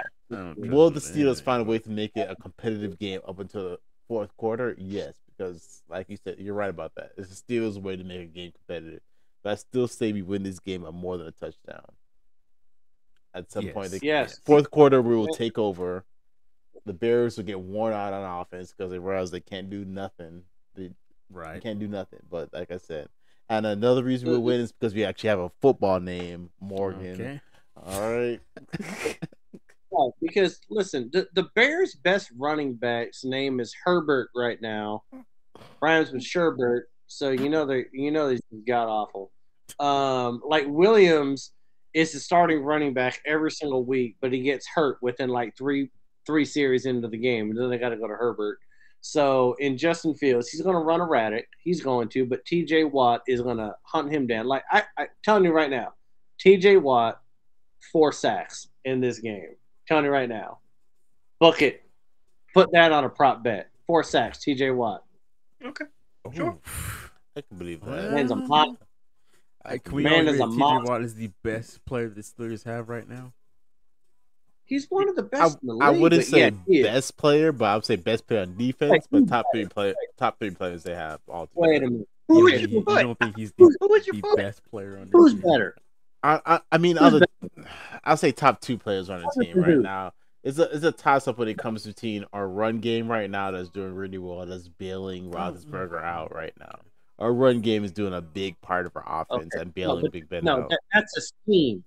Will the Steelers find a way to make it a competitive game up until the fourth quarter? Yes, because like you said, you're right about that. It's the Steelers' way to make a game competitive. But I still say we win this game by more than a touchdown. At some point, the Yes. fourth quarter we will take over. The Bears will get worn out on offense because they realize they can't do nothing. They Right. can't do nothing. But like I said, and another reason we'll win is because we actually have a football name, Morgan. Okay. All right. No, because listen, the, the Bears' best running back's name is Herbert right now. Rhymes with Sherbert, so you know they you know he's god awful. Um, like Williams is the starting running back every single week, but he gets hurt within like three three series into the game, and then they got to go to Herbert. So in Justin Fields, he's going to run erratic. He's going to, but T.J. Watt is going to hunt him down. Like I, I telling you right now, T.J. Watt four sacks in this game. Telling you right now, book it. Put that on a prop bet. Four sacks, T.J. Watt. Okay. Sure. I can believe Well, that. Man's a mon- I, can we Man is a that TJ. Watt is the best player the Steelers have right now? He's one of the I, best in the league. I wouldn't say yeah, best player, but I would say best player on defense. Wait, but top three play top three players they have all Wait a minute. Who would you you, you put? don't think he's the, Who would you the put? best player on Who's team? better? I, I I mean Who's other I'll say top two players on the team right who? now. It's a it's a toss up when it comes between our run game right now that's doing really well that's bailing oh, Roethlisberger out right now. our run game is doing a big part of our offense Okay. and bailing but- Big Ben No, out. that, that's a scheme.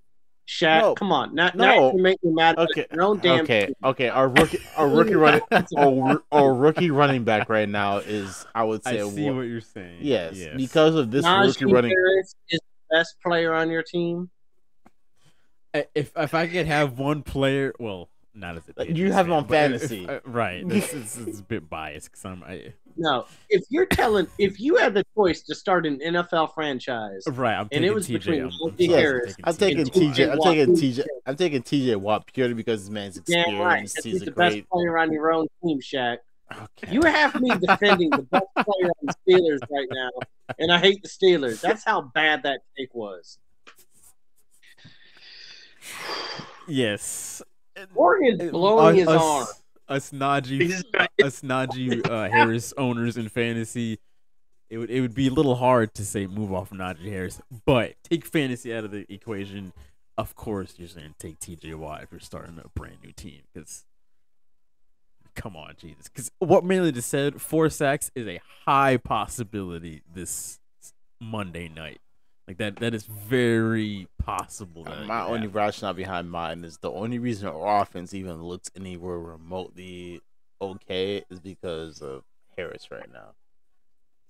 Shaq, No. come on. Not, No. now you make me mad Okay, your own damn okay, team. okay. Our rookie, our rookie running, our, our rookie running back right now is, I would say. I see wha- what you're saying. yes, because of this rookie running. Harris is the best player on your team. If if I could have one player, well, not as a Like, you have him on but if- fantasy. uh, right? This is it's a bit biased because I'm I, No, if you're telling, if you had the choice to start an NFL franchise, right. I'm And taking it was TJ. between I'm, I'm Harris I'm taking TJ. I'm Watt. taking TJ. I'm taking TJ Watt purely because this man's experience. damn right, experienced. 'cause He's he's the great. best player on your own team, Shaq. Okay. You have me defending the best player on the Steelers right now, and I hate the Steelers. That's how bad that take was. Yes. Morgan's blowing his us, arm. Us Najee, He's- us Najee uh, Harris owners in fantasy. It would it would be a little hard to say move off Najee Harris, but take fantasy out of the equation. Of course, you're saying take TJ Watt if you're starting a brand new team because. Come on, Jesus! Because what Malin just said, four sacks is a high possibility this Monday night. Like that, that is very possible. That My only happen. rationale behind mine is the only reason our offense even looks anywhere remotely okay is because of Harris right now.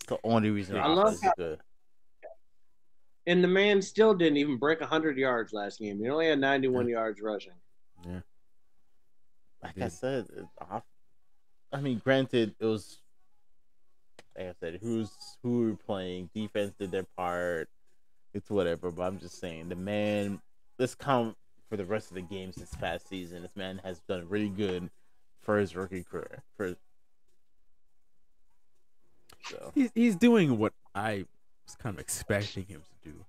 It's the only reason I love offense is how- good. And the man still didn't even break 100 yards last game. He only had 91 yards rushing. Yeah. Like I said, it, off, I mean, granted, it was like I said, who's who were playing, defense did their part. It's whatever, but I'm just saying the man. Let's count for the rest of the games this past season. This man has done really good for his rookie career. For so He's he's doing what I was kind of expecting him to do.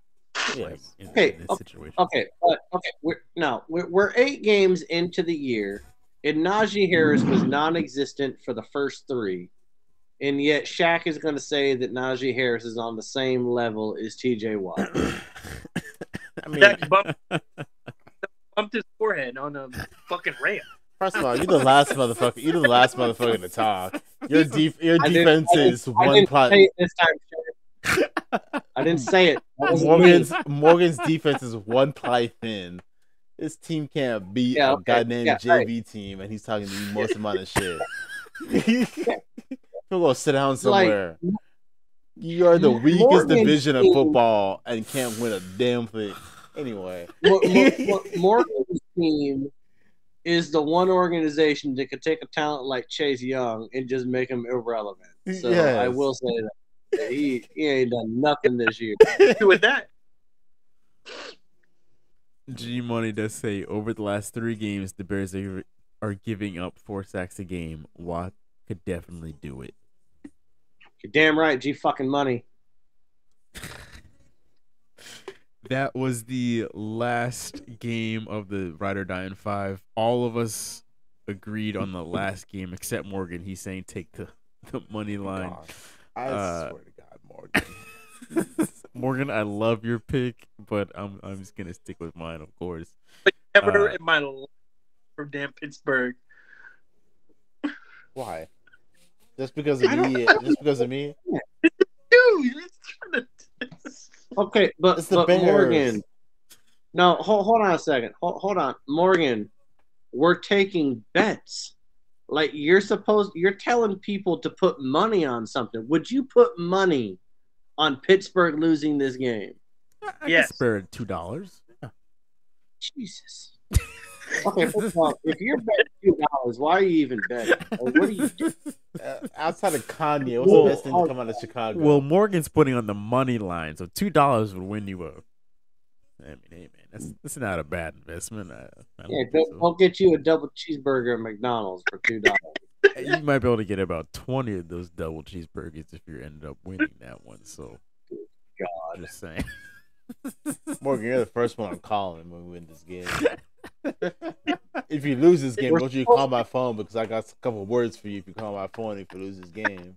Like, yes, in, Okay, in this okay, situation. Okay, but okay, we're no, we're, we're eight games into the year, and Najee Harris was non-existent for the first three, and yet Shaq is going to say that Najee Harris is on the same level as T.J. Watt. I mean, Shaq bumped, bumped his forehead on a fucking ramp. first of all, you're the last motherfucker. You're the last motherfucker to talk. Your def- your I defense didn't- is I one didn't plot. say this time, I didn't say it. That wasn't me. Morgan's Morgan's defense is one ply thin. This team can't beat Yeah, a okay, guy named yeah, JV team, and he's talking to you most amount of shit. He'll go sit down somewhere. you are the weakest Morgan's division of football and can't win a damn thing. Anyway, Mor- Mor- Mor- Morgan's team is the one organization that could take a talent like Chase Young and just make him irrelevant. So I will say that he he ain't done nothing this year. With that, G Money does say over the last three games, the Bears are, are giving up four sacks a game. Watt could definitely do it. You're damn right, G fucking money. That was the last game of the Ride or Die in five. All of us agreed on the last game except Morgan. He's saying take the, the money line. God, I Uh, swear to God, Morgan. Morgan, I love your pick, but I'm I'm just gonna stick with mine, of course. But never Uh, in my life from damn Pittsburgh. Why? Just because of me? Just because of me? Dude, it's trying to. Okay, but, It's the but Bears. Morgan. No, hold, hold on a second. Hold, hold on, Morgan. We're taking bets. Like you're supposed, you're telling people to put money on something. Would you put money on Pittsburgh losing this game? I, I Yes. can spare two dollars. Jesus. Okay, first of all, if you're betting two dollars, why are you even betting? Or what are you doing? Uh, outside of Kanye, what's Well, the best thing to come out of Chicago? Well, Morgan's putting on the money line, so two dollars would win you a. I mean, hey man, that's that's not a bad investment. I, I don't Yeah, think go, so. go get you a double cheeseburger at McDonald's for two dollars. you might be able to get about twenty of those double cheeseburgers if you ended up winning that one. So, God. just saying. Morgan, you're the first one I'm calling when we win this game. if you lose this game, don't you call my phone because I got a couple words for you. If you call my phone, if you lose this game,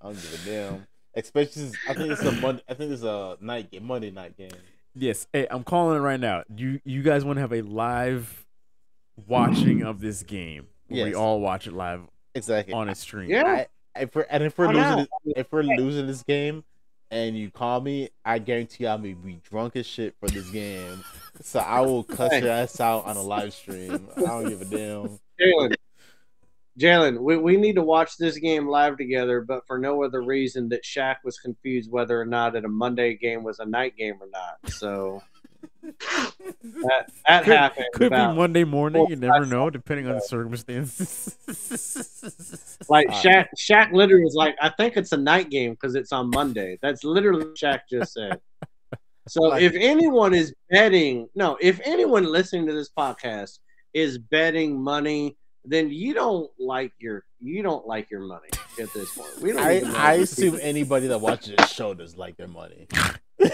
I don't give a damn. Especially, since I think it's a Monday. I think it's a night game, Monday night game. Yes, hey, I'm calling it right now. You you guys want to have a live watching of this game? Where We all watch it live Exactly. on a stream. Yeah. I, if we're, and if we're Oh, losing, no. this, if we're losing this game, and you call me, I guarantee I'll be, be drunk as shit for this game. So I will cuss your ass out on a live stream. I don't give a damn. Jalen, Jalen, we, we need to watch this game live together, but for no other reason that Shaq was confused whether or not that a Monday game was a night game or not. So that that Could, happened. could be Monday morning. You never know, depending on the circumstances. Like Uh, Shaq, Shaq literally was like, "I think it's a night game because it's on Monday." That's literally what Shaq just said. So Like- if anyone is betting, no, if anyone listening to this podcast is betting money, then you don't like your you don't like your money at this point. We don't. I, I assume anybody that watches this show does like their money.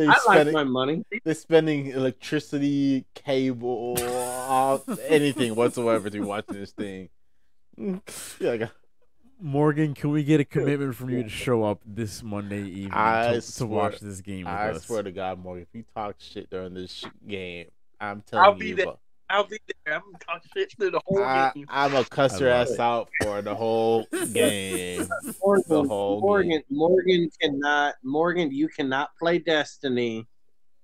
they I like spending, my money. they're spending electricity, cable, uh, anything whatsoever to be watching this thing. Yeah, I got- Morgan, can we get a commitment from you to show up this Monday evening I to, to watch this game with I us? swear to God, Morgan, if you talk shit during this sh- game, I'm I'll telling be you, there. But I'll be there. I'm gonna talk shit through the whole I, game. I'm gonna cuss I your ass it. out for the whole game. Morgan, whole Morgan, game. Morgan cannot. Morgan, you cannot play Destiny.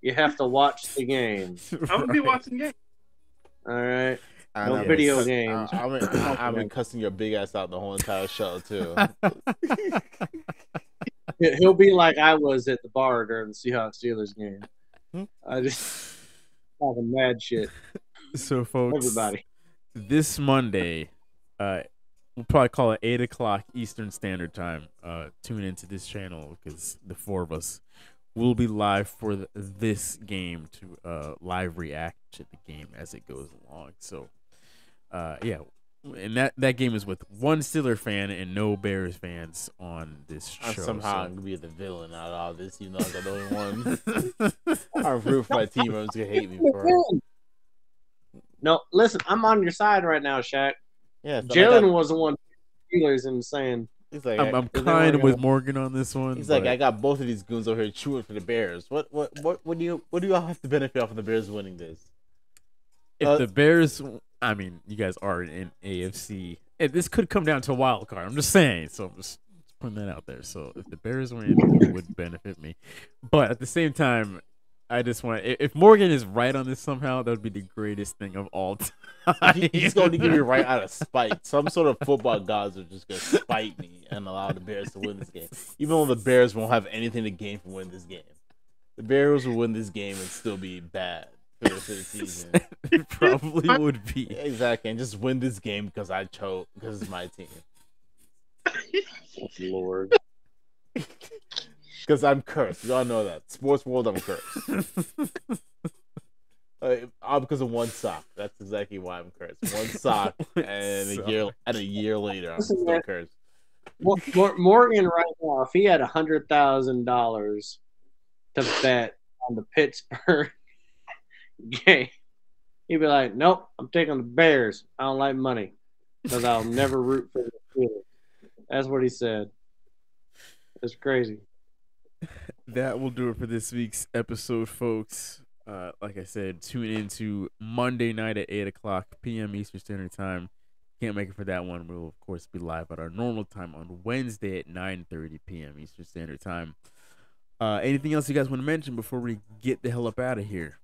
You have to watch the game. I'm gonna be watching the game. All right. And No I'm video cuss- games. I- I'm, I'm, I'm been cussing your big ass out the whole entire show too. He- He'll be like I was at the bar during the Seahawks Steelers game. Hmm? I just talking mad shit. So, folks, Everybody. this Monday, uh, we'll probably call it eight o'clock Eastern Standard Time. Uh, tune into this channel because the four of us will be live for th- this game to uh, live react to the game as it goes along. So, uh, yeah, and that that game is with one Steeler fan and no Bears fans on this I'm show. somehow so- I'm gonna be the villain out of all this, even though I'm the only one. I'm roof my team members gonna hate me for it. No, listen, I'm on your side right now, Shaq. Yeah, so Jalen got- was the one Steelers and saying he's like, I'm, I- I'm kind weren't with gonna- Morgan on this one. he's like, I got both of these goons over here chewing for the Bears. What, what, what, what do you, what do y'all have to benefit off of the Bears winning this? if Uh, the Bears, I mean, you guys are in AFC. This could come down to a wild card. I'm just saying. So I'm just, just putting that out there. So if the Bears win, it would benefit me. But at the same time, I just want if Morgan is right on this somehow, that would be the greatest thing of all time. He- he's going to give me right out of spite. Some sort of football gods are just going to spite me and allow the Bears to win this game, even though the Bears won't have anything to gain from winning this game. The Bears will win this game and still be bad for the rest of the season. it probably would be. Exactly, and just win this game because I chose because it's my team. Lord. Because I'm cursed. Y'all know that. Sports world, I'm cursed. Uh, all because of one sock. That's exactly why I'm cursed. One sock, and a year and a year later, I'm Listen, still man. cursed. Mor- Mor- Morgan right now, if he had a hundred thousand dollars to bet on the Pittsburgh game, he'd be like, "Nope, I'm taking the Bears. I don't like money because I'll never root for the Steelers." That's what he said. It's crazy. That will do it for this week's episode, folks. Uh, like I said, tune in to Monday night at 8 o'clock p.m. Eastern Standard Time. Can't make it for that one. We'll, of course, be live at our normal time on Wednesday at 9.30 p.m. Eastern Standard Time. Uh, anything else you guys want to mention before we get the hell up out of here?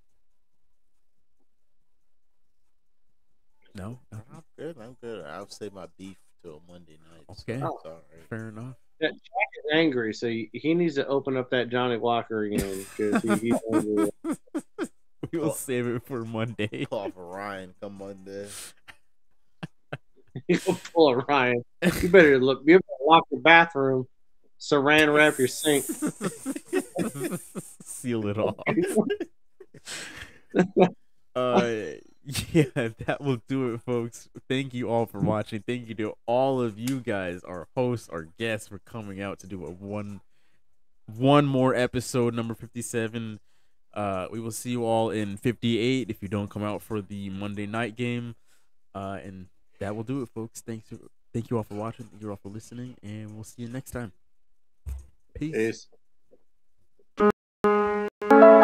No? I'm good. I'm good. I'll save my beef till Monday night. Okay. right. Fair enough. That Shaq is angry, so he, he needs to open up that Johnnie Walker again because he, he's angry. We will save it for Monday. Call for Ryan come Monday. He'll pull a Ryan. You better look. You better lock your bathroom. Saran wrap your sink. Seal it off. uh, yeah, that will do it, folks. Thank you all for watching. Thank you to all of you guys, our hosts, our guests, for coming out to do a one, one more episode, number fifty-seven. Uh, we will see you all in fifty-eight if you don't come out for the Monday night game. Uh, and that will do it, folks. Thanks, thank you all for watching. Thank you all for listening, and we'll see you next time. Peace. Peace.